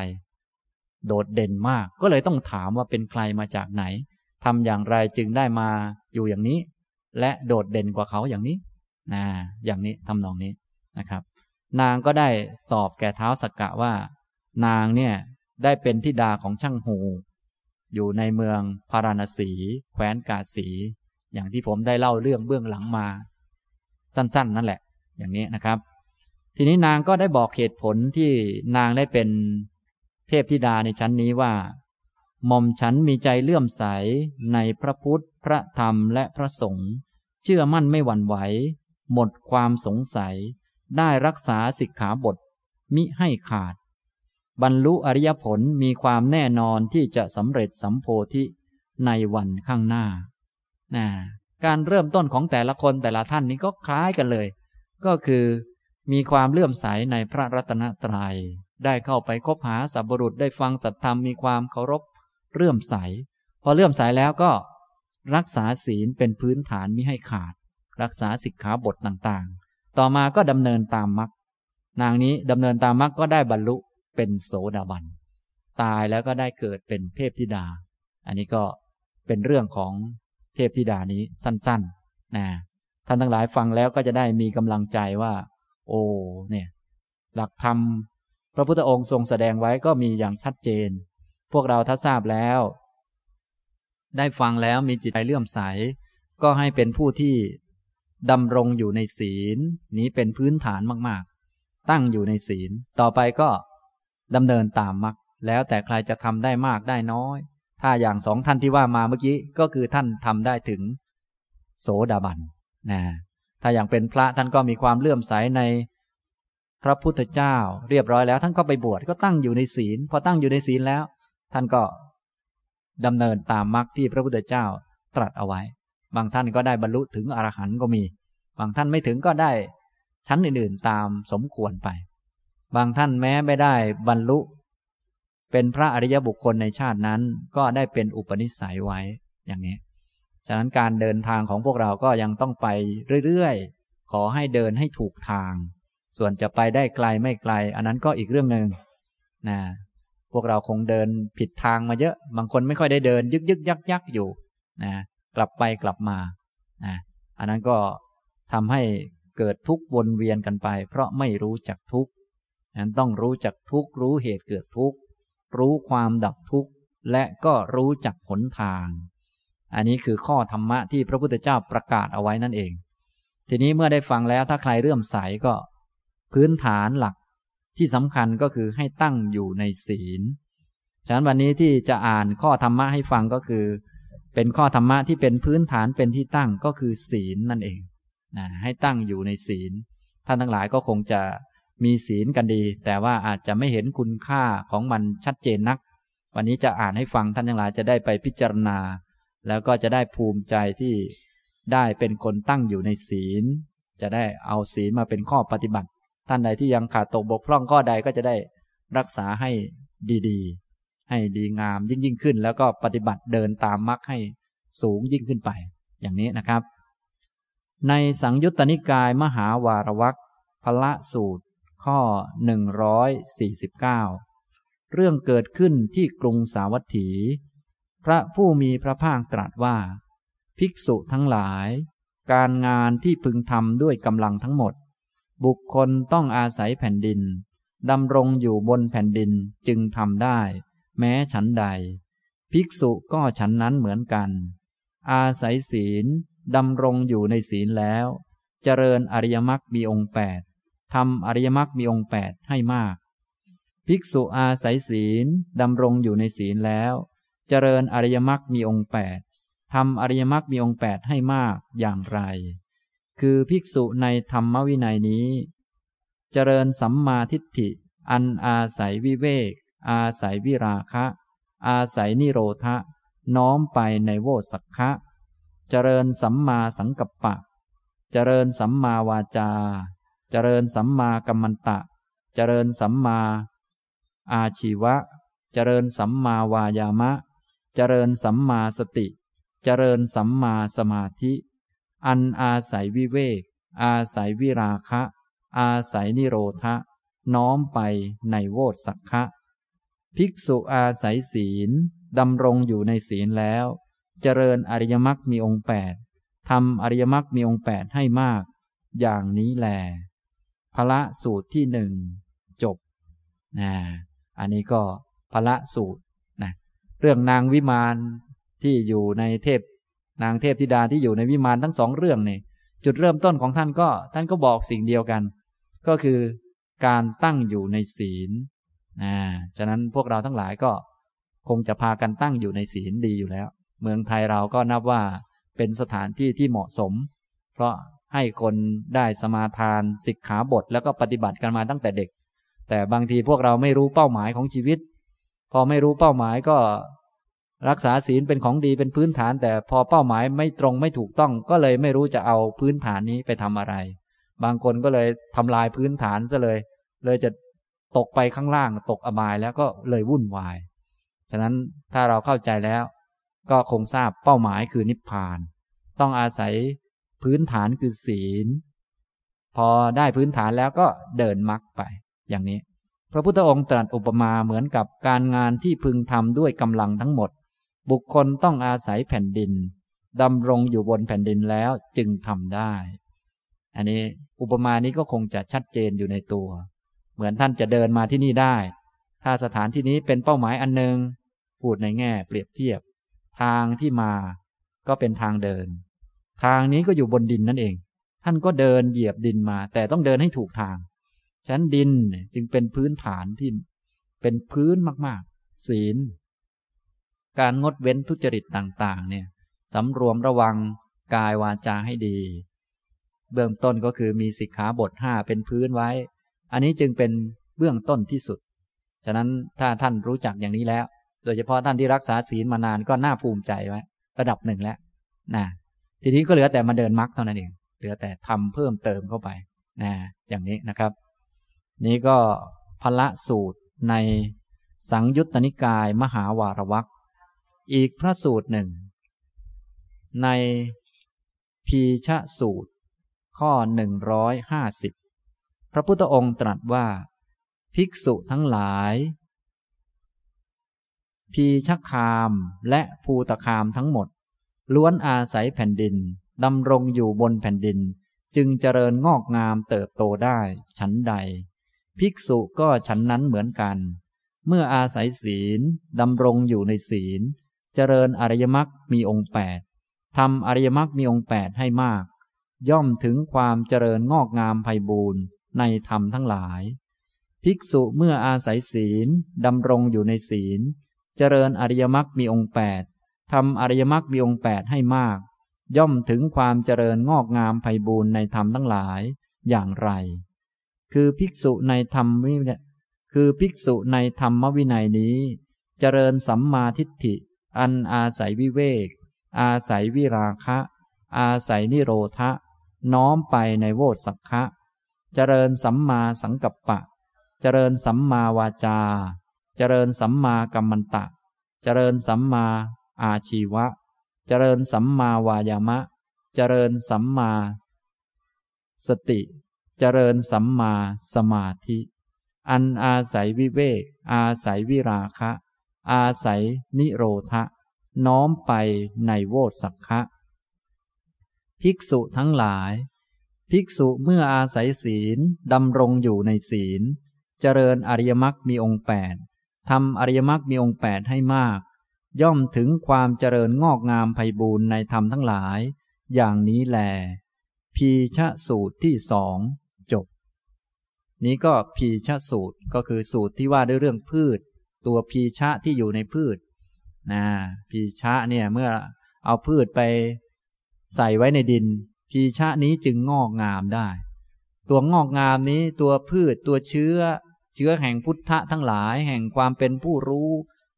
โดดเด่นมาก ก็เลยต้องถามว่าเป็นใครมาจากไหนทำอย่างไรจึงได้มาอยู่อย่างนี้ และโดดเด่นกว่าเขาอย่างนี้นะอย่างนี้ทำนองนี้นะครับ นางก็ได้ตอบแก่เท้าสักกะว่า นางเนี่ยได้เป็นทิดาของช่างหู อยู่ในเมืองพาราณสี แคว้นกาสี อย่างที่ผมได้เล่าเรื่องเบื้องหลังมา สั้น ๆ นั่นแหละ อย่างนี้นะครับ ทีนี้นางก็ได้บอกเหตุผลที่นางได้เป็น เทพธิดาในชั้นนี้ว่าหม่อมฉันมีใจเลื่อมใสในพระพุทธ พระธรรมและพระสงฆ์เชื่อมั่นไม่หวั่นไหว หมดความสงสัย ได้รักษาสิกขาบท มิให้ขาด บรรลุอริยผลมีความแน่นอนที่จะสำเร็จสัมโพธิในวันข้างหน้านะการเริ่มต้นของแต่ละคนแต่ละท่านนี้ก็คล้ายกันเลย ก็คือมีความเลื่อมใสในพระรัตนตรยัย ได้เข้าไปคบหาสัพบุรุษได้ฟังสัตธรรมมีความเคารพเลื่อมใส พอเลื่อมใสแล้วก็รักษาศีลเป็นพื้นฐานมิให้ขาด รักษาสิกขาบทต่างๆ ต่อมาก็ดำเนินตามมรรคนางนี้ดำเนินตามมรรคก็ได้บรรลุเป็นโสดาบัน ตายแล้วก็ได้เกิดเป็นเทพธิดา อันนี้ก็เป็นเรื่องของเทพธิดานี้สั้นๆนะท่านทั้งหลายฟังแล้วก็จะได้มีกำลังใจว่า โอ้เนี่ยหลักธรรม พระพุทธองค์ทรงแสดงไว้ก็มีอย่างชัดเจน พวกเราถ้าทราบแล้ว ได้ฟังแล้วมีจิตใจเลื่อมใส ก็ให้เป็นผู้ที่ดำรงอยู่ในศีล นี้เป็นพื้นฐานมากๆ ตั้งอยู่ในศีล ต่อไปก็ดำเนินตามมรรคแล้วแต่ใครจะทำได้มากได้น้อย ถ้าอย่างสองท่านที่ว่ามาเมื่อกี้ก็คือท่านทำได้ถึง โสดาบันนะถ้าอย่างเป็นพระท่านก็มีความเลื่อมใสใน พระพุทธเจ้า เรียบร้อยแล้ว ท่านก็ไปบวชก็ตั้งอยู่ในศีล พอตั้งอยู่ในศีลแล้ว ท่านก็ดำเนินตามมรรคที่พระพุทธเจ้าตรัสเอาไว้ บางท่านก็ได้บรรลุถึงอรหันต์ก็มี บางท่านไม่ถึงก็ได้ชั้นอื่นๆ ตามสมควรไป บางท่านแม้ไม่ได้บรรลุ เป็นพระอริยบุคคลในชาตินั้น ก็ได้เป็นอุปนิสัยไว้อย่างนี้ ฉะนั้นการเดินทางของพวกเราก็ยังต้องไปเรื่อยๆ ขอให้เดินให้ถูกทาง ส่วนจะไปได้ไกลไม่ไกล อันนั้นก็อีกเรื่องหนึ่งนะพวกเราคงเดินผิดทางมาเยอะ บางคนไม่ค่อยได้เดิน ยึกยึกยักยักอยู่นะกลับไปกลับมานะอันนั้นก็ทำให้เกิดทุกข์วนเวียนกันไป เพราะไม่รู้จักทุกข์นั้นต้องรู้จักทุกข์รู้เหตุเกิดทุกข์รู้ความดับทุกข์และก็รู้จักหนทาง อันนี้คือข้อธรรมะที่พระพุทธเจ้าประกาศเอาไว้นั่นเอง ทีนี้เมื่อได้ฟังแล้วถ้าใครเรื่มใสก็ พื้นฐานหลักที่สำคัญก็คือให้ตั้งอยู่ในศีล ฉะนั้นวันนี้ที่จะอ่านข้อธรรมะให้ฟังก็คือ เป็นข้อธรรมะที่เป็นพื้นฐานเป็นที่ตั้งก็คือศีลนั่นเองนะให้ตั้งอยู่ในศีล ท่านทั้งหลายก็คงจะมีศีลกันดี แต่ว่าอาจจะไม่เห็นคุณค่าของมันชัดเจนนัก วันนี้จะอ่านให้ฟังท่านทั้งหลายจะได้ไปพิจารณา แล้วก็จะได้ภูมิใจที่ได้เป็นคนตั้งอยู่ในศีล จะได้เอาศีลมาเป็นข้อปฏิบัติ ท่านใดที่ยังขาดตกบกพร่องข้อใดก็จะได้รักษาให้ดีๆ ให้ดีงามยิ่งยิ่งขึ้น แล้วก็ปฏิบัติเดินตามมรรคให้สูงยิ่งขึ้นไป อย่างนี้นะครับ ในสังยุตตนิกายมหาวารวักพละสูตร ข้อ 149 เรื่องเกิดขึ้นที่กรุงสาวัตถี พระผู้มีพระภาคตรัสว่า ภิกษุทั้งหลาย การงานที่พึงทำด้วยกำลังทั้งหมด บุคคลต้องอาศัยแผ่นดินดำรงอยู่บนแผ่นดินจึงทำได้ แม้ฉันใด ภิกษุก็ฉันนั้นเหมือนกัน อาศัยศีลดำรงอยู่ในศีลแล้ว เจริญอริยมรรคมีองค์แปดทำอริยมรรคมีองค์แปดให้มาก ภิกษุอาศัยศีลดำรงอยู่ในศีลแล้ว เจริญอริยมรรคมีองค์แปดทำอริยมรรคมีองค์แปดให้มากอย่างไร คือภิกษุในธรรมวินัยนี้ เจริญสัมมาทิฏฐิ อันอาศัยวิเวก อาศัยวิราคะ อาศัยนิโรธะ น้อมไปในโวสักคะเจริญสัมมาสังกัปปะ เจริญสัมมาวาจา เจริญสัมมากัมมันตะ เจริญสัมมา อาชีวะ เจริญสัมมาวายามะ เจริญสัมมาสติ เจริญสัมมาสมาธิ อันอาศัยวิเวก อาศัยวิราคะ อาศัยนิโรธะ น้อมไปในโวตสักคะ ภิกษุอาศัยศีล ดำรงอยู่ในศีลแล้ว เจริญอริยมรรคมีองค์แปดทำอริยมรรคมีองค์แปดให้มาก อย่างนี้แลพระสูตรที่หนึ่งจบนะอันนี้ก็พระสูตรนะเรื่องนางวิมานที่อยู่ในเทพ นางเทพธิดาที่อยู่ในวิมานทั้งสองเรื่องนี่จุดเริ่มต้นของท่านก็ท่านก็บอกสิ่งเดียวกัน ก็คือการตั้งอยู่ในศีลนะฉะนั้นพวกเราทั้งหลายก็คงจะพากันตั้งอยู่ในศีลดีอยู่แล้ว เมืองไทยเราก็นับว่าเป็นสถานที่ที่เหมาะสม เพราะให้คนได้สมาทานศิกขาบทแล้วก็ปฏิบัติกันมาตั้งแต่เด็ก แต่บางทีพวกเราไม่รู้เป้าหมายของชีวิต พอไม่รู้เป้าหมายก็ รักษาศีลเป็นของดีเป็นพื้นฐาน แต่พอเป้าหมายไม่ตรงไม่ถูกต้องก็เลยไม่รู้จะเอาพื้นฐานนี้ไปทำอะไร บางคนก็เลยทำลายพื้นฐานซะเลย เลยจะตกไปข้างล่างตกอบายแล้วก็เลยวุ่นวาย ฉะนั้นถ้าเราเข้าใจแล้ว ก็คงทราบเป้าหมายคือนิพพาน ต้องอาศัยพื้นฐานคือศีล พอได้พื้นฐานแล้วก็เดินมรรคไป อย่างนี้ พระพุทธองค์ตรัสอุปมาเหมือนกับการงานที่พึงทำด้วยกำลังทั้งหมด บุคคลต้องอาศัยแผ่นดินดำรงอยู่บนแผ่นดินแล้วจึงทำได้ อันนี้อุปมานี้ก็คงจะชัดเจนอยู่ในตัว เหมือนท่านจะเดินมาที่นี่ได้ ถ้าสถานที่นี้เป็นเป้าหมายอันหนึ่งพูดในแง่เปรียบเทียบ ทางที่มาก็เป็นทางเดิน ทางนี้ก็อยู่บนดินนั่นเอง ท่านก็เดินเหยียบดินมา แต่ต้องเดินให้ถูกทาง ชั้นดินจึงเป็นพื้นฐานที่เป็นพื้นมาก ๆ ศีล การงดเว้นทุจริตต่างๆ เนี่ยสำรวมระวังกายวาจาให้ดี เบื้องต้นก็คือมีสิกขาบทห้าเป็นพื้นไว้ อันนี้จึงเป็นเบื้องต้นที่สุด ฉะนั้นถ้าท่านรู้จักอย่างนี้แล้ว โดยเฉพาะท่านที่รักษาศีลมานานก็น่าภูมิใจไว้ระดับหนึ่งแล้วนะทีนี้ก็เหลือแต่มาเดินมรรคเท่านั้นเอง เหลือแต่ทำเพิ่มเติมเข้าไปนะอย่างนี้นะครับ นี้ก็พละสูตรในสังยุตตนิกายมหาวารวัก อีกพระสูตรหนึ่ง ในพีชะสูตร ข้อหนึ่งร้อยห้าสิบพระพุทธองค์ตรัสว่า ภิกษุทั้งหลาย พีชะคามและภูตคามทั้งหมด ล้วนอาศัยแผ่นดินดำรงอยู่บนแผ่นดิน จึงเจริญงอกงามเติบโตได้ฉันใด ภิกษุก็ฉันนั้นเหมือนกัน เมื่ออาศัยศีลดำรงอยู่ในศีล เจริญอริยมรรคมีองค์แปดทำอริยมรรคมีองค์แปดให้มาก ย่อมถึงความเจริญงอกงามไพบูรณ์ในธรรมทั้งหลาย ภิกษุเมื่ออาศัยศีลดำรงอยู่ในศีล เจริญอริยมรรคมีองค์แปดทำอริยมรรคมีองค์แปดให้มาก ย่อมถึงความเจริญงอกงามไพบูรณ์ในธรรมทั้งหลายอย่างไร คือภิกษุในธรรมวิคือภิกษุในธรรมวินัยนี้ เจริญสัมมาทิฏฐิ อันอาศัยวิเวก อาศัยวิราคะ อาศัยนิโรธะ น้อมไปในโวสักคะเจริญสัมมาสังกัปปะ เจริญสัมมาวาจา เจริญสัมมากัมมันตะ เจริญสัมมาอาชีวะ เจริญสัมมาวายามะ เจริญสัมมา สติ เจริญสัมมาสมาธิ อันอาศัยวิเวก อาศัยวิราคะ อาศัยนิโรธะ น้อมไปในโวสักะภิกษุทั้งหลาย ภิกษุเมื่ออาศัยศีล ดำรงอยู่ในศีล เจริญอริยมรรคมีองค์แปดทำอริยมรรคมีองค์แปดให้มาก ย่อมถึงความเจริญงอกงามไพบูรณ์ในธรรมทั้งหลาย อย่างนี้แล พีชะสูตรที่สองจบนี้ก็พีชะสูตรก็คือสูตรที่ว่าด้วยเรื่องพืช ตัวพีชะที่อยู่ในพืชนะพีชะเนี่ยเมื่อเอาพืชไปใส่ไว้ในดิน พีชะนี้จึงงอกงามได้ ตัวงอกงามนี้ตัวพืชตัวเชื้อ เชื้อแห่งพุทธะทั้งหลายแห่งความเป็นผู้รู้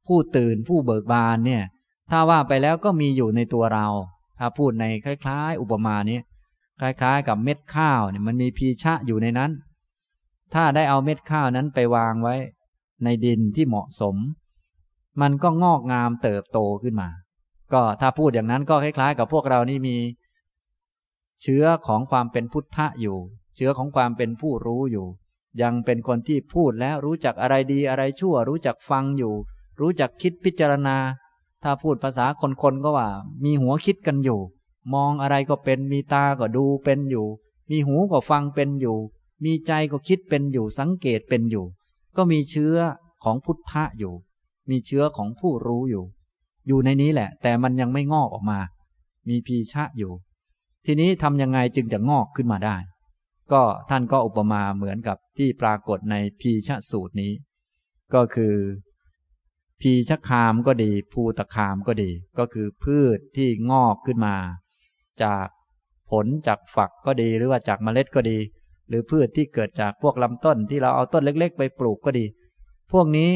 ผู้ตื่นผู้เบิกบานเนี่ย ถ้าว่าไปแล้วก็มีอยู่ในตัวเรา ถ้าพูดในคล้าย ๆ อุปมานี้คล้าย ๆ กับเม็ดข้าวเนี่ยมันมีพีชะอยู่ในนั้น ถ้าได้เอาเม็ดข้าวนั้นไปวางไว้ ในดินที่เหมาะสม มันก็งอกงามเติบโตขึ้นมา ก็ถ้าพูดอย่างนั้นก็คล้ายๆ กับพวกเรานี่มี เชื้อของความเป็นพุทธะอยู่ เชื้อของความเป็นผู้รู้อยู่ ยังเป็นคนที่พูดแล้วรู้จักอะไรดีอะไรชั่ว รู้จักฟังอยู่ รู้จักคิดพิจารณา ถ้าพูดภาษาคนๆก็ว่า มีหัวคิดกันอยู่ มองอะไรก็เป็นมีตาก็ดูเป็นอยู่ มีหูก็ฟังเป็นอยู่ มีใจก็คิดเป็นอยู่สังเกตเป็นอยู่ ก็มีเชื้อของพุทธะอยู่ มีเชื้อของผู้รู้อยู่ อยู่ในนี้แหละ แต่มันยังไม่งอกออกมา มีพีชะอยู่ ทีนี้ทำยังไงจึงจะงอกขึ้นมาได้ ก็ท่านก็อุปมาเหมือนกับที่ปรากฏในพีชะสูตรนี้ ก็คือ พีชะคามก็ดี ภูตะคามก็ดี ก็คือพืชที่งอกขึ้นมา จากผลจากฝักก็ดีหรือว่าจากเมล็ดก็ดี รือพืชที่เกิดจากพวกลำต้นที่เราเอาต้นเล็ก ๆ ไปปลูกก็ดี พวกนี้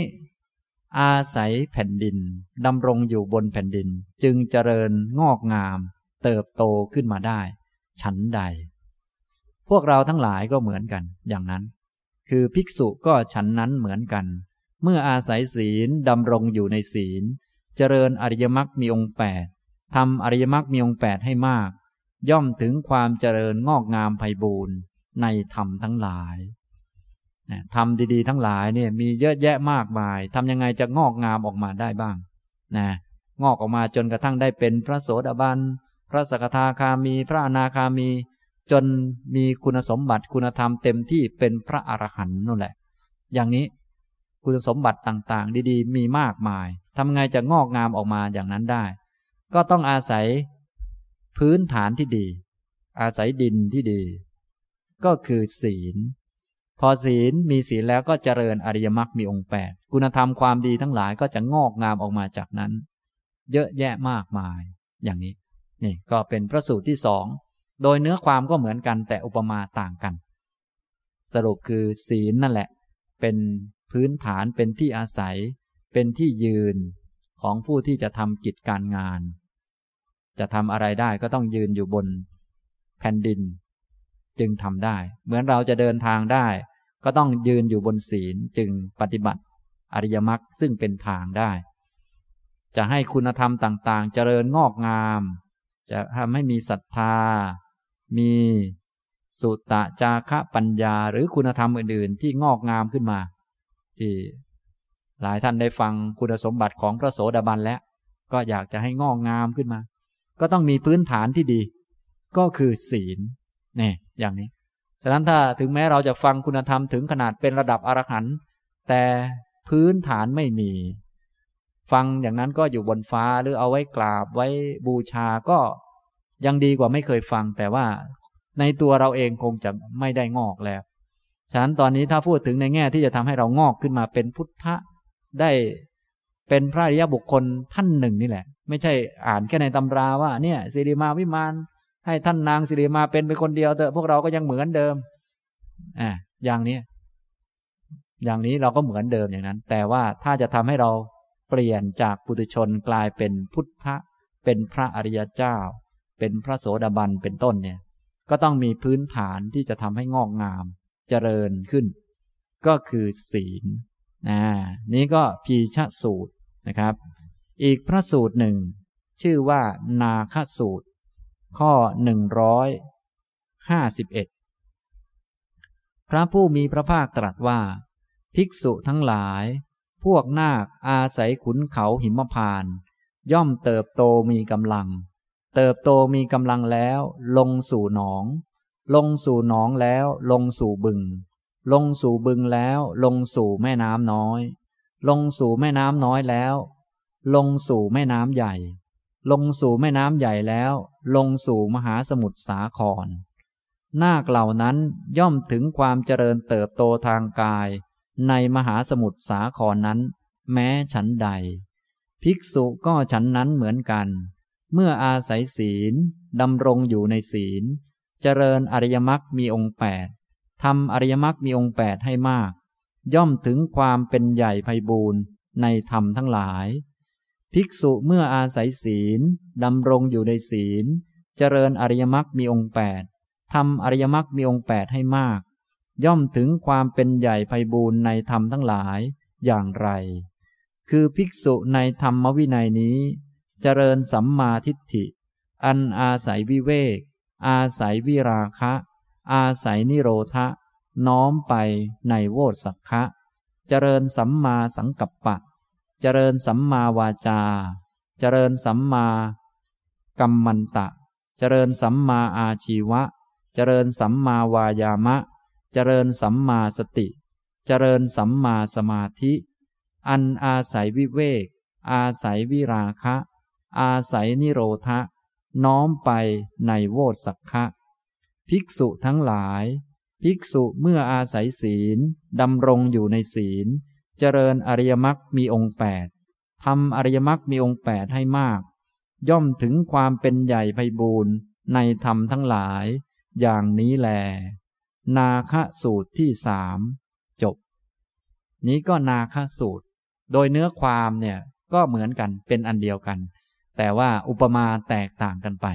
อาศัยแผ่นดินดำรงอยู่บนแผ่นดิน จึงเจริญงอกงาม เติบโตขึ้นมาได้ ฉันใด พวกเราทั้งหลายก็เหมือนกัน อย่างนั้น คือภิกษุก็ฉันนั้นเหมือนกัน เมื่ออาศัยศีลดำรงอยู่ในศีล เจริญอริยมรรคมีองค์แปดทำอริยมรรคมีองค์แปดให้มาก ย่อมถึงความเจริญงอกงามไพบูรณ์ ในธรรมทั้งหลายนะทำดีๆ ทั้งหลายเนี่ยมีเยอะแยะมากมายทำยังไงจะงอกงามออกมาได้บ้างนะงอกออกมาจนกระทั่งได้เป็นพระโสดาบันพระสกทาคามี พระอนาคามี จนมีคุณสมบัติคุณธรรมเต็มที่เป็นพระอรหันต์นั่นแหละ อย่างนี้คุณสมบัติต่างๆ ดีๆ มีมากมายทำไงจะงอกงามออกมาอย่างนั้นได้ ก็ต้องอาศัยพื้นฐานที่ดี อาศัยดินที่ดี ก็คือศีล พอศีลมีศีลแล้วก็เจริญอริยมรรคมีองค์แปดคุณธรรมความดีทั้งหลายก็จะงอกงามออกมาจากนั้น เยอะแยะมากมาย อย่างนี้ นี่ก็เป็นพระสูตรที่สองโดยเนื้อความก็เหมือนกันแต่อุปมาต่างกัน สรุปคือศีลนั่นแหละ เป็นพื้นฐานเป็นที่อาศัย เป็นที่ยืนของผู้ที่จะทำกิจการงาน จะทำอะไรได้ก็ต้องยืนอยู่บน แผ่นดิน จึงทำได้ เหมือนเราจะเดินทางได้ ก็ต้องยืนอยู่บนศีลจึงปฏิบัติ อริยมรรคซึ่งเป็นทางได้ จะให้คุณธรรมต่างๆ เจริญงอกงาม จะทำให้มีศรัทธา มีสุตตะจาคะปัญญา หรือคุณธรรมอื่นๆ ที่งอกงามขึ้นมา ที่หลายท่านได้ฟังคุณสมบัติของพระโสดาบันแล้ว ก็อยากจะให้งอกงามขึ้นมา ก็ต้องมีพื้นฐานที่ดี ก็คือศีล นี่อย่างนี้ ฉะนั้นถ้าถึงแม้เราจะฟังคุณธรรมถึงขนาดเป็นระดับอรหันต์แต่พื้นฐานไม่มี ฟังอย่างนั้นก็อยู่บนฟ้าหรือเอาไว้กราบไว้บูชาก็ยังดีกว่าไม่เคยฟัง แต่ว่าในตัวเราเองคงจะไม่ได้งอกแล้ว ฉะนั้นตอนนี้ถ้าพูดถึงในแง่ที่จะทำให้เรางอกขึ้นมาเป็นพุทธะได้เป็นพระอริยบุคคลท่านหนึ่งนี่แหละ ไม่ใช่อ่านแค่ในตำราว่าเนี่ยสิริมาวิมาน ให้ท่านนางสิริมาเป็นไปคนเดียวเถอะพวกเราก็ยังเหมือนเดิมอ่าอย่างนี้ อย่างนี้เราก็เหมือนเดิมอย่างนั้น แต่ว่าถ้าจะทำให้เราเปลี่ยนจากปุถุชนกลายเป็นพุทธะเป็นพระอริยเจ้า เป็นพระโสดาบันเป็นต้นเนี่ย ก็ต้องมีพื้นฐานที่จะทำให้งอกงามเจริญขึ้น ก็คือศีลนะนี้ก็พีชสูตรนะครับ อีกพระสูตรหนึ่ง ชื่อว่านาคสูตร ข้อหนึ่งร้อยห้าสิบเอ็ดพระผู้มีพระภาคตรัสว่า ภิกษุทั้งหลาย พวกนาคอาศัยขุนเขาหิมพาน ย่อมเติบโตมีกำลัง เติบโตมีกำลังแล้วลงสู่หนอง ลงสู่หนองแล้วลงสู่บึง ลงสู่บึงแล้วลงสู่แม่น้ำน้อย ลงสู่แม่น้ำน้อยแล้ว ลงสู่แม่น้ำใหญ่ ลงสู่แม่น้ำใหญ่แล้ว ลงสู่มหาสมุทรสาคร นาคเหล่านั้นย่อมถึงความเจริญเติบโตทางกาย ในมหาสมุทรสาครนั้น แม้ฉันใด ภิกษุก็ฉันนั้นเหมือนกัน เมื่ออาศัยศีลดำรงอยู่ในศีล เจริญอริยมรรคมีองค์แปดทำอริยมรรคมีองค์แปดให้มาก ย่อมถึงความเป็นใหญ่ไพบูรณ์ในธรรมทั้งหลาย ภิกษุเมื่ออาศัยศีลดำรงอยู่ในศีล เจริญอริยมรรคมีองค์แปดทำอริยมรรคมีองค์แปดให้มาก ย่อมถึงความเป็นใหญ่ไพบูรณ์ในธรรมทั้งหลายอย่างไร คือภิกษุในธรรมวินัยนี้ เจริญสัมมาทิฏฐิ อันอาศัยวิเวก อาศัยวิราคะ อาศัยนิโรธะ น้อมไปในโวสักคะ เจริญสัมมาสังกัปปะ เจริญสัมมาวาจา เจริญสัมมา กัมมันตะ เจริญสัมมาอาชีวะ เจริญสัมมาวายามะ เจริญสัมมาสติ เจริญสัมมาสมาธิ อันอาศัยวิเวก อาศัยวิราคะ อาศัยนิโรธะ น้อมไปในโวสักคะภิกษุทั้งหลาย ภิกษุเมื่ออาศัยศีล ดำรงอยู่ในศีล เจริญอริยมรรคมีองค์แปดทำอริยมรรคมีองค์แปดให้มาก ย่อมถึงความเป็นใหญ่ไพบูรณ์ในธรรมทั้งหลาย อย่างนี้แล นาคสูตรที่สามจบ นี้ก็นาคสูตร โดยเนื้อความเนี่ยก็เหมือนกันเป็นอันเดียวกัน แต่ว่าอุปมาแตกต่างกันไป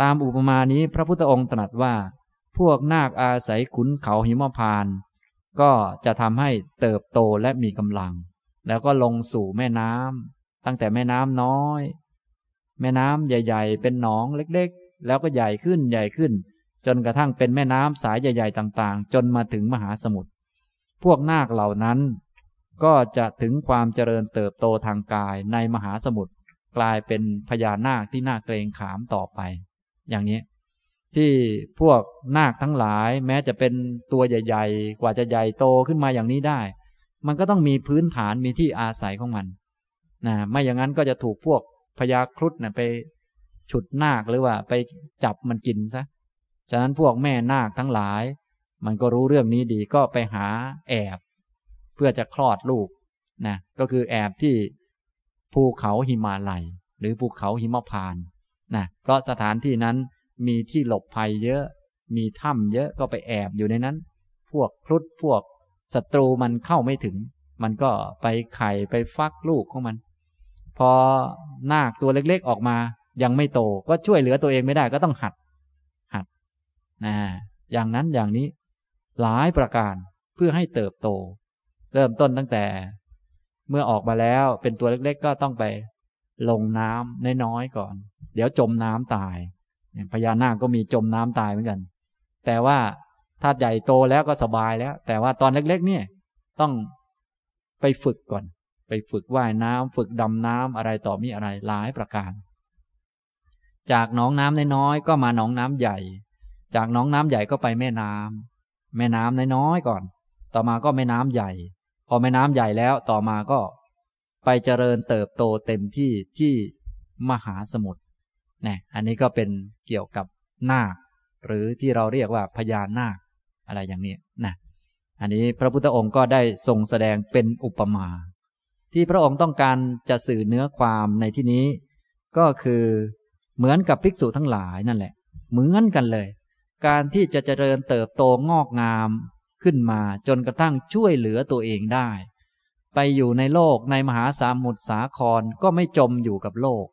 ตามอุปมานี้พระพุทธองค์ตรัสว่า พวกนาคอาศัยขุนเขาหิมพาน ก็จะทำให้เติบโตและมีกำลัง แล้วก็ลงสู่แม่น้ำตั้งแต่แม่น้ำน้อย แม่น้ำใหญ่ ๆ เป็นหนองเล็กๆ แล้วก็ใหญ่ขึ้นใหญ่ขึ้น จนกระทั่งเป็นแม่น้ำสายใหญ่ ๆ ต่างๆ จนมาถึงมหาสมุทรพวกนาคเหล่านั้น ก็จะถึงความเจริญเติบโตทางกายในมหาสมุทรกลายเป็นพญานาคที่น่าเกรงขามต่อไป อย่างนี้ ที่พวกนาคทั้งหลาย แม้จะเป็นตัวใหญ่ ๆ กว่าจะใหญ่โตขึ้นมาอย่างนี้ได้ มันก็ต้องมีพื้นฐานมีที่อาศัยของมันนะไม่อย่างนั้นก็จะถูกพวกพญาครุฑนะไปฉุดนาคหรือว่า ไปจับมันกินซะฉะนั้นพวกแม่นาคทั้งหลาย มันก็รู้เรื่องนี้ดีก็ไปหาแอบ เพื่อจะคลอดลูกนะก็คือแอบที่ภูเขาหิมาลัย หรือภูเขาหิมพานนะเพราะสถานที่นั้น มีที่หลบภัยเยอะ มีถ้ำเยอะก็ไปแอบอยู่ในนั้น พวกครุฑพวกศัตรูมันเข้าไม่ถึง มันก็ไปไข่ไปฟักลูกของมัน พอนาคตัวเล็กๆออกมา ยังไม่โตก็ช่วยเหลือตัวเองไม่ได้ก็ต้องหัด หัดนะอย่างนั้นอย่างนี้หลายประการเพื่อให้เติบโต เริ่มต้นตั้งแต่ เมื่อออกมาแล้วเป็นตัวเล็กๆ ก็ต้องไปลงน้ำน้อยๆก่อน เดี๋ยวจมน้ำตาย พญานาคก็มีจมน้ำตายเหมือนกัน แต่ว่าถ้าใหญ่โตแล้วก็สบายแล้ว แต่ว่าตอนเล็ก ๆ เนี่ย ต้องไปฝึกก่อน ไปฝึกว่ายน้ำฝึกดำน้ำอะไรต่อมีอะไรหลายประการ จากหนองน้ำน้อยๆก็มาหนองน้ำใหญ่ จากหนองน้ำใหญ่ก็ไปแม่น้ำแม่น้ำน้อยๆก่อน ต่อมาก็แม่น้ำใหญ่ พอแม่น้ำใหญ่แล้วต่อมาก็ไปเจริญเติบโตเต็มที่ที่มหาสมุทร นี่อันนี้ก็เป็นเกี่ยวกับนาคหรือที่เราเรียกว่าพญานาคอะไรอย่างนี้นะอันนี้พระพุทธองค์ก็ได้ทรงแสดงเป็นอุปมา ที่พระองค์ต้องการจะสื่อเนื้อความในที่นี้ ก็คือเหมือนกับภิกษุทั้งหลายนั่นแหละ เหมือนกันเลย การที่จะเจริญเติบโตงอกงามขึ้นมาจนกระทั่งช่วยเหลือตัวเองได้ ไปอยู่ในโลกในมหาสามุทรสาครก็ไม่จมอยู่กับโลก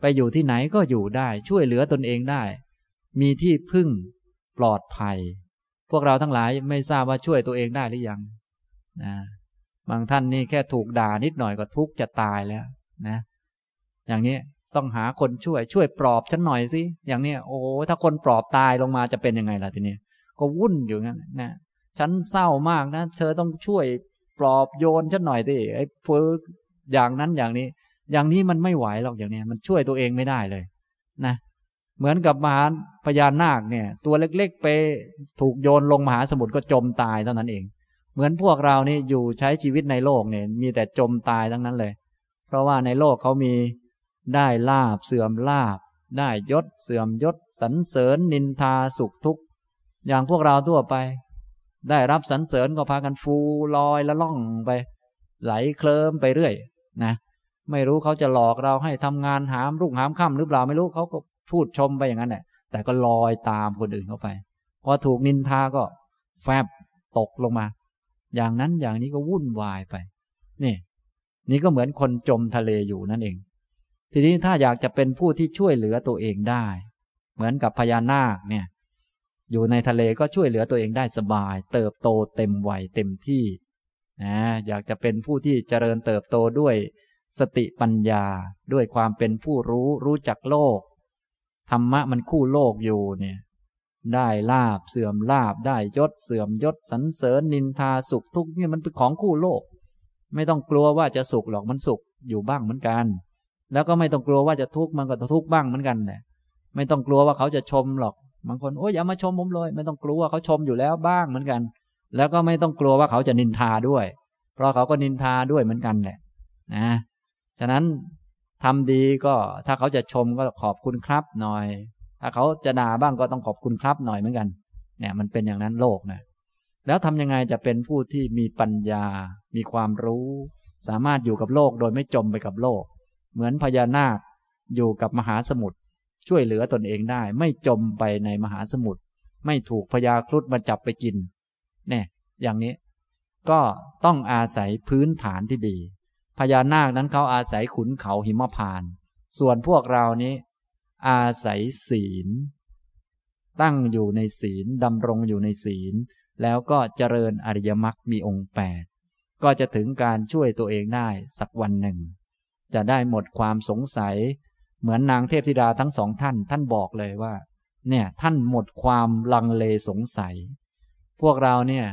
ไปอยู่ที่ไหนก็อยู่ได้ช่วยเหลือตนเองได้ มีที่พึ่งปลอดภัย พวกเราทั้งหลายไม่ทราบว่าช่วยตัวเองได้หรือยังนะบางท่านนี่แค่ถูกด่านิดหน่อยก็ทุกข์จะตายแล้วนะ อย่างนี้ต้องหาคนช่วยช่วยปลอบฉันหน่อยสิอย่างนี้โอ้ถ้าคนปลอบตายลงมาจะเป็นยังไงล่ะทีนี้ก็วุ่นอยู่งั้นนะฉันเศร้ามากนะ เธอต้องช่วยปลอบโยนฉันหน่อยสิไอ้เพื่ออย่างนั้นอย่างนี้ อย่างนี้มันไม่ไหวหรอกอย่างนี้มันช่วยตัวเองไม่ได้เลย นะ เหมือนกับมหาพญานาคเนี่ย ตัวเล็กๆไปถูกโยนลงมหาสมุทรก็จมตายเท่านั้นเอง เหมือนพวกเรานี่อยู่ใช้ชีวิตในโลกเนี่ย มีแต่จมตายทั้งนั้นเลย เพราะว่าในโลกเขามีได้ลาบเสื่อมลาบ ได้ยศเสื่อมยศสรรเสริญนินทาสุขทุกข์อย่างพวกเราทั่วไป ได้รับสรรเสริญก็พากันฟูลอยละล่องไป ไหลเคลิ้มไปเรื่อย นะ ไม่รู้เขาจะหลอกเราให้ทำงานหามรุ่งหามค่ำหรือเปล่าไม่รู้เขาก็พูดชมไปอย่างนั้นแหละแต่ก็ลอยตามคนอื่นเข้าไปพอถูกนินทาก็แฟบตกลงมา อย่างนั้นอย่างนี้ก็วุ่นวายไป นี่ นี่ก็เหมือนคนจมทะเลอยู่นั่นเอง ทีนี้ถ้าอยากจะเป็นผู้ที่ช่วยเหลือตัวเองได้ เหมือนกับพญานาคเนี่ย อยู่ในทะเลก็ช่วยเหลือตัวเองได้สบาย เติบโตเต็มวัยเต็มที่นะอยากจะเป็นผู้ที่เจริญเติบโตด้วย สติปัญญาด้วยความเป็นผู้รู้รู้จักโลก ธรรมะมันคู่โลกอยู่เนี่ยได้ลาบเสื่อมลาบได้ยศเสื่อมยศสันเสริญนินทาสุขทุกข์เนี่ยมันเป็นของคู่โลก ไม่ต้องกลัวว่าจะสุขหรอกมันสุขอยู่บ้างเหมือนกัน แล้วก็ไม่ต้องกลัวว่าจะทุกข์มันก็ทุกข์บ้างเหมือนกันแหละไม่ต้องกลัวว่าเขาจะชมหรอกบางคนโอ้ยอย่ามาชมผมเลย ไม่ต้องกลัวว่าเขาชมอยู่แล้วบ้างเหมือนกัน แล้วก็ไม่ต้องกลัวว่าเขาจะนินทาด้วย เพราะเขาก็นินทาด้วยเหมือนกันแหละนะ ฉะนั้นทำดีก็ถ้าเขาจะชมก็ขอบคุณครับหน่อย ถ้าเขาจะด่าบ้างก็ต้องขอบคุณครับหน่อยเหมือนกัน เนี่ยมันเป็นอย่างนั้นโลกนะแล้วทำยังไงจะเป็นผู้ที่มีปัญญา มีความรู้ สามารถอยู่กับโลกโดยไม่จมไปกับโลก เหมือนพญานาคอยู่กับมหาสมุทรช่วยเหลือตนเองได้ ไม่จมไปในมหาสมุทรไม่ถูกพญาครุฑมาจับไปกิน เนี่ย อย่างนี้ ก็ต้องอาศัยพื้นฐานที่ดี พญานาคนั้นเขาอาศัยขุนเขาหิมพาน ส่วนพวกเรานี้ อาศัยศีล ตั้งอยู่ในศีลดำรงอยู่ในศีล แล้วก็เจริญอริยมรรคมีองค์แปดก็จะถึงการช่วยตัวเองได้สักวันหนึ่ง จะได้หมดความสงสัย เหมือนนางเทพธิดาทั้งสองท่าน ท่านบอกเลยว่า เนี่ยท่านหมดความลังเลสงสัย พวกเราเนี่ย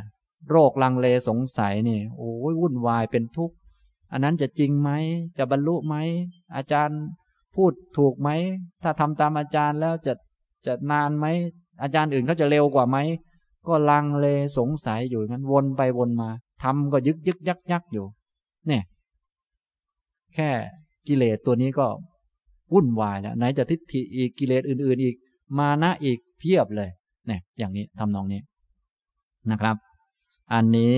โรคลังเลสงสัยเนี่ยโอ้ยวุ่นวายเป็นทุกข์ อันนั้นจะจริงไหม จะบรรลุไหม อาจารย์พูดถูกไหม ถ้าทำตามอาจารย์แล้วจะจะนานไหม อาจารย์อื่นเขาจะเร็วกว่าไหม ก็ลังเลสงสัยอยู่งั้นวนไปวนมาทำก็ยึกยึกยักยักอยู่ เนี่ย แค่กิเลสตัวนี้ก็วุ่นวายแล้วไหนจะทิฏฐิอีกกิเลสอื่น ๆ อีก มานะอีกเพียบเลย เนี่ย อย่างนี้ทำนองนี้นะครับ อันนี้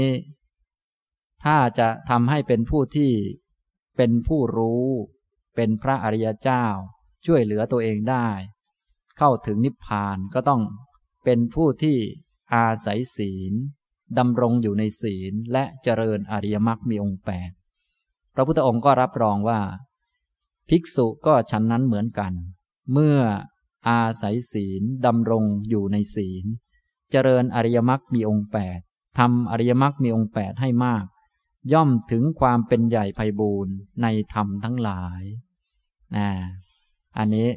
ถ้าจะทำให้เป็นผู้ที่เป็นผู้รู้ เป็นพระอริยเจ้า ช่วยเหลือตัวเองได้ เข้าถึงนิพพานก็ต้องเป็นผู้ที่อาศัยศีลดำรงอยู่ในศีลและเจริญอริยมรรคมีองค์แปดพระพุทธองค์ก็รับรองว่า ภิกษุก็ฉันนั้นเหมือนกัน เมื่ออาศัยศีลดำรงอยู่ในศีล เจริญอริยมรรคมีองค์แปดทำอริยมรรคมีองค์แปดให้มาก ย่อมถึงความเป็นใหญ่ไพบูรณ์ในธรรมทั้งหลายนะอันนี้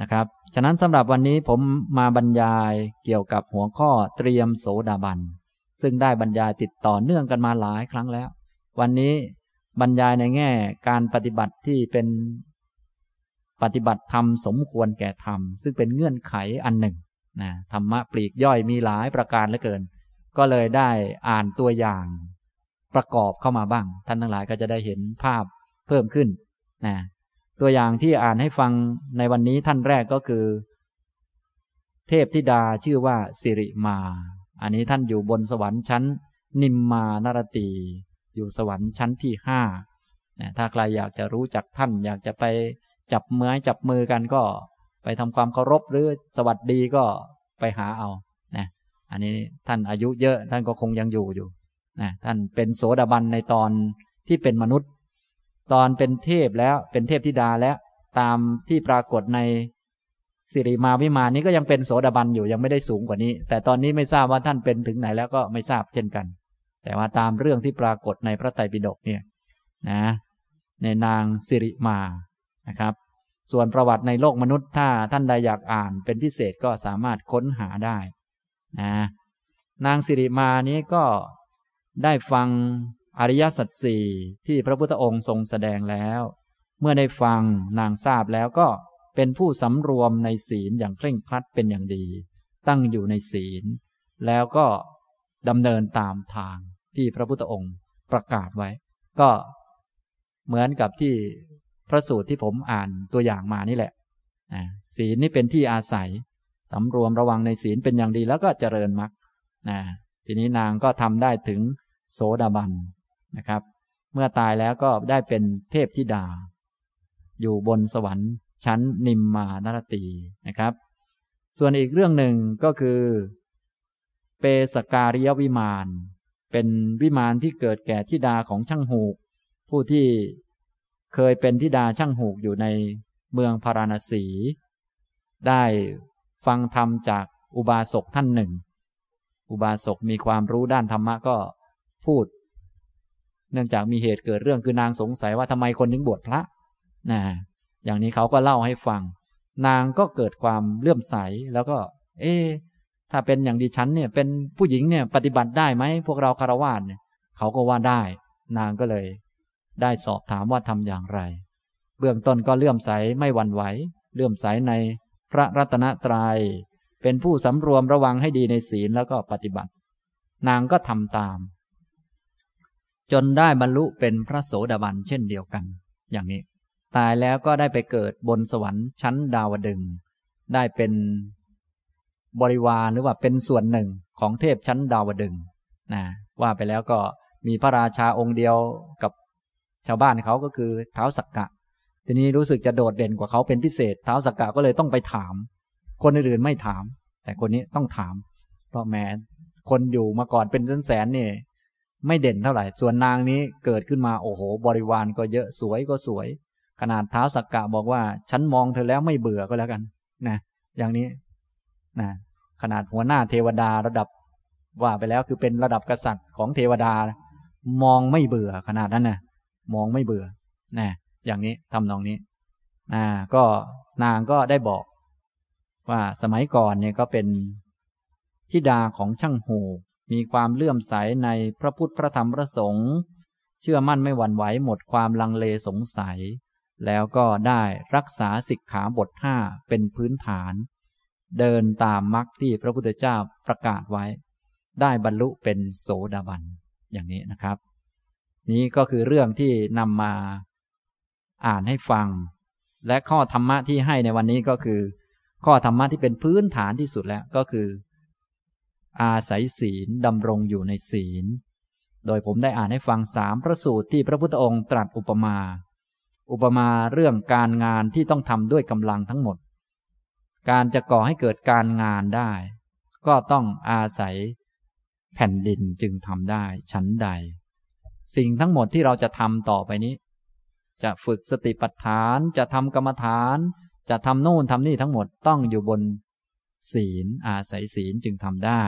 นะครับ ฉะนั้นสำหรับวันนี้ผมมาบรรยายเกี่ยวกับหัวข้อเตรียมโสดาบัน ซึ่งได้บรรยายติดต่อเนื่องกันมาหลายครั้งแล้ว วันนี้บรรยายในแง่การปฏิบัติที่เป็นปฏิบัติธรรมสมควรแก่ธรรม ซึ่งเป็นเงื่อนไขอันหนึ่งนะธรรมะปลีกย่อยมีหลายประการเหลือเกิน ก็เลยได้อ่านตัวอย่าง ประกอบเข้ามาบ้าง ท่านทั้งหลายก็จะได้เห็นภาพเพิ่มขึ้นนะตัวอย่างที่อ่านให้ฟังในวันนี้ท่านแรกก็คือ เทพธิดาชื่อว่าสิริมา อันนี้ท่านอยู่บนสวรรค์ชั้น นิมมานารตี อยู่สวรรค์ชั้นที่ห้าถ้าใครอยากจะรู้จักท่าน อยากจะไปจับมือจับมือกันก็ ไปทำความเคารพหรือสวัสดีก็ไปหาเอานะอันนี้ท่านอายุเยอะท่านก็คงยังอยู่อยู่ นะท่านเป็นโสดาบันในตอนที่เป็นมนุษย์ ตอนเป็นเทพแล้วเป็นเทพธิดาแล้วตามที่ปรากฏในสิริมาวิมานนี้ก็ยังเป็นโสดาบันอยู่ยังไม่ได้สูงกว่านี้ แต่ตอนนี้ไม่ทราบว่าท่านเป็นถึงไหนแล้วก็ไม่ทราบเช่นกัน แต่ว่าตามเรื่องที่ปรากฏในพระไตรปิฎกเนี่ยนะในนางสิริมานะครับ ส่วนประวัติในโลกมนุษย์ถ้าท่านใดอยากอ่านเป็นพิเศษก็สามารถค้นหาได้นะนางสิริมานี้ก็ ได้ฟังอริยสัจสี่ที่พระพุทธองค์ทรงแสดงแล้ว เมื่อได้ฟังนางทราบแล้วก็เป็นผู้สำรวมในศีลอย่างเคร่งครัดเป็นอย่างดี ตั้งอยู่ในศีล แล้วก็ดำเนินตามทางที่พระพุทธองค์ประกาศไว้ ก็เหมือนกับที่พระสูตรที่ผมอ่านตัวอย่างมานี่แหละศีลนี่เป็นที่อาศัยสำรวมระวังในศีลเป็นอย่างดีแล้วก็เจริญมรรคทีนี้นางก็ทำได้ถึง โสดาบันนะครับ เมื่อตายแล้วก็ได้เป็นเทพธิดา อยู่บนสวรรค์ ชั้นนิมมานารตีนะครับ ส่วนอีกเรื่องหนึ่งก็คือ เปสการิยวิมาน เป็นวิมานที่เกิดแก่ธิดาของช่างหูก ผู้ที่เคยเป็นธิดาช่างหูกอยู่ในเมืองพาราณสี ได้ฟังธรรมจากอุบาสกท่านหนึ่ง อุบาสกมีความรู้ด้านธรรมะก็ พูด เนื่องจากมีเหตุเกิดเรื่องคือนางสงสัยว่าทำไมคนถึงบวชพระนะอย่างนี้เขาก็เล่าให้ฟัง นางก็เกิดความเลื่อมใสแล้วก็ เอ๊ถ้าเป็นอย่างดิฉันเนี่ย เป็นผู้หญิงเนี่ย ปฏิบัติได้ไหมพวกเราคารวะเนี่ยเขาก็ว่าได้ นางก็เลย ได้สอบถามว่าทำอย่างไร เบื้องต้นก็เลื่อมใสไม่หวั่นไหวเลื่อมใสในพระรัตนตรยัยเป็นผู้สำรวมระวังให้ดีในศีลแล้วก็ปฏิบัติ นางก็ทำตาม จนได้บรรลุเป็นพระโสดาบันเช่นเดียวกัน อย่างนี้ ตายแล้วก็ได้ไปเกิดบนสวรรค์ชั้นดาวดึง ได้เป็นบริวารหรือว่าเป็นส่วนหนึ่งของเทพชั้นดาวดึงนะว่าไปแล้วก็มีพระราชาองค์เดียวกับชาวบ้านเขาก็คือเท้าสักกะ ทีนี้รู้สึกจะโดดเด่นกว่าเขาเป็นพิเศษเท้าสักกะก็เลยต้องไปถาม คนอื่นๆไม่ถาม แต่คนนี้ต้องถาม เพราะแม้คนอยู่มาก่อนเป็นแสนๆนี่ย ไม่เด่นเท่าไหร่ ส่วนนางนี้เกิดขึ้นมาโอ้โห บริวารก็เยอะสวยก็สวย ขนาดเท้าสักกะบอกว่า ฉันมองเธอแล้วไม่เบื่อก็แล้วกันนะอย่างนี้นะขนาดหัวหน้าเทวดาระดับว่าไปแล้วคือเป็นระดับกษัตริย์ของเทวดา มองไม่เบื่อขนาดนั้นนะมองไม่เบื่อนะอย่างนี้ทำนองนี้นะก็นางก็ได้บอก ว่าสมัยก่อนเนี่ยก็เป็นทิดาของช่างหู มีความเลื่อมใสในพระพุทธพระธรรมพระสงฆ์เชื่อมั่นไม่หวั่นไหวหมดความลังเลสงสัย แล้วก็ได้รักษาสิกขาบทห้าเป็นพื้นฐาน เดินตามมรรคที่พระพุทธเจ้าประกาศไว้ ได้บรรลุเป็นโสดาบันอย่างนี้นะครับ นี้ก็คือเรื่องที่นำมาอ่านให้ฟัง และข้อธรรมะที่ให้ในวันนี้ก็คือ ข้อธรรมะที่เป็นพื้นฐานที่สุดแล้วก็คือ อาศัยศีลดำรงอยู่ในศีล โดยผมได้อ่านให้ฟังสามพระสูตรที่พระพุทธองค์ตรัสอุปมา อุปมาเรื่องการงานที่ต้องทำด้วยกำลังทั้งหมด การจะก่อให้เกิดการงานได้ ก็ต้องอาศัยแผ่นดินจึงทำได้ชั้นใด สิ่งทั้งหมดที่เราจะทำต่อไปนี้ จะฝึกสติปัฏฐานจะทำกรรมฐาน จะทำโน่นทำนี่ทั้งหมดต้องอยู่บน ศีล อาศัยศีลจึงทำได้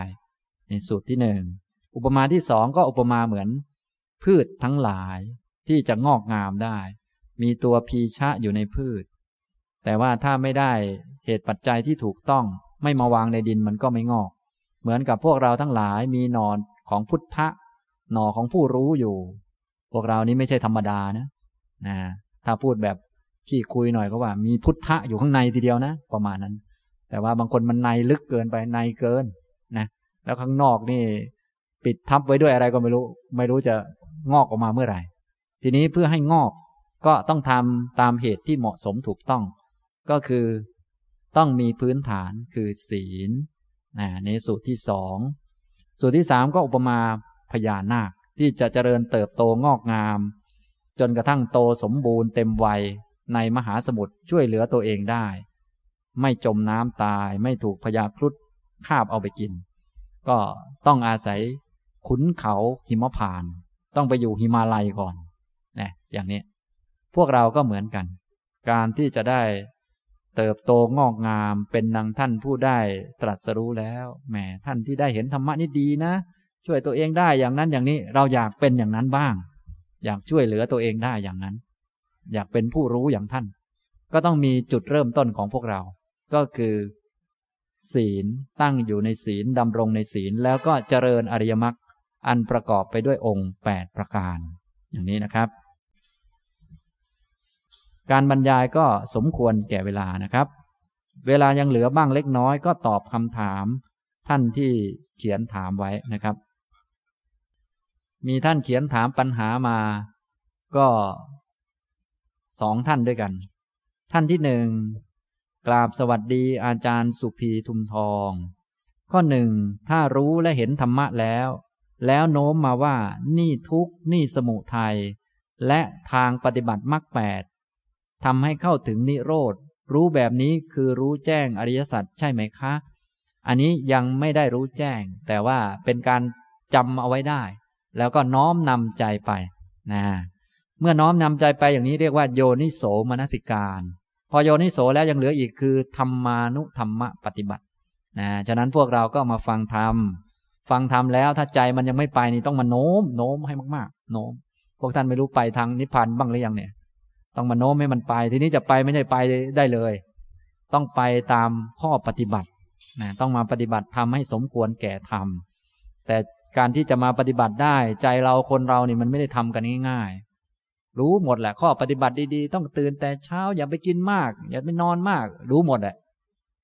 ในสูตรที่หนึ่งอุปมาที่สองก็อุปมาเหมือน พืชทั้งหลายที่จะงอกงามได้ มีตัวพีชะอยู่ในพืช แต่ว่าถ้าไม่ได้เหตุปัจจัยที่ถูกต้องไม่มาวางในดินมันก็ไม่งอก เหมือนกับพวกเราทั้งหลายมีหนอนของพุทธะ หนอของผู้รู้อยู่ พวกเรานี้ไม่ใช่ธรรมดานะนะ ถ้าพูดแบบขี้คุยหน่อยก็ว่า มีพุทธะอยู่ข้างในทีเดียวนะ ประมาณนั้น แต่ว่าบางคนมันในลึกเกินไปในเกินนะแล้วข้างนอกนี่ ปิดทับไว้ด้วยอะไรก็ไม่รู้ ไม่รู้จะงอกออกมาเมื่อไหร่ ทีนี้เพื่อให้งอกก็ต้องทำตามเหตุที่เหมาะสมถูกต้อง ก็คือต้องมีพื้นฐานคือศีลนะในสูตรที่สองสูตรที่สามก็อุปมาพญานาคที่จะเจริญเติบโตงอกงาม จนกระทั่งโตสมบูรณ์เต็มวัยในมหาสมุทรช่วยเหลือตัวเองได้ ไม่จมน้ำตาย ไม่ถูกพญาครุฑคาบเอาไปกิน ก็ต้องอาศัยขุนเขาหิมพาน ต้องไปอยู่หิมาลัยก่อนนะอย่างนี้ พวกเราก็เหมือนกัน การที่จะได้เติบโตงอกงามเป็นนางท่านผู้ได้ตรัสรู้แล้วแหมท่านที่ได้เห็นธรรมะนี่ดีนะ ช่วยตัวเองได้อย่างนั้นอย่างนี้เราอยากเป็นอย่างนั้นบ้าง อยากช่วยเหลือตัวเองได้อย่างนั้น อยากเป็นผู้รู้อย่างท่าน ก็ต้องมีจุดเริ่มต้นของพวกเรา ก็คือ ศีลตั้งอยู่ในศีลดำรงในศีลแล้วก็เจริญอริยมรรคอันประกอบไปด้วยองค์ 8 ประการ อย่างนี้นะครับ การบรรยายก็สมควรแก่เวลานะครับ เวลายังเหลือบ้างเล็กน้อยก็ตอบคำถาม ท่านที่เขียนถามไว้นะครับ มีท่านเขียนถามปัญหามา ก็สองท่านด้วยกัน ท่านที่หนึ่ง กราบสวัสดีอาจารย์สุภีทุมทอง ข้อหนึ่งถ้ารู้และเห็นธรรมะแล้ว แล้วโน้มมาว่านี่ทุกนี่สมุทัยและทางปฏิบัติมรรคแปดทำให้เข้าถึงนิโรธ รู้แบบนี้คือรู้แจ้งอริยสัจใช่ไหมคะ อันนี้ยังไม่ได้รู้แจ้ง แต่ว่าเป็นการจำเอาไว้ได้ แล้วก็น้อมนำใจไปนะเมื่อน้อมนำใจไปอย่างนี้เรียกว่าโยนิโสมนสิการ พอโยนิโสแล้วยังเหลืออีกคือธรรมานุธรรมปฏิบัตินะฉะนั้นพวกเราก็มาฟังธรรมฟังทำแล้วถ้าใจมันยังไม่ไปนี่ต้องมาโน้มโน้มให้มากๆ โน้ม พวกท่านไม่รู้ไปทางนิพพานบ้างหรือยังเนี่ย ต้องมาโน้มให้มันไป ทีนี้จะไปไม่ใช่ไปได้เลย ต้องไปตามข้อปฏิบัตินะต้องมาปฏิบัติทำให้สมควรแก่ธรรมแต่การที่จะมาปฏิบัติได้ ใจเราคนเรานี่มันไม่ได้ทำกันง่าย รู้หมดแหละข้อปฏิบัติดีๆ ต้องตื่นแต่เช้าอย่าไปกินมาก อย่าไปนอนมาก รู้หมดแหละ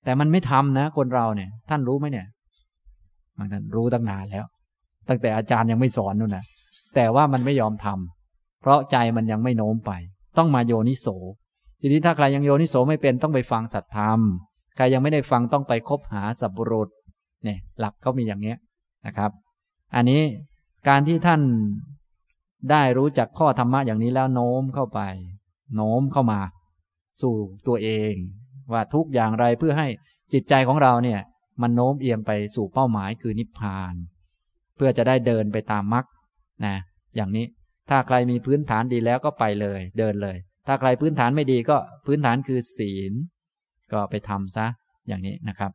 แต่มันไม่ทำนะ คนเราเนี่ย ท่านรู้ไหมเนี่ยมันนั้นรู้ตั้งนานแล้ว ตั้งแต่อาจารย์ยังไม่สอนนู่นนะแต่ว่ามันไม่ยอมทำเพราะใจมันยังไม่โน้มไป ต้องมาโยนิโสทีนี้ถ้าใครยังโยนิโสไม่เป็นต้องไปฟังสัตธรรม ใครยังไม่ได้ฟังต้องไปคบหาสัพบุรุษเนี่ยหลักเขามีอย่างเนี้ยนะครับ อันนี้การที่ท่าน ได้รู้จักข้อธรรมะอย่างนี้แล้วโน้มเข้าไป โน้มเข้ามา สู่ตัวเอง ว่าทุกอย่างไรเพื่อให้จิตใจของเราเนี่ย มันโน้มเอียงไปสู่เป้าหมายคือนิพพาน เพื่อจะได้เดินไปตามมรรคนะอย่างนี้ถ้าใครมีพื้นฐานดีแล้วก็ไปเลย เดินเลย ถ้าใครพื้นฐานไม่ดีก็พื้นฐานคือศีล ก็ไปทำซะอย่างนี้นะครับ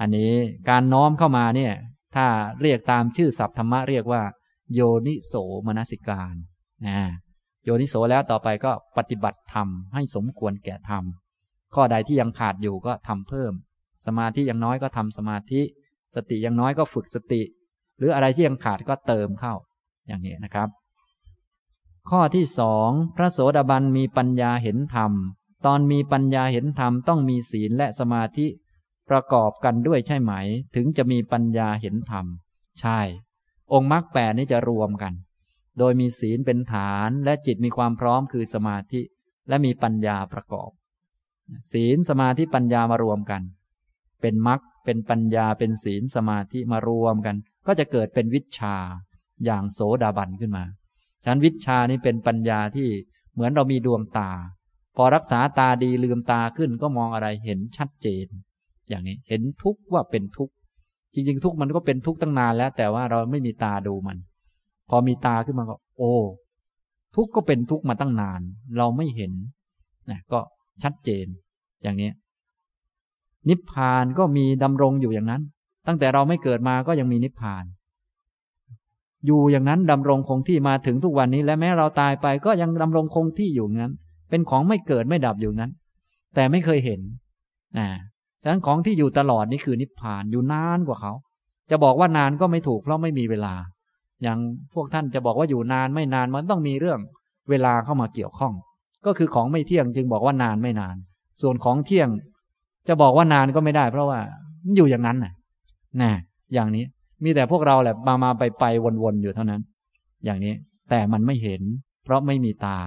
อันนี้การน้อมเข้ามาเนี่ย ถ้าเรียกตามชื่อศัพท์ธรรมะเรียกว่า โยนิโสมนสิการนะโยนิโสแล้วต่อไปก็ปฏิบัติธรรมให้สมควรแก่ธรรม ข้อใดที่ยังขาดอยู่ก็ทำเพิ่ม สมาธิยังน้อยก็ทำสมาธิ สติยังน้อยก็ฝึกสติ หรืออะไรที่ยังขาดก็เติมเข้า อย่างนี้นะครับ ข้อที่สองพระโสดาบันมีปัญญาเห็นธรรม ตอนมีปัญญาเห็นธรรมต้องมีศีลและสมาธิประกอบกันด้วยใช่ไหม ถึงจะมีปัญญาเห็นธรรม ใช่ องค์มรรคแปดนี้จะรวมกัน โดยมีศีลเป็นฐานและจิตมีความพร้อมคือสมาธิและมีปัญญาประกอบ ศีลสมาธิปัญญามารวมกัน เป็นมรรคเป็นปัญญาเป็นศีลสมาธิมารวมกัน ก็จะเกิดเป็นวิชาอย่างโสดาบันขึ้นมาฉะนั้นวิชานี้เป็นปัญญาที่เหมือนเรามีดวงตา พอรักษาตาดีลืมตาขึ้นก็มองอะไรเห็นชัดเจน อย่างนี้เห็นทุกข์ว่าเป็นทุกข์ จริง ๆ ทุกมันก็เป็นทุกตั้งนานแล้ว แต่ว่าเราไม่มีตาดูมัน พอมีตาขึ้นมาก็ โอ้ทุกก็เป็นทุกมาตั้งนาน เราไม่เห็นนะก็ชัดเจน อย่างนี้ นิพพานก็มีดำรงอยู่อย่างนั้น ตั้งแต่เราไม่เกิดมาก็ยังมีนิพพาน อยู่อย่างนั้นดำรงคงที่มาถึงทุกวันนี้ และแม้เราตายไปก็ยังดำรงคงที่อยู่นั้น เป็นของไม่เกิดไม่ดับอยู่นั้น แต่ไม่เคยเห็นนะ ฉะนั้นของที่อยู่ตลอดนี่คือนิพพานอยู่นานกว่าเขา จะบอกว่านานก็ไม่ถูกเพราะไม่มีเวลา อย่างพวกท่านจะบอกว่าอยู่นานไม่นานมันต้องมีเรื่องเวลาเข้ามาเกี่ยวข้อง ก็คือของไม่เที่ยงจึงบอกว่านานไม่นาน ส่วนของเที่ยง จะบอกว่านานก็ไม่ได้ เพราะว่ามันอยู่อย่างนั้นน่ะนะอย่างนี้มีแต่พวกเราแหละมามาไปไปวนๆอยู่เท่านั้น อย่างนี้แต่มันไม่เห็น เพราะไม่มีตา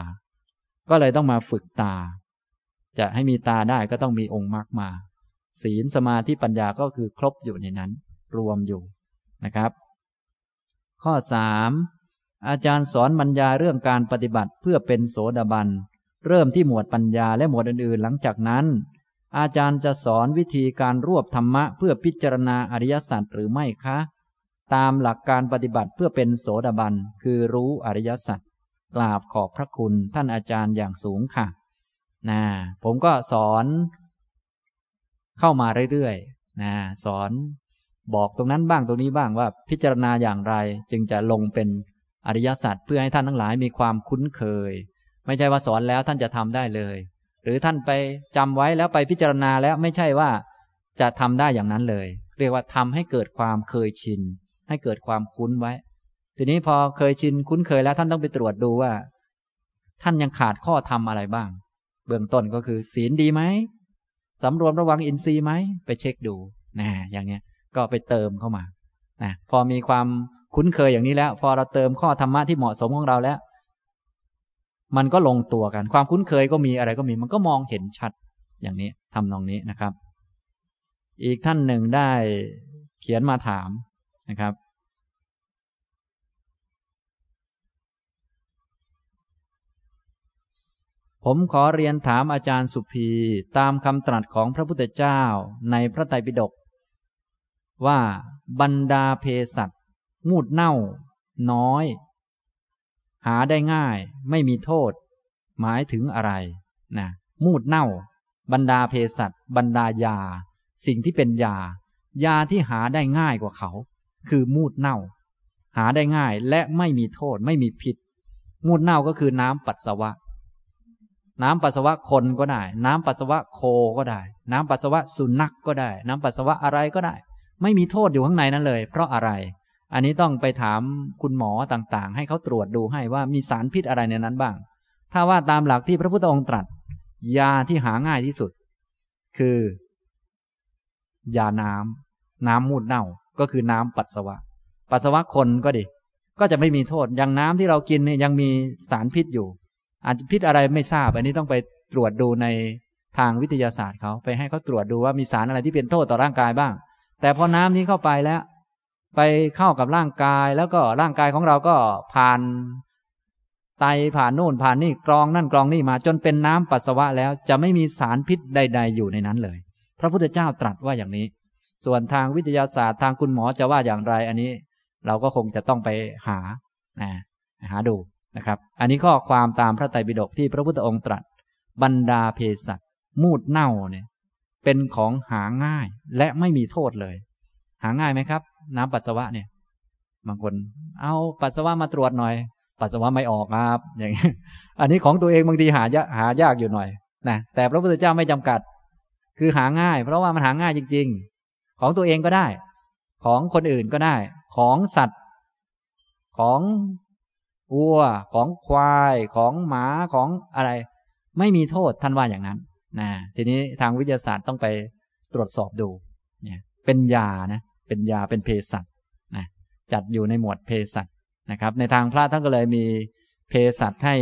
ก็เลยต้องมาฝึกตา จะให้มีตาได้ก็ต้องมีองค์มรรคมา ศีลสมาธิปัญญาก็คือครบอยู่ในนั้น รวมอยู่นะครับ ข้อสามอาจารย์สอนบรรยายเรื่องการปฏิบัติเพื่อเป็นโสดาบันเริ่มที่หมวดปัญญาและหมวดอื่นๆ หลังจากนั้น อาจารย์จะสอนวิธีการรวบธรรมะเพื่อพิจารณาอริยสัจหรือไม่คะ ตามหลักการปฏิบัติเพื่อเป็นโสดาบันคือรู้อริยสัจกราบขอบพระคุณท่านอาจารย์อย่างสูงค่ะนะผมก็สอน เข้ามาเรื่อยๆนะสอนบอกตรงนั้นบ้างตรงนี้บ้างว่าพิจารณาอย่างไร จึงจะลงเป็นอริยสัจเพื่อให้ท่านทั้งหลายมีความคุ้นเคย ไม่ใช่ว่าสอนแล้วท่านจะทำได้เลย หรือท่านไปจำไว้แล้วไปพิจารณาแล้วไม่ใช่ว่าจะทำได้อย่างนั้นเลย เรียกว่าทำให้เกิดความเคยชิน ให้เกิดความคุ้นไว้ ทีนี้พอเคยชินคุ้นเคยแล้วท่านต้องไปตรวจดูว่า ท่านยังขาดข้อธรรมอะไรบ้าง เบื้องต้นก็คือ ศีลดีไหม สำรวมระวังอินทรีย์ไหมไปเช็คดูนะอย่างเนี้ยก็ไปเติมเข้ามานะพอมีความคุ้นเคยอย่างนี้แล้ว พอเราเติมข้อธรรมะที่เหมาะสมของเราแล้ว มันก็ลงตัวกัน ความคุ้นเคยก็มีอะไรก็มีมันก็มองเห็นชัดอย่างนี้ทำนองนี้นะครับ อีกท่านหนึ่งได้เขียนมาถามนะครับ ผมขอเรียนถามอาจารย์สุภีตามคำตรัสของพระพุทธเจ้าในพระไตรปิฎกว่าบรรดาเพสัตมูดเน่า น้อย หาได้ง่าย ไม่มีโทษ หมายถึงอะไรนะมูดเน่า บรรดาเพสัตบรรดายา สิ่งที่เป็นยา ยาที่หาได้ง่ายกว่าเขา คือมูดเน่า หาได้ง่ายและไม่มีโทษไม่มีพิษ มูดเน่าก็คือน้ำปัสสาวะ น้ำปัสสาวะคนก็ได้ น้ำปัสสาวะโคก็ได้ น้ำปัสสาวะสุนัขกก็ได้ น้ำปัสสาวะอะไรก็ได้ ไม่มีโทษอยู่ข้างในนั้นเลย เพราะอะไร อันนี้ต้องไปถามคุณหมอต่างๆ ให้เขาตรวจดูให้ว่ามีสารพิษอะไรในนั้นบ้าง ถ้าว่าตามหลักที่พระพุทธองค์ตรัส ยาที่หาง่ายที่สุด คือยาน้ำน้ำมูดเน่าก็คือน้ำปัสสาวะ ปัสสาวะคนก็ดี ก็จะไม่มีโทษอย่างน้ำที่เรากินเนี่ยยังมีสารพิษอยู่ อาจจะพิษอะไรไม่ทราบ อันนี้ต้องไปตรวจดูในทางวิทยาศาสตร์เขาไปให้เขาตรวจดูว่ามีสารอะไรที่เป็นโทษต่อร่างกายบ้าง แต่พอน้ำนี้เข้าไปแล้ว ไปเข้ากับร่างกายแล้วก็ร่างกายของเราก็ผ่านไตผ่านโน่นผ่านนี่กรองนั่นกรองนี่มาจนเป็นน้ำปัสสาวะแล้วจะไม่มีสารพิษใด ๆ อยู่ในนั้นเลย พระพุทธเจ้าตรัสว่าอย่างนี้ ส่วนทางวิทยาศาสตร์ทางคุณหมอจะว่าอย่างไรอันนี้ เราก็คงจะต้องไปหานะหาดู นะครับ อันนี้ข้อความตามพระไตรปิฎกที่พระพุทธองค์ตรัส บรรดาเพสัตมูดเน่าเนี่ยเป็นของหาง่ายและไม่มีโทษเลย หาง่ายไหมครับ น้ำปัสสาวะเนี่ยบางคน เอาปัสสาวะมาตรวจหน่อย ปัสสาวะไม่ออกครับ อย่างนี้อันนี้ของตัวเองบางทีหายากหายากอยู่หน่อยนะแต่พระพุทธเจ้าไม่จำกัด คือหาง่าย เพราะว่ามันหาง่ายจริง ๆ ของตัวเองก็ได้ ของคนอื่นก็ได้ ของสัตว์ ของ วัวของควายของหมาของอะไร ไม่มีโทษท่านว่าอย่างนั้นนะทีนี้ทางวิทยาศาสตร์ต้องไปตรวจสอบดูเนี่ยเป็นยานะเป็นยาเป็นเภสัชนะจัดอยู่ในหมวดเภสัชนะครับ ในทางพระท่านก็เลยมีเภสัชให้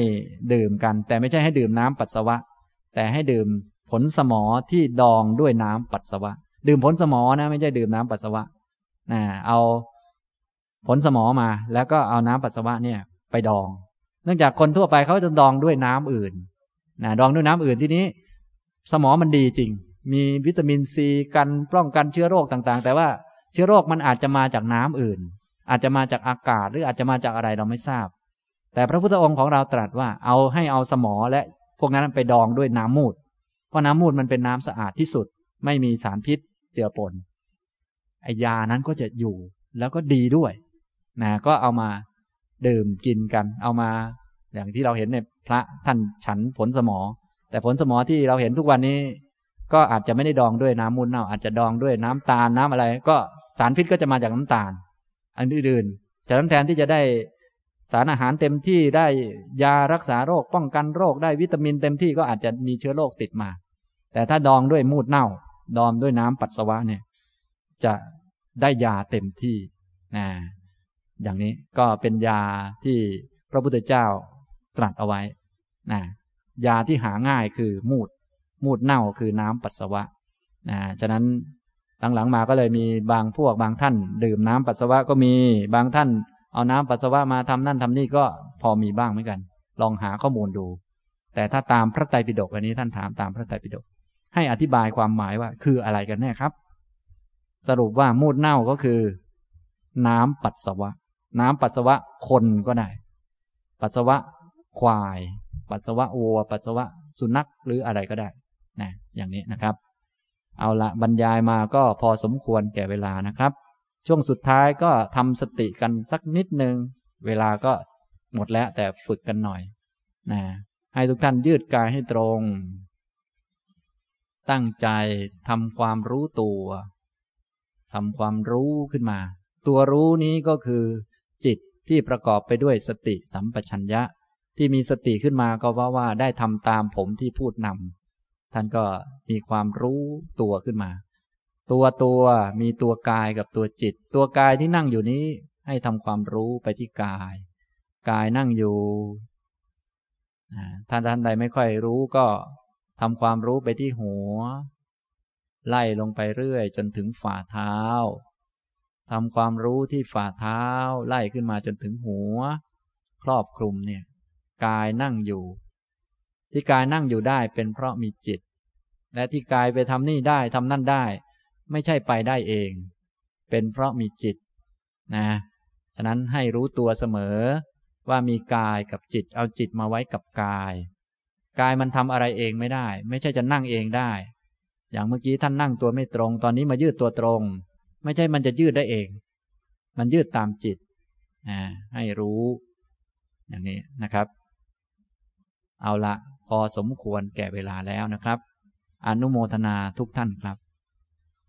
ดื่มกัน แต่ไม่ใช่ให้ดื่มน้ำปัสสาวะ แต่ให้ดื่มผลสมอที่ดองด้วยน้ำปัสสาวะ ดื่มผลสมอนะไม่ใช่ดื่มน้ำปัสสาวะนะเอาผลสมอมาแล้วก็เอาน้ำปัสสาวะเนี่ย ไปดอง เนื่องจากคนทั่วไปเขาจะดองด้วยน้ำอื่นนะดองด้วยน้ำอื่นที่นี้ สมอมันดีจริง มีวิตามินซีกันป้องกันเชื้อโรคต่างๆ แต่ว่าเชื้อโรคมันอาจจะมาจากน้ำอื่น อาจจะมาจากอากาศหรืออาจจะมาจากอะไรเราไม่ทราบ แต่พระพุทธองค์ของเราตรัสว่าเอาให้เอาสมอและพวกนั้นไปดองด้วยน้ำมูด เพราะน้ำมูดมันเป็นน้ำสะอาดที่สุด ไม่มีสารพิษเจือปนไอยานั้นก็จะอยู่แล้วก็ดีด้วยนะก็เอามา ดื่มกินกัน เอามา อย่างที่เราเห็นในพระท่านฉันผลสมอ แต่ผลสมอที่เราเห็นทุกวันนี้ ก็อาจจะไม่ได้ดองด้วยน้ำมูลเน่าอาจจะดองด้วยน้ำตาลน้ำอะไร ก็สารพิษก็จะมาจากน้ำตาล อันอื่นๆจากนั้นแทนที่จะได้สารอาหารเต็มที่ได้ยารักษาโรคป้องกันโรคได้วิตามินเต็มที่ก็อาจจะมีเชื้อโรคติดมา แต่ถ้าดองด้วยมูดเน่า ดองด้วยน้ำปัสสาวะเนี่ย จะได้ยาเต็มที่นะ อย่างนี้ก็เป็นยาที่พระพุทธเจ้าตรัสเอาไว้นะยาที่หาง่ายคือมูด มูดเน่าคือน้ำปัสสาวะนะฉะนั้นหลังๆมาก็เลยมีบางพวกบางท่าน ดื่มน้ำปัสสาวะก็มีบางท่าน เอาน้ำปัสสาวะมาทำนั่นทำนี่ก็พอมีบ้างเหมือนกัน ลองหาข้อมูลดู แต่ถ้าตามพระไตรปิฎกอันนี้ท่านถามตามพระไตรปิฎกให้อธิบายความหมายว่าคืออะไรกันแน่ครับ สรุปว่ามูดเน่าก็คือ น้ำปัสสาวะ น้ำปัสสาวะคนก็ได้ ปัสสาวะควาย ปัสสาวะวัว ปัสสาวะสุนัขหรืออะไรก็ได้นะอย่างนี้นะครับ เอาละบรรยายมาก็พอสมควรแก่เวลานะครับ ช่วงสุดท้ายก็ทำสติกันสักนิดหนึ่งเวลาก็หมดแล้วแต่ฝึกกันหน่อยนะให้ทุกท่านยืดกายให้ตรง ตั้งใจทำความรู้ตัวทำความรู้ขึ้นมา ตัวรู้นี้ก็คือ จิตที่ประกอบไปด้วยสติสัมปชัญญะ ที่มีสติขึ้นมาก็เพราะว่าได้ทำตามผมที่พูดนำท่านก็มีความรู้ตัวขึ้นมา ตัวตัวมีตัวกายกับตัวจิต ตัวกายที่นั่งอยู่นี้ให้ทำความรู้ไปที่กาย กายนั่งอยู่ถ้าท่านใดไม่ค่อยรู้ก็ทำความรู้ไปที่หัว ไล่ลงไปเรื่อยจนถึงฝ่าเท้า ทำความรู้ที่ฝ่าเท้าไล่ขึ้นมาจนถึงหัว ครอบคลุมเนี่ยกายนั่งอยู่ ที่กายนั่งอยู่ได้เป็นเพราะมีจิต และที่กายไปทำนี่ได้ทำนั่นได้ ไม่ใช่ไปได้เอง เป็นเพราะมีจิตนะฉะนั้นให้รู้ตัวเสมอว่ามีกายกับจิตเอาจิตมาไว้กับกาย กายมันทำอะไรเองไม่ได้ ไม่ใช่จะนั่งเองได้ อย่างเมื่อกี้ท่านนั่งตัวไม่ตรง ตอนนี้มายืดตัวตรง ไม่ใช่มันจะยืดได้เอง มันยืดตามจิตให้รู้ อย่างนี้นะครับ เอาละพอสมควรแก่เวลาแล้วนะครับ อนุโมทนาทุกท่านครับ